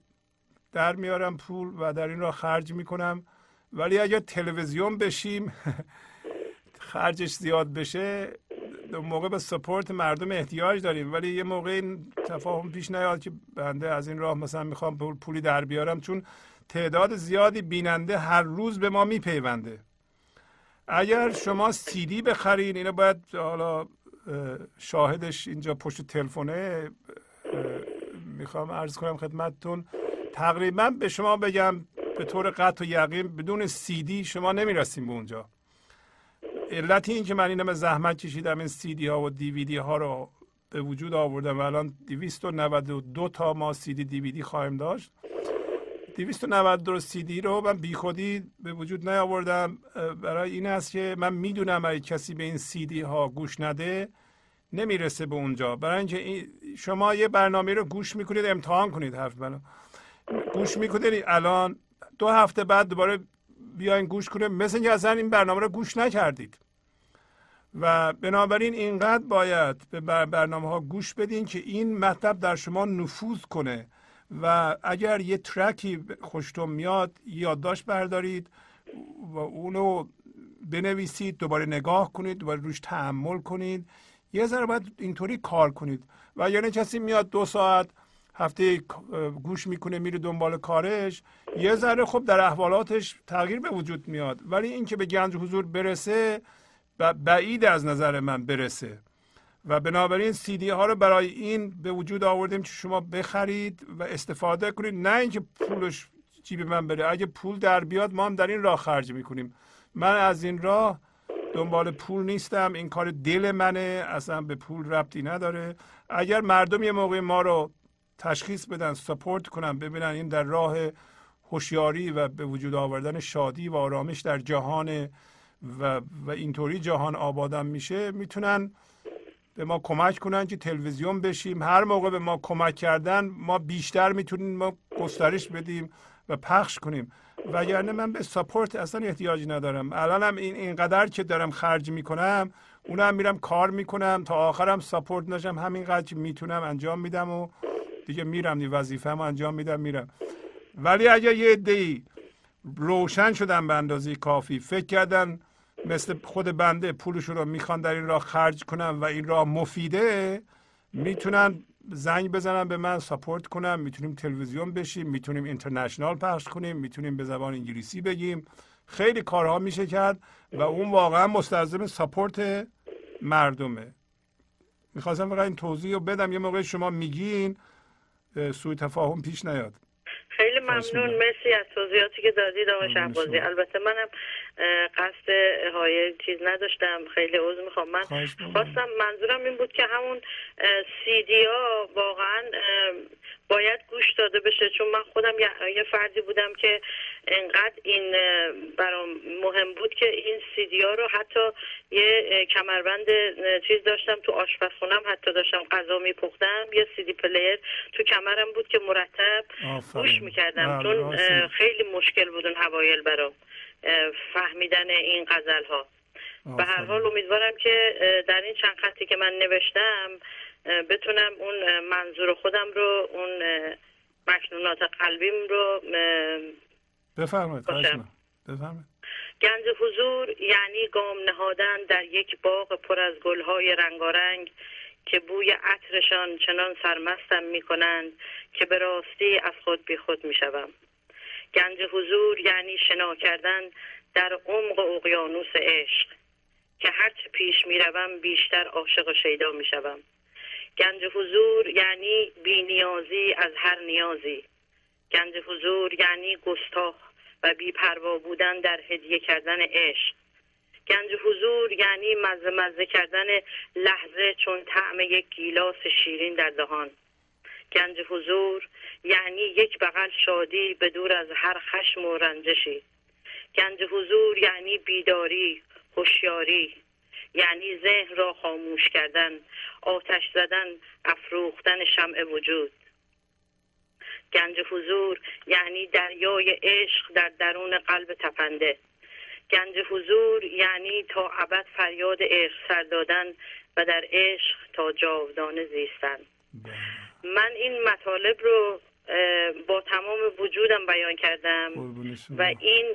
در میارم پول و در این را خرج می‌کنم. ولی اگر تلویزیون بشیم [laughs] خرجش زیاد بشه موقع به سپورت مردم احتیاج داریم. ولی یه موقع این تفاهم پیش نیاد که بنده از این راه مثلا می‌خوام پولی در بیارم چون تعداد زیادی بیننده هر روز به ما میپیونده. اگر شما سیدی بخرین اینو باید حالا شاهدش اینجا پشت تلفنه می‌خوام عرض کنم خدمتتون. تقریبا به شما بگم به طور قطع و یقین بدون سیدی شما نمی‌رسیم به اونجا. علت این که من اینم زحمت کشیدم این سیدی ها و دیویدی ها رو به وجود آوردم و الان 292 تا ما سیدی دیویدی خواهیم داشت. 292 سیدی رو من بیخودی به وجود نیاوردم. برای این است که من می‌دونم اگه کسی به این سیدی ها گوش نده نمی‌رسه به اونجا. برای اینکه شما یه برنامه رو گوش می‌کنید امتحان کنید حرف منو. گوش می‌کنید الان دو هفته بعد دوباره بیاین گوش کنید مثل اینکه اصلا این برنامه رو گوش نکردید. و بنابراین اینقدر باید به برنامه ها گوش بدین که این مطلب در شما نفوذ کنه. و اگر یه ترکی خوشتون میاد یادداشت بردارید و اونو بنویسید دوباره نگاه کنید دوباره روش تحمل کنید. یه ذره باید اینطوری کار کنید. و یعنی کسی میاد دو ساعت هفته گوش می‌کنه میره دنبال کارش یه ذره خب در احوالاتش تغییر به وجود میاد. ولی اینکه به گنج حضور برسه بعید از نظر من برسه. و بنابراین سیدی ها رو برای این به وجود آوردیم که شما بخرید و استفاده کنید. نه اینکه پولش جیب من بره. اگه پول در بیاد ما هم در این راه خرج می‌کنیم. من از این راه دنبال پول نیستم. این کار دل منه. اصلا به پول ربطی نداره. اگر مردم یه موقع ما رو تشخیص بدن سپورت کنن ببینن این در راه هوشیاری و به وجود آوردن شادی و آرامش در جهان و, و اینطوری جهان آبادم میشه می‌تونن به ما کمک کنن که تلویزیون بشیم. هر موقع به ما کمک کردن ما بیشتر می‌تونیم ما گسترش بدیم و پخش کنیم. وگرنه من به سپورت اصلا احتیاجی ندارم. الانم این اینقدر که دارم خرج می‌کنم اونم میرم کار می‌کنم تا آخرم سپورت نشم. همینقدر که می‌تونم انجام میدم و دیگه میرم دی وظیفه‌مو انجام میدم میرم. ولی اگر یه عده‌ای روشن شدن به اندازه کافی فکر کردن مثل خود بنده پولشون رو می‌خوان در این راه خرج کنن و این راه مفیده می‌تونن زنگ بزنن به من ساپورت کنم می‌تونیم تلویزیون بشیم می‌تونیم اینترنشنال پخش کنیم می‌تونیم به زبان انگلیسی بگیم. خیلی کارها میشه کرد و اون واقعا مستلزم ساپورت مردمه. می‌خواستم فقط این توضیح رو بدم. یه موقع شما میگین سوی تفاهم پیش نیاد. خیلی ممنون. مرسی از توضیحاتی که دادید آقای شهبازی. البته منم قصد های چیز نداشتم. خیلی عوض می‌خوام. من خواستم منظورم این بود که همون سیدی ها واقعا باید گوش داده بشه. چون من خودم یه فردی بودم که انقدر این برام مهم بود که این سیدی ها رو حتی یه کمربند چیز داشتم تو آشپزخونم حتی داشتم غذا میپختم. یه سیدی پلیر تو کمرم بود که مرتب گوش می‌کردم. بله، چون خیلی مشکل بود اون هوایل برام. فهمیدن این غزل ها به هر حال امیدوارم که در این چند خطی که من نوشتم بتونم اون منظور خودم رو اون مکنونات قلبیم رو بفرمایید بفرمایید. گنج حضور یعنی گام نهادن در یک باغ پر از گلهای رنگارنگ که بوی عطرشان چنان سرمستم می کنند که به راستی از خود بی خود می شوم. گنج حضور یعنی شنا کردن در عمق اقیانوس عشق که هرچه پیش می روم بیشتر عاشق و شیدا می شوم. گنج حضور یعنی بینیازی از هر نیازی. گنج حضور یعنی گستاخ و بیپروا بودن در هدیه کردن عشق. گنج حضور یعنی مزه مزه کردن لحظه چون طعم یک گیلاس شیرین در دهان. گنج حضور یعنی یک بغل شادی به دور از هر خشم و رنجشی. گنج حضور یعنی بیداری هوشیاری یعنی ذهن را خاموش کردن آتش زدن افروختن شمع وجود. گنج حضور یعنی دریای عشق در درون قلب تپنده. گنج حضور یعنی تا ابد فریاد عشق سر دادن و در عشق تا جاودانه زیستن. من این مطالب رو با تمام وجودم بیان کردم و این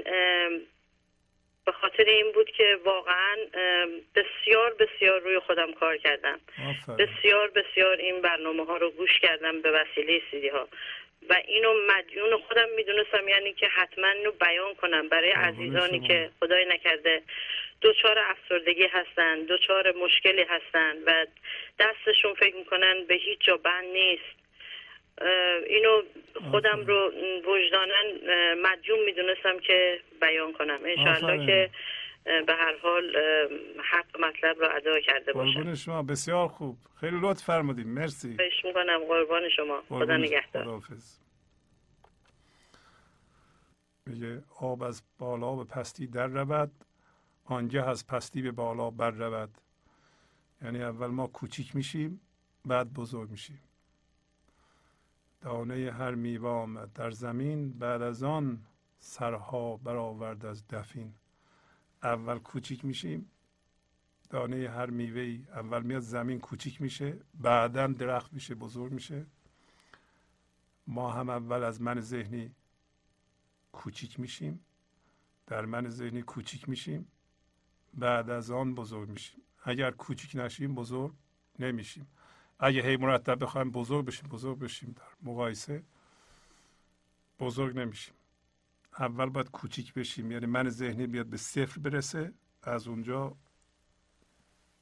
به خاطر این بود که واقعا بسیار بسیار روی خودم کار کردم. بسیار بسیار این برنامه ها رو گوش کردم به وسیله سیدی ها و اینو مدیون خودم می‌دونستم یعنی که حتما اینو بیان کنم برای عزیزانی که خدای نکرده دوچار افسردگی هستن دوچار مشکلی هستن و دستشون فکر می‌کنن به هیچ جا بند نیست. اینو خودم رو وجدانن مدیون می‌دونستم که بیان کنم. انشاءالله که به هر حال حق مطلب رو ادا کرده باشم. قربان شما بسیار خوب. خیلی لطف فرمودیم مرسی. خواهش می‌کنم قربان شما. خدا نگهدار. میگه آب از بالا به پستی در رود آنجا از پستی به بالا بر رود. یعنی اول ما کوچیک میشیم بعد بزرگ میشیم. دانه هر میوه در زمین بعد از آن سرها برآورد از دفین. اول کوچیک میشیم دانه هر میوه اول میاد زمین کوچیک میشه بعدا درخت میشه بزرگ میشه. ما هم اول از من ذهنی کوچیک میشیم در من ذهنی کوچیک میشیم بعد از آن بزرگ میشیم. اگر کوچیک نشیم بزرگ نمیشیم. اگه هی مرتب بخوایم بزرگ بشیم بزرگ بشیم. در مقایسه بزرگ نمیشیم. اول باید کوچیک بشیم. یعنی من ذهنی بیاد به صفر برسه از اونجا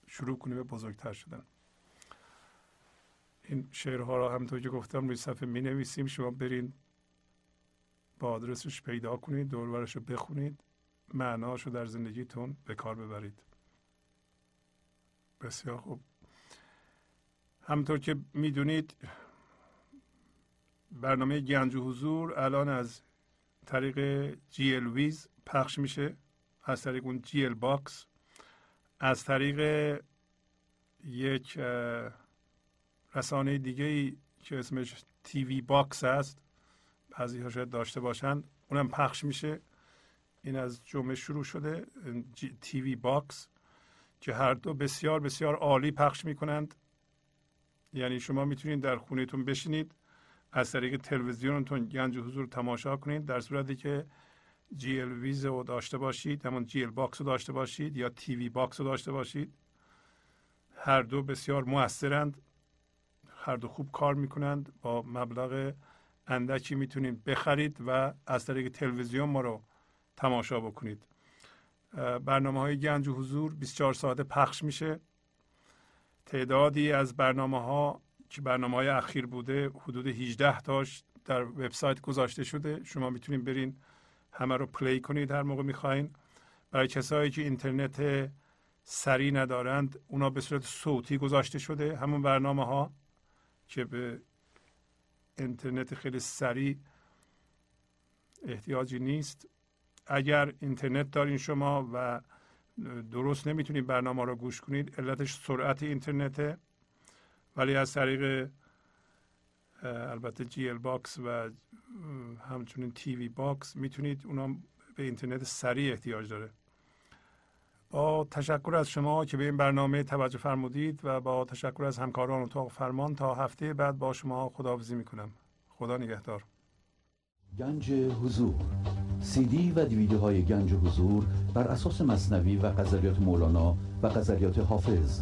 شروع کنیم به بزرگتر شدن. این شعرها را همونطور که گفتم روی صفحه می نویسیم شما برین با آدرسش پیدا کنید دورورش رو بخونید. معناش رو در زندگیتون به کار ببرید. بسیار خوب. همینطور که می‌دونید برنامه گنج حضور الان از طریق GLWiz پخش میشه. از طریق اون GLBox. از طریق یک رسانه دیگه ای که اسمش TV Box هست. بعضی ها شاید داشته باشند اونم پخش میشه. این از جمعه شروع شده. TV Box. که هر دو بسیار بسیار عالی پخش می‌کنند. یعنی شما می‌تونید در خونهتون بشینید. از طریق تلویزیونتون گنج حضور تماشا کنید در صورتی که GLWiz رو داشته باشید همون GLBox رو داشته باشید یا TV Box رو داشته باشید. هر دو بسیار موثرند هر دو خوب کار می‌کنند با مبلغ اندکی می‌تونید بخرید و از طریق تلویزیون ما رو تماشا بکنید. برنامه های گنج و حضور 24 ساعته پخش میشه. تعدادی از برنامه ها که برنامه های اخیر بوده حدود 18 تاش در وبسایت گذاشته شده. شما می‌تونید برین همه رو پلی کنید هر موقع می‌خواین. برای کسایی که اینترنت سریع ندارند اونا به صورت صوتی گذاشته شده. همون برنامه ها که به اینترنت خیلی سریع احتیاجی نیست. اگر اینترنت دارین شما و درست نمی‌تونید برنامه رو گوش کنید علتش سرعت اینترنته. ولی از طریق البته GLBox و همچنین TV Box می‌تونید اونا به اینترنت سریع احتیاج داره. با تشکر از شما که به این برنامه توجه فرمودید و با تشکر از همکاران اتاق فرمان تا هفته بعد با شما خداحافظی می‌کنم. خدا نگهدار. گنج حضور. سی دی و دیویدیو های گنج حضور بر اساس مصنوی و غزلیات مولانا و غزلیات حافظ.